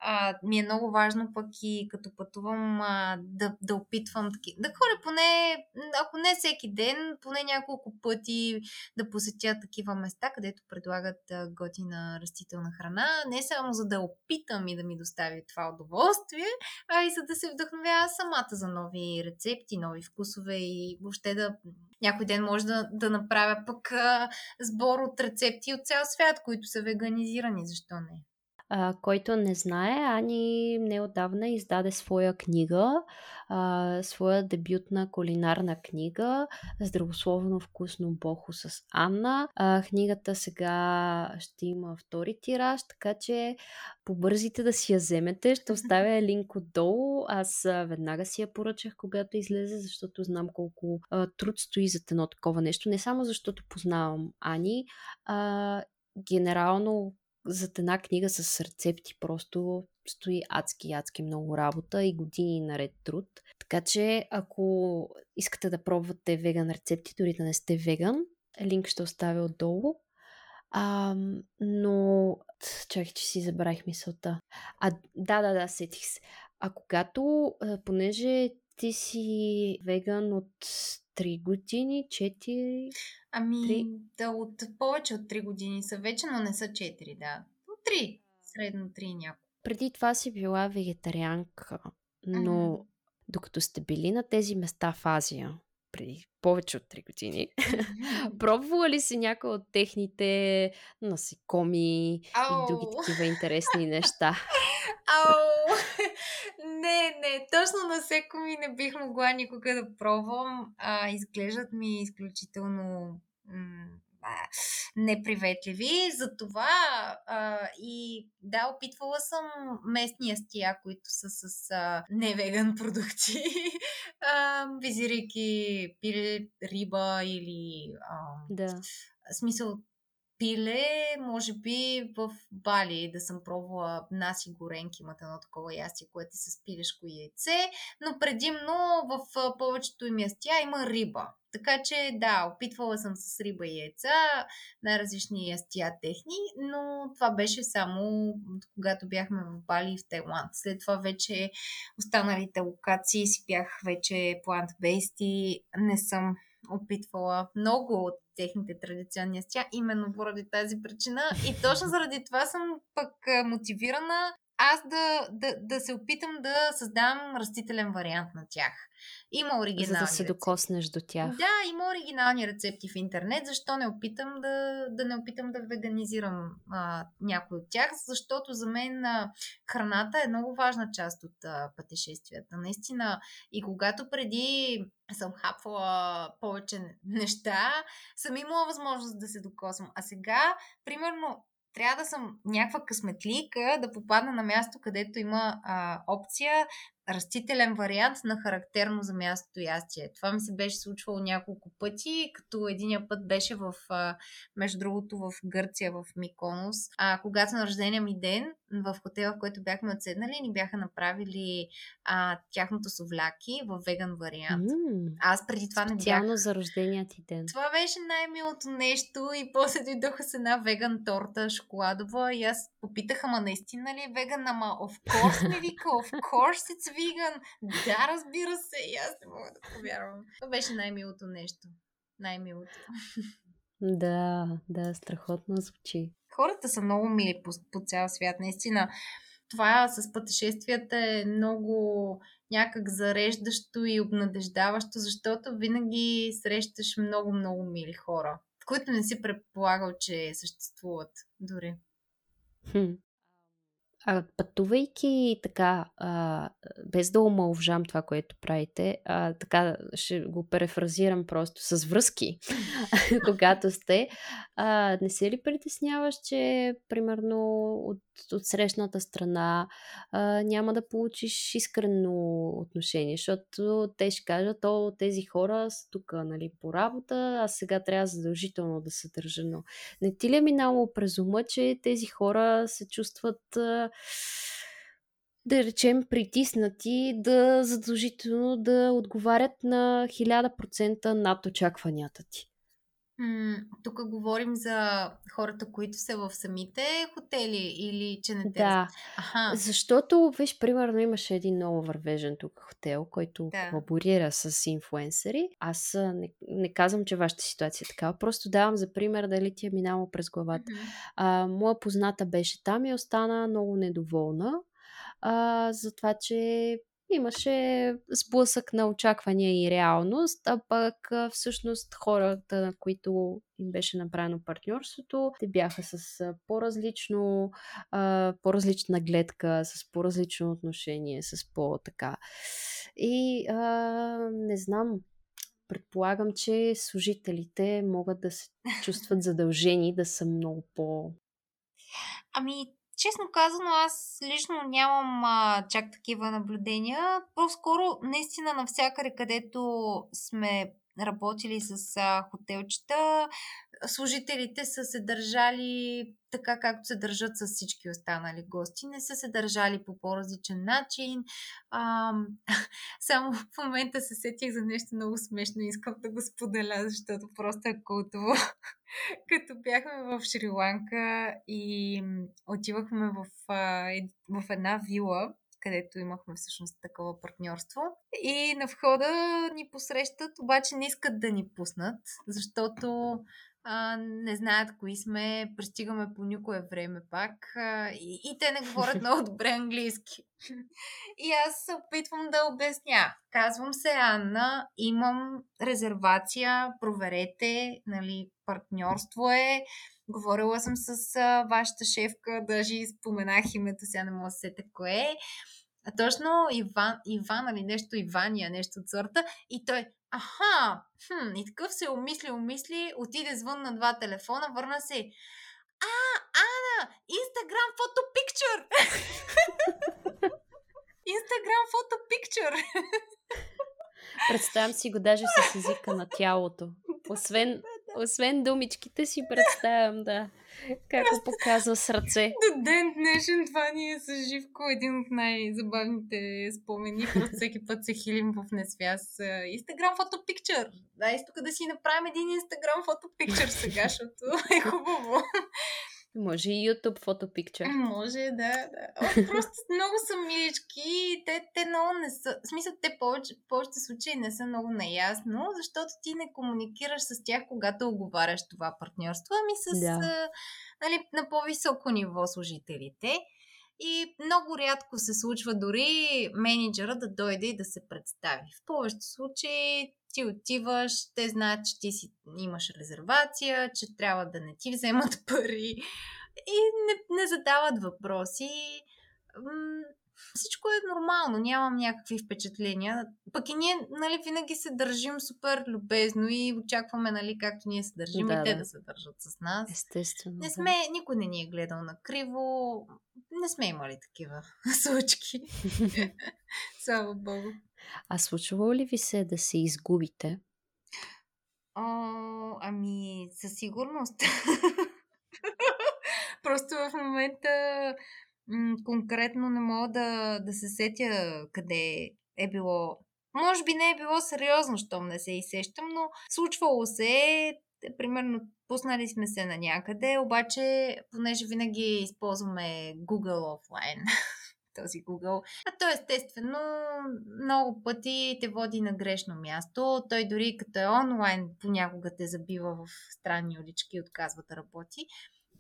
а, ми е много важно пък и като пътувам а, да, да опитвам таки. Да ходя поне, ако не всеки ден, поне няколко пъти да посетя такива места, където предлагат а, готина растителна храна. Не само за да опитам и да ми достави това удоволствие, а и за да се вдъхновя самата за нови рецепти, нови вкусове и въобще да някой ден може да, да направя пък а, сбор от рецепти от цял свят, които са веганизирани. Защо не? А, който не знае, Ани неодавна издаде своя книга, а, своя дебютна кулинарна книга Здравословно вкусно бохо с Анна. А, книгата сега ще има втори тираж, така че побързите да си я вземете. Ще оставя линк отдолу. Аз веднага си я поръчах, когато излезе, защото знам колко а, труд стои за едно такова нещо. Не само защото познавам Ани, а генерално зад една книга с рецепти просто стои адски, адски много работа и години наред труд. Така че, ако искате да пробвате веган рецепти, дори да не сте веган, линк ще оставя отдолу. А, но, чакай, че си забравих мисълта. А, да, да, да, сетих се. А когато, понеже ти си веган от 3 години, 4... Ами, 3... да, от повече от 3 години са вече, но не са 4, да. От 3, средно 3 няколко. Преди това си била вегетарианка, но ага. докато сте били на тези места в Азия, преди повече от 3 години. Пробвала ли си някои от техните насекоми Ау! и други такива интересни неща? Ау! Не, не, точно насекоми не бих могла никога да пробвам. А, изглеждат ми изключително м- неприветливи. Затова а, и да, опитвала съм местни ястия, които са с а, невеган продукти, а, визирайки пиле, риба или а, Да. смисъл пиле, може би в Бали да съм пробвала наси горенки, имат едно такова ястие, което е с пилешко яйце, но предимно в повечето им ястия има риба. Така че да, опитвала съм с риба и яйца, най-различни ястия техни, но това беше само когато бяхме в Бали и в Тайланд. След това вече останалите локации си бях вече plant-based и не съм опитвала много от техните традиционни ястия, именно поради тази причина. И точно заради това съм пък мотивирана аз да, да, да се опитам да създам растителен вариант на тях. Има оригинални За да се рецепти. докоснеш до тях. Да, има оригинални рецепти в интернет. Защо не опитам да, да не опитам да веганизирам а, някой от тях? Защото за мен а, храната е много важна част от а, пътешествията. Наистина, и когато преди съм хапвала повече неща, съм имала възможност да се докосвам. А сега, примерно, трябва да съм някаква късметлика да попадна на място, където има а, опция растителен вариант на характерно за мястото ястие. Това ми се беше случвало няколко пъти, като единия път беше в, между другото, в Гърция, в Миконос. А когато на рождения ми ден, в хотела, в който бяхме отседнали, ни бяха направили а, тяхното совляки в веган вариант. М, Аз преди това не бях за рождения ти ден. това беше най-милото нещо и после дойдоха с една веган торта, шоколадова и аз попитах, ама наистина ли е веган? Ама of course ми вика, of course it's vegan. Да, разбира се, и аз не мога да повярвам. Това беше най-милото нещо. Най-милото. Да, да, страхотно звучи. Хората са много мили по, по цял свят, наистина. Това с пътешествията е много някак зареждащо и обнадеждаващо, защото винаги срещаш много-много мили хора, които не си предполагал, че съществуват дори. Хм. А, пътувайки така, а, без да омалжам това, което правите, а, така ще го префразирам просто с връзки, когато сте, а, не се ли притесняваш, че примерно от, от срещната страна а, няма да получиш искрено отношение, защото те ще кажат, о, тези хора са тук нали, по работа, а сега трябва задължително да се държа. Не ти ли е минало през ума, че тези хора се чувстват а, да речем, притиснати да задължително да отговарят на 1000% над очакванията ти. М, тук говорим за хората, които са в самите хотели или че не те... Да, Аха, защото, виж, примерно имаше един много вървежен тук хотел, който Да. колаборира с инфуенсъри. Аз не, не казвам, че вашата ситуация е такава, просто давам за пример дали ти е минало през главата. Мгм. А, моя позната беше там и остана много недоволна а, за това, че имаше сблъсък на очаквания и реалност, а пък всъщност хората, на които им беше направено партньорството, те бяха с по-различно, по-различна гледка, с по-различно отношение, с по-така. И не знам, предполагам, че служителите могат да се чувстват задължени да са много по... Ами, честно казано, аз лично нямам а, чак такива наблюдения. По-скоро, наистина, навсякъде, където сме работили с а, хотелчета, служителите са се държали така, както се държат с всички останали гости. Не са се държали по по-различен начин. А, само в момента се сетих за нещо много смешно искам да го споделя, защото просто е култово. Като бяхме в Шри-Ланка и отивахме в, в една вила, където имахме всъщност такова партньорство. И на входа ни посрещат, обаче не искат да ни пуснат, защото а, не знаят кои сме, пристигаме по никое време пак а, и, и те не говорят много добре английски. И аз се опитвам да обясня. Казвам се Анна, имам резервация, проверете, нали, партньорство е. Говорила съм с а, вашата шефка, даже споменах името, сега не мога да се сета кое. А точно Иван, Иван или нещо Ивания, нещо от сорта. И той, аха, хм, и такъв се умисли, умисли, отиде звън на два телефона, върна се. А, Ана, Instagram фото пикчър! Instagram фото пикчър! Представям си го даже с езика на тялото. Освен, освен думичките си представям, да. Как го показва с ръце. До ден днешен това ни е с Живко един от най-забавните спомени. Просто всеки път се хилим в несвяз. Инстаграм фото пикчър. Да, тук да си направим един Инстаграм фото пикчър сега, защото е хубаво. Може и YouTube фотопикчер. Може, да, да. О, просто много са милички. Те, те много не са... В смисъл, те повече, повечето случаи не са много наясно, защото ти не комуникираш с тях, когато оговаряш това партньорство, ами с да. нали, на по-високо ниво служителите. И много рядко се случва дори менеджера да дойде и да се представи. В повечето случаи ти отиваш, те знаят, че ти си имаш резервация, че трябва да не ти вземат пари и не, не задават въпроси. Всичко е нормално, нямам някакви впечатления. Пък и ние, нали, винаги се държим супер любезно и очакваме, нали, както ние се държим да, и те да. да се държат с нас. Естествено. Не сме, да. никой не ни е гледал на криво. Не сме имали такива случки. Слава Богу. А случвало ли ви се да се изгубите? О, ами, със сигурност. Просто в момента конкретно не мога да, да се сетя къде е било. Може би не е било сериозно, щом не се изсещам, но случвало се е, примерно пуснали сме се на някъде, обаче понеже винаги използваме Google офлайн, този Google. А то естествено много пъти те води на грешно място. Той дори като е онлайн понякога те забива в странни улички и отказва да работи.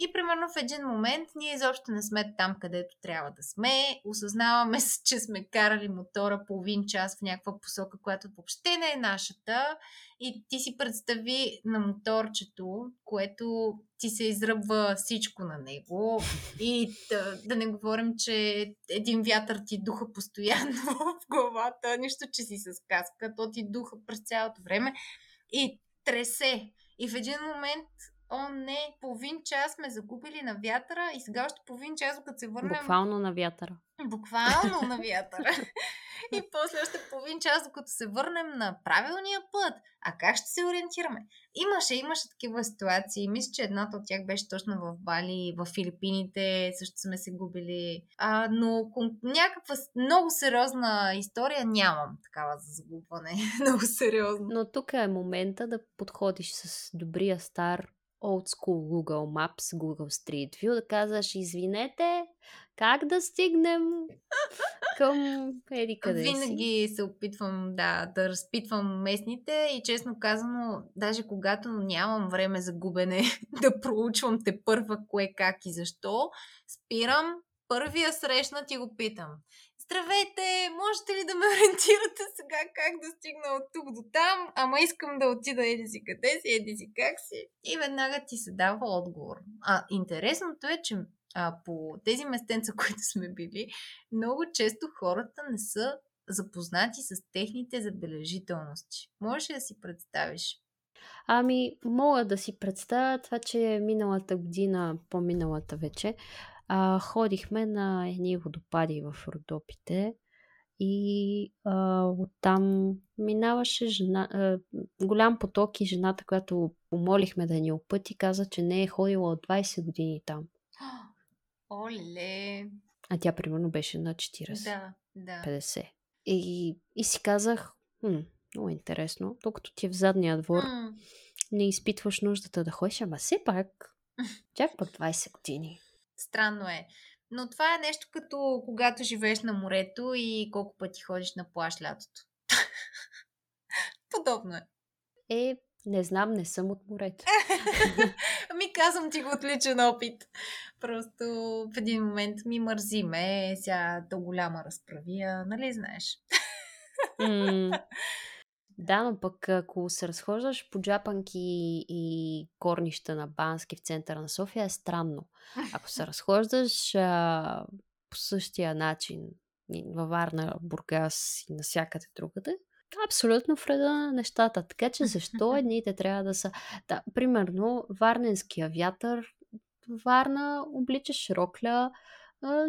И примерно в един момент ние изобщо не сме там, където трябва да сме. Осъзнаваме, че сме карали мотора половин час в някаква посока, която въобще не е нашата. И ти си представи на моторчето, което ти се изръбва всичко на него. И да, да не говорим, че един вятър ти духа постоянно в главата. Нищо, че си с каска, то ти духа през цялото време. И тресе. И в един момент о не, половин час сме загубили на вятъра и сега още половин час, като се върнем... Буквално на вятъра. Буквално на вятъра. и после още половин час, докато се върнем на правилния път. А как ще се ориентираме? Имаше, имаше такива ситуации. Мисля, че едната от тях беше точно в Бали, в Филипините, също сме се губили. А, но някаква много сериозна история нямам такава за загубване. много сериозно. Но тук е момента да подходиш с добрия стар old school Google Maps, Google Street View, да казваш, извинете, как да стигнем към еди къде Винаги си? се опитвам да, да разпитвам местните и честно казано, даже когато нямам време за губене, да проучвам те първа кое, как и защо, спирам, първия срещнат и го питам. Здравейте, можете ли да ме ориентирате сега как да стигна от тук до там? Ама искам да отида еди си къде си, еди си как си. И веднага ти се дава отговор. А интересното е, че а, по тези местенца, които сме били, много често хората не са запознати с техните забележителности. Можеш ли да си представиш? Ами, мога да си представя това, че миналата година, по-миналата вече, а, ходихме на едни водопади в Родопите и а, оттам минаваше жена, а, голям поток и жената, която помолихме да ни опъти, каза, че не е ходила от 20 години там. Оле! А тя примерно беше на 40. Да, да. 50. И, и си казах, хм, много интересно, докато ти е в задния двор, mm. не изпитваш нуждата да ходиш, ама все пак, чак пък 20 години. Странно е. Но това е нещо като когато живееш на морето и колко пъти ходиш на плаш лятото. Подобно е. Е, Не знам, не съм от морето. ами казвам ти го отличен опит. Просто в един момент ми мързиме, сега до голяма разправия, нали знаеш? Да, но пък ако се разхождаш по джапанки и корнища на Бански в центъра на София е странно. Ако се разхождаш а, по същия начин във Варна, Бургас и навсякъде другаде, абсолютно вреда на нещата. Така че защо едните трябва да са... Да, примерно, Варненския вятър, Варна обличаш рокля,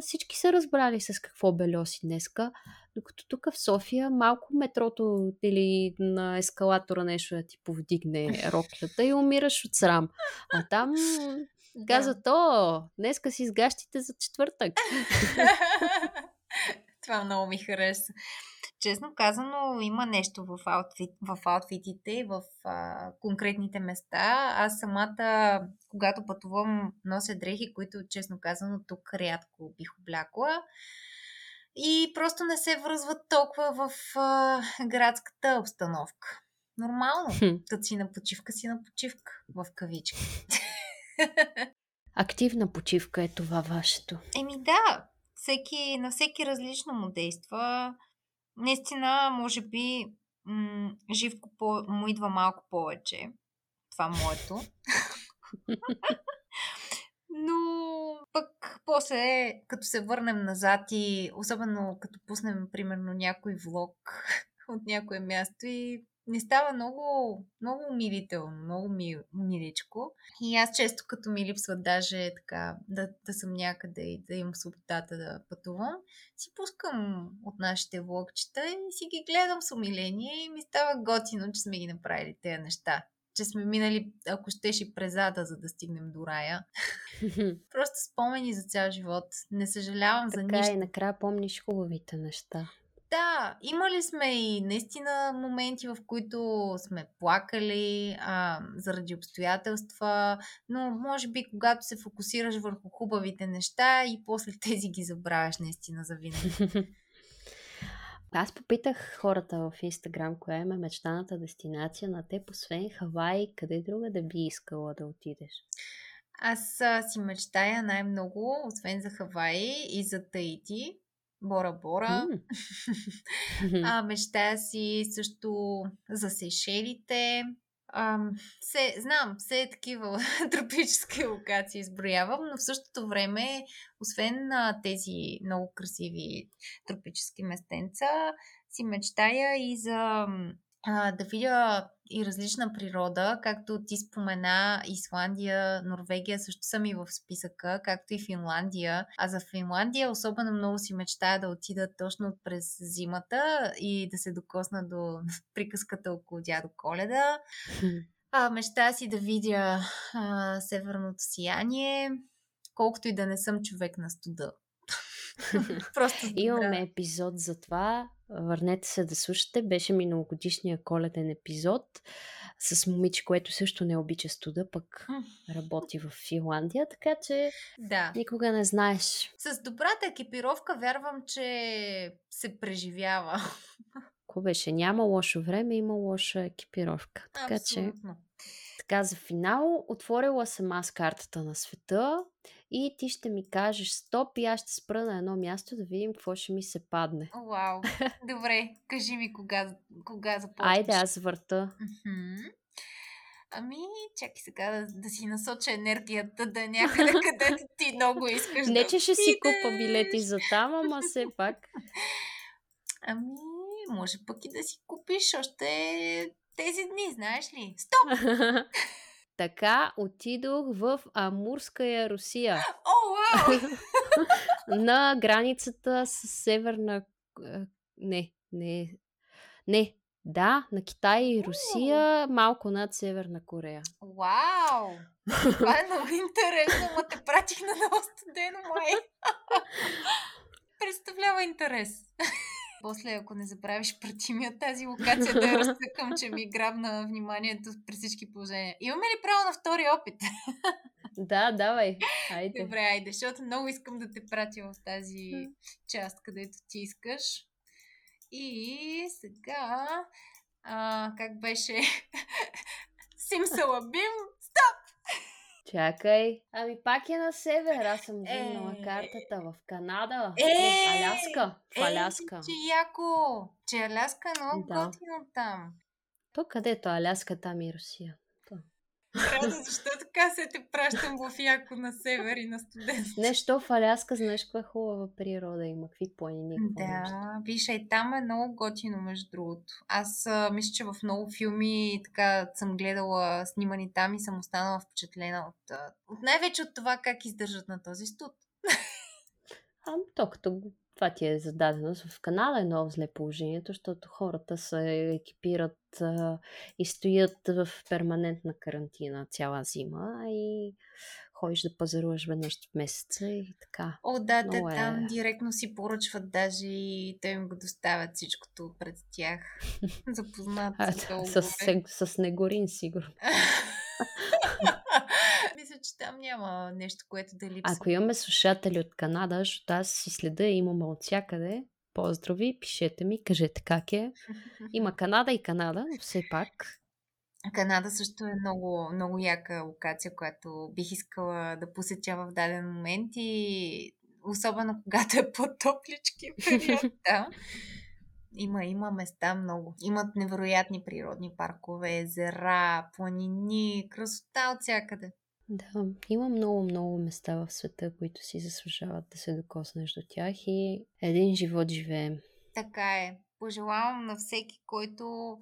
всички са разбрали с какво белеоси днеска, докато тук в София малко метрото или на ескалатора нещо да ти повдигне роклята и умираш от срам. А там казват, о, днеска си с гащите за четвъртък. Това много ми хареса. Честно казано, има нещо в, аутфит, в аутфитите, в а, конкретните места. Аз самата, когато пътувам, нося дрехи, които, честно казано, тук рядко бих облякла. И просто не се връзват толкова в а, градската обстановка. Нормално. Като си на почивка, си на почивка. В кавички. Активна почивка е това вашето. Еми да, всеки, на всеки различно му действа. Наистина, може би, м- Живко по- му идва малко повече. Това моето. Но пък после, като се върнем назад и особено като пуснем, примерно, някой влог от някое място и не става много, много умилително, много ми, миличко. И аз често като ми липсва даже така да, да съм някъде и да имам свободата да пътувам, си пускам от нашите влогчета и си ги гледам с умиление и ми става готино, че сме ги направили тези неща че сме минали, ако щеше през ада, за да стигнем до рая. Просто спомени за цял живот. Не съжалявам така за нищо. Така и накрая помниш хубавите неща. Да, имали сме и наистина моменти, в които сме плакали а, заради обстоятелства, но може би когато се фокусираш върху хубавите неща и после тези ги забравяш наистина за винаги. Аз попитах хората в Инстаграм, коя е мечтаната дестинация на теб, освен Хавай, къде друга да би искала да отидеш? Аз а, си мечтая най-много, освен за Хавай и за Таити, Бора Бора. Mm. а, мечтая си също за Сейшелите. А, се, знам, все такива тропически локации изброявам, но в същото време, освен на тези много красиви тропически местенца, си мечтая и за а, да видя и различна природа, както ти спомена, Исландия, Норвегия също са ми в списъка, както и Финландия. А за Финландия особено много си мечтая да отида точно през зимата и да се докосна до приказката около дядо Коледа. А, мечтая си да видя а, северното сияние, колкото и да не съм човек на студа. Просто Имаме епизод за това. Върнете се да слушате. Беше миналогодишния коледен епизод с момиче, което също не обича студа, пък работи в Финландия, така че да. никога не знаеш. С добрата екипировка вярвам, че се преживява. Ако беше няма лошо време, има лоша екипировка. Така Абсолютно. че така, за финал, отворила съм аз картата на света и ти ще ми кажеш стоп и аз ще спра на едно място да видим какво ще ми се падне. Вау! Добре, кажи ми кога, кога започваш. Айде, аз върта. Ами, чакай сега да, да си насоча енергията да е някъде, където ти много искаш Не, да че ще си купа билети за там, ама все пак. Ами, може пък и да си купиш още тези дни, знаеш ли? Стоп! Така отидох в Амурская Русия. О, вау! на границата с Северна... Не, не, не, да, на Китай и Русия, малко над Северна Корея. Вау! Това е много интересно, но те пратих на много студено май. Представлява интерес. После, ако не забравиш, прати ми от тази локация да я разтъкам, че ми грабна вниманието при всички положения. Имаме ли право на втори опит? Да, давай. Айде. Добре, айде, защото много искам да те пратя в тази част, където ти искаш. И сега, а, как беше? Симсалабим, стоп! Чакай. Ами пак е на север. Аз съм вдигнала е... картата в Канада. Е, в Аляска. В е, Аляска. Че яко! Че Аляска е много Да. готино там. То където Аляска, там и Русия. То. Рада, защо така се те пращам в яко на север и на студент? Нещо в Аляска, знаеш каква хубава природа има, какви планини. какво нещо. Да, виж, и там е много готино, между другото. Аз а, мисля, че в много филми така съм гледала снимани там и съм останала впечатлена от, от най-вече от това как издържат на този студ. А, то като това ти е зададено. В Канада е много зле положението, защото хората се екипират а, и стоят в перманентна карантина цяла зима и ходиш да пазаруваш веднъж в месеца и така. О, да, те е. там директно си поръчват даже и те им го доставят всичкото пред тях. Запознат долу. с, с, с негорин, сигурно. Че там няма нещо, което да липсва. Ако имаме слушатели от Канада, защото аз си следа, имаме от всякъде. Поздрави, пишете ми, кажете как е. Има Канада и Канада, но все пак. Канада също е много, много яка локация, която бих искала да посетя в даден момент и особено когато е по-топлички период там. Има, има места много. Имат невероятни природни паркове, езера, планини, красота от всякъде. Да, има много, много места в света, които си заслужават да се докоснеш до тях и един живот живеем. Така е. Пожелавам на всеки, който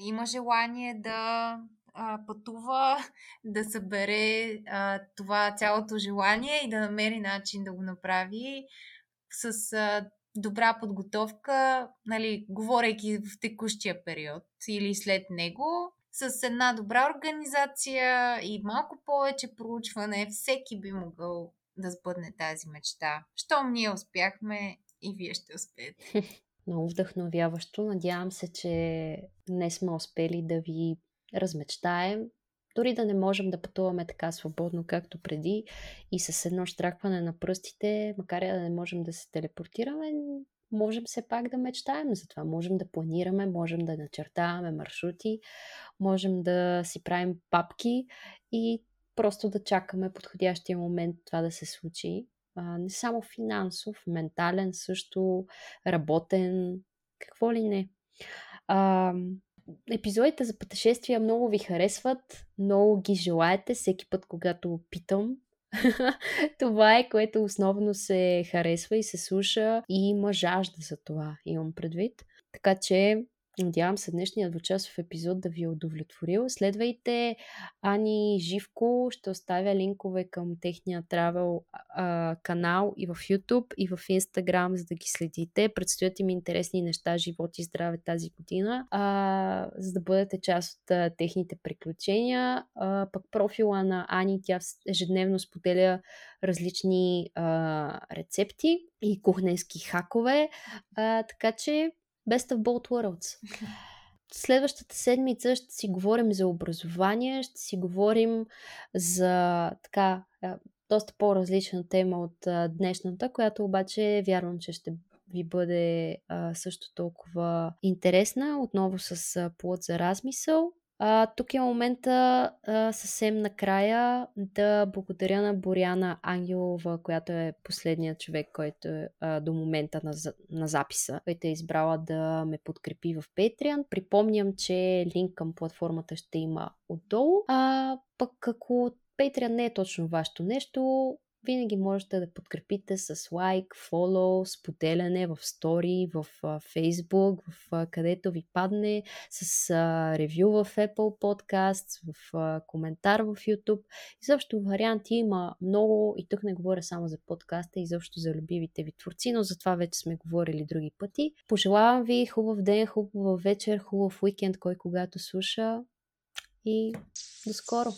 има желание да а, пътува, да събере а, това цялото желание и да намери начин да го направи с а, добра подготовка, нали, говорейки в текущия период или след него, с една добра организация и малко повече проучване, всеки би могъл да сбъдне тази мечта. Щом ние успяхме и вие ще успеете. Много вдъхновяващо. Надявам се, че днес сме успели да ви размечтаем. Дори да не можем да пътуваме така свободно, както преди и с едно штракване на пръстите, макар и да не можем да се телепортираме, можем все пак да мечтаем за това. Можем да планираме, можем да начертаваме маршрути, можем да си правим папки и просто да чакаме подходящия момент това да се случи. А, не само финансов, ментален също, работен, какво ли не. А, епизодите за пътешествия много ви харесват, много ги желаете всеки път, когато питам. това е, което основно се харесва и се слуша и има жажда за това, имам предвид. Така че Надявам се днешния двучасов епизод да ви е удовлетворил. Следвайте Ани Живко. Ще оставя линкове към техния travel а, канал и в YouTube, и в Instagram, за да ги следите. Предстоят им интересни неща, живот и здраве тази година, а, за да бъдете част от а, техните приключения. А, пък профила на Ани, тя ежедневно споделя различни а, рецепти и кухненски хакове. А, така че Best of both worlds. Следващата седмица ще си говорим за образование, ще си говорим за така доста по-различна тема от днешната, която обаче вярвам, че ще ви бъде а, също толкова интересна, отново с а, плод за размисъл. А, тук е момента а, съвсем накрая да благодаря на Боряна Ангелова, която е последният човек, който е а, до момента на, на записа, който е избрала да ме подкрепи в Patreon. Припомням, че линк към платформата ще има отдолу. А пък ако Patreon не е точно вашето нещо, винаги можете да подкрепите с лайк, фолоу, споделяне в стори, в Facebook, в където ви падне, с ревю в Apple Podcasts, в коментар в YouTube. Изобщо варианти има много и тук не говоря само за подкаста, изобщо за любимите ви творци, но за това вече сме говорили други пъти. Пожелавам ви хубав ден, хубав вечер, хубав уикенд, кой когато слуша и до скоро!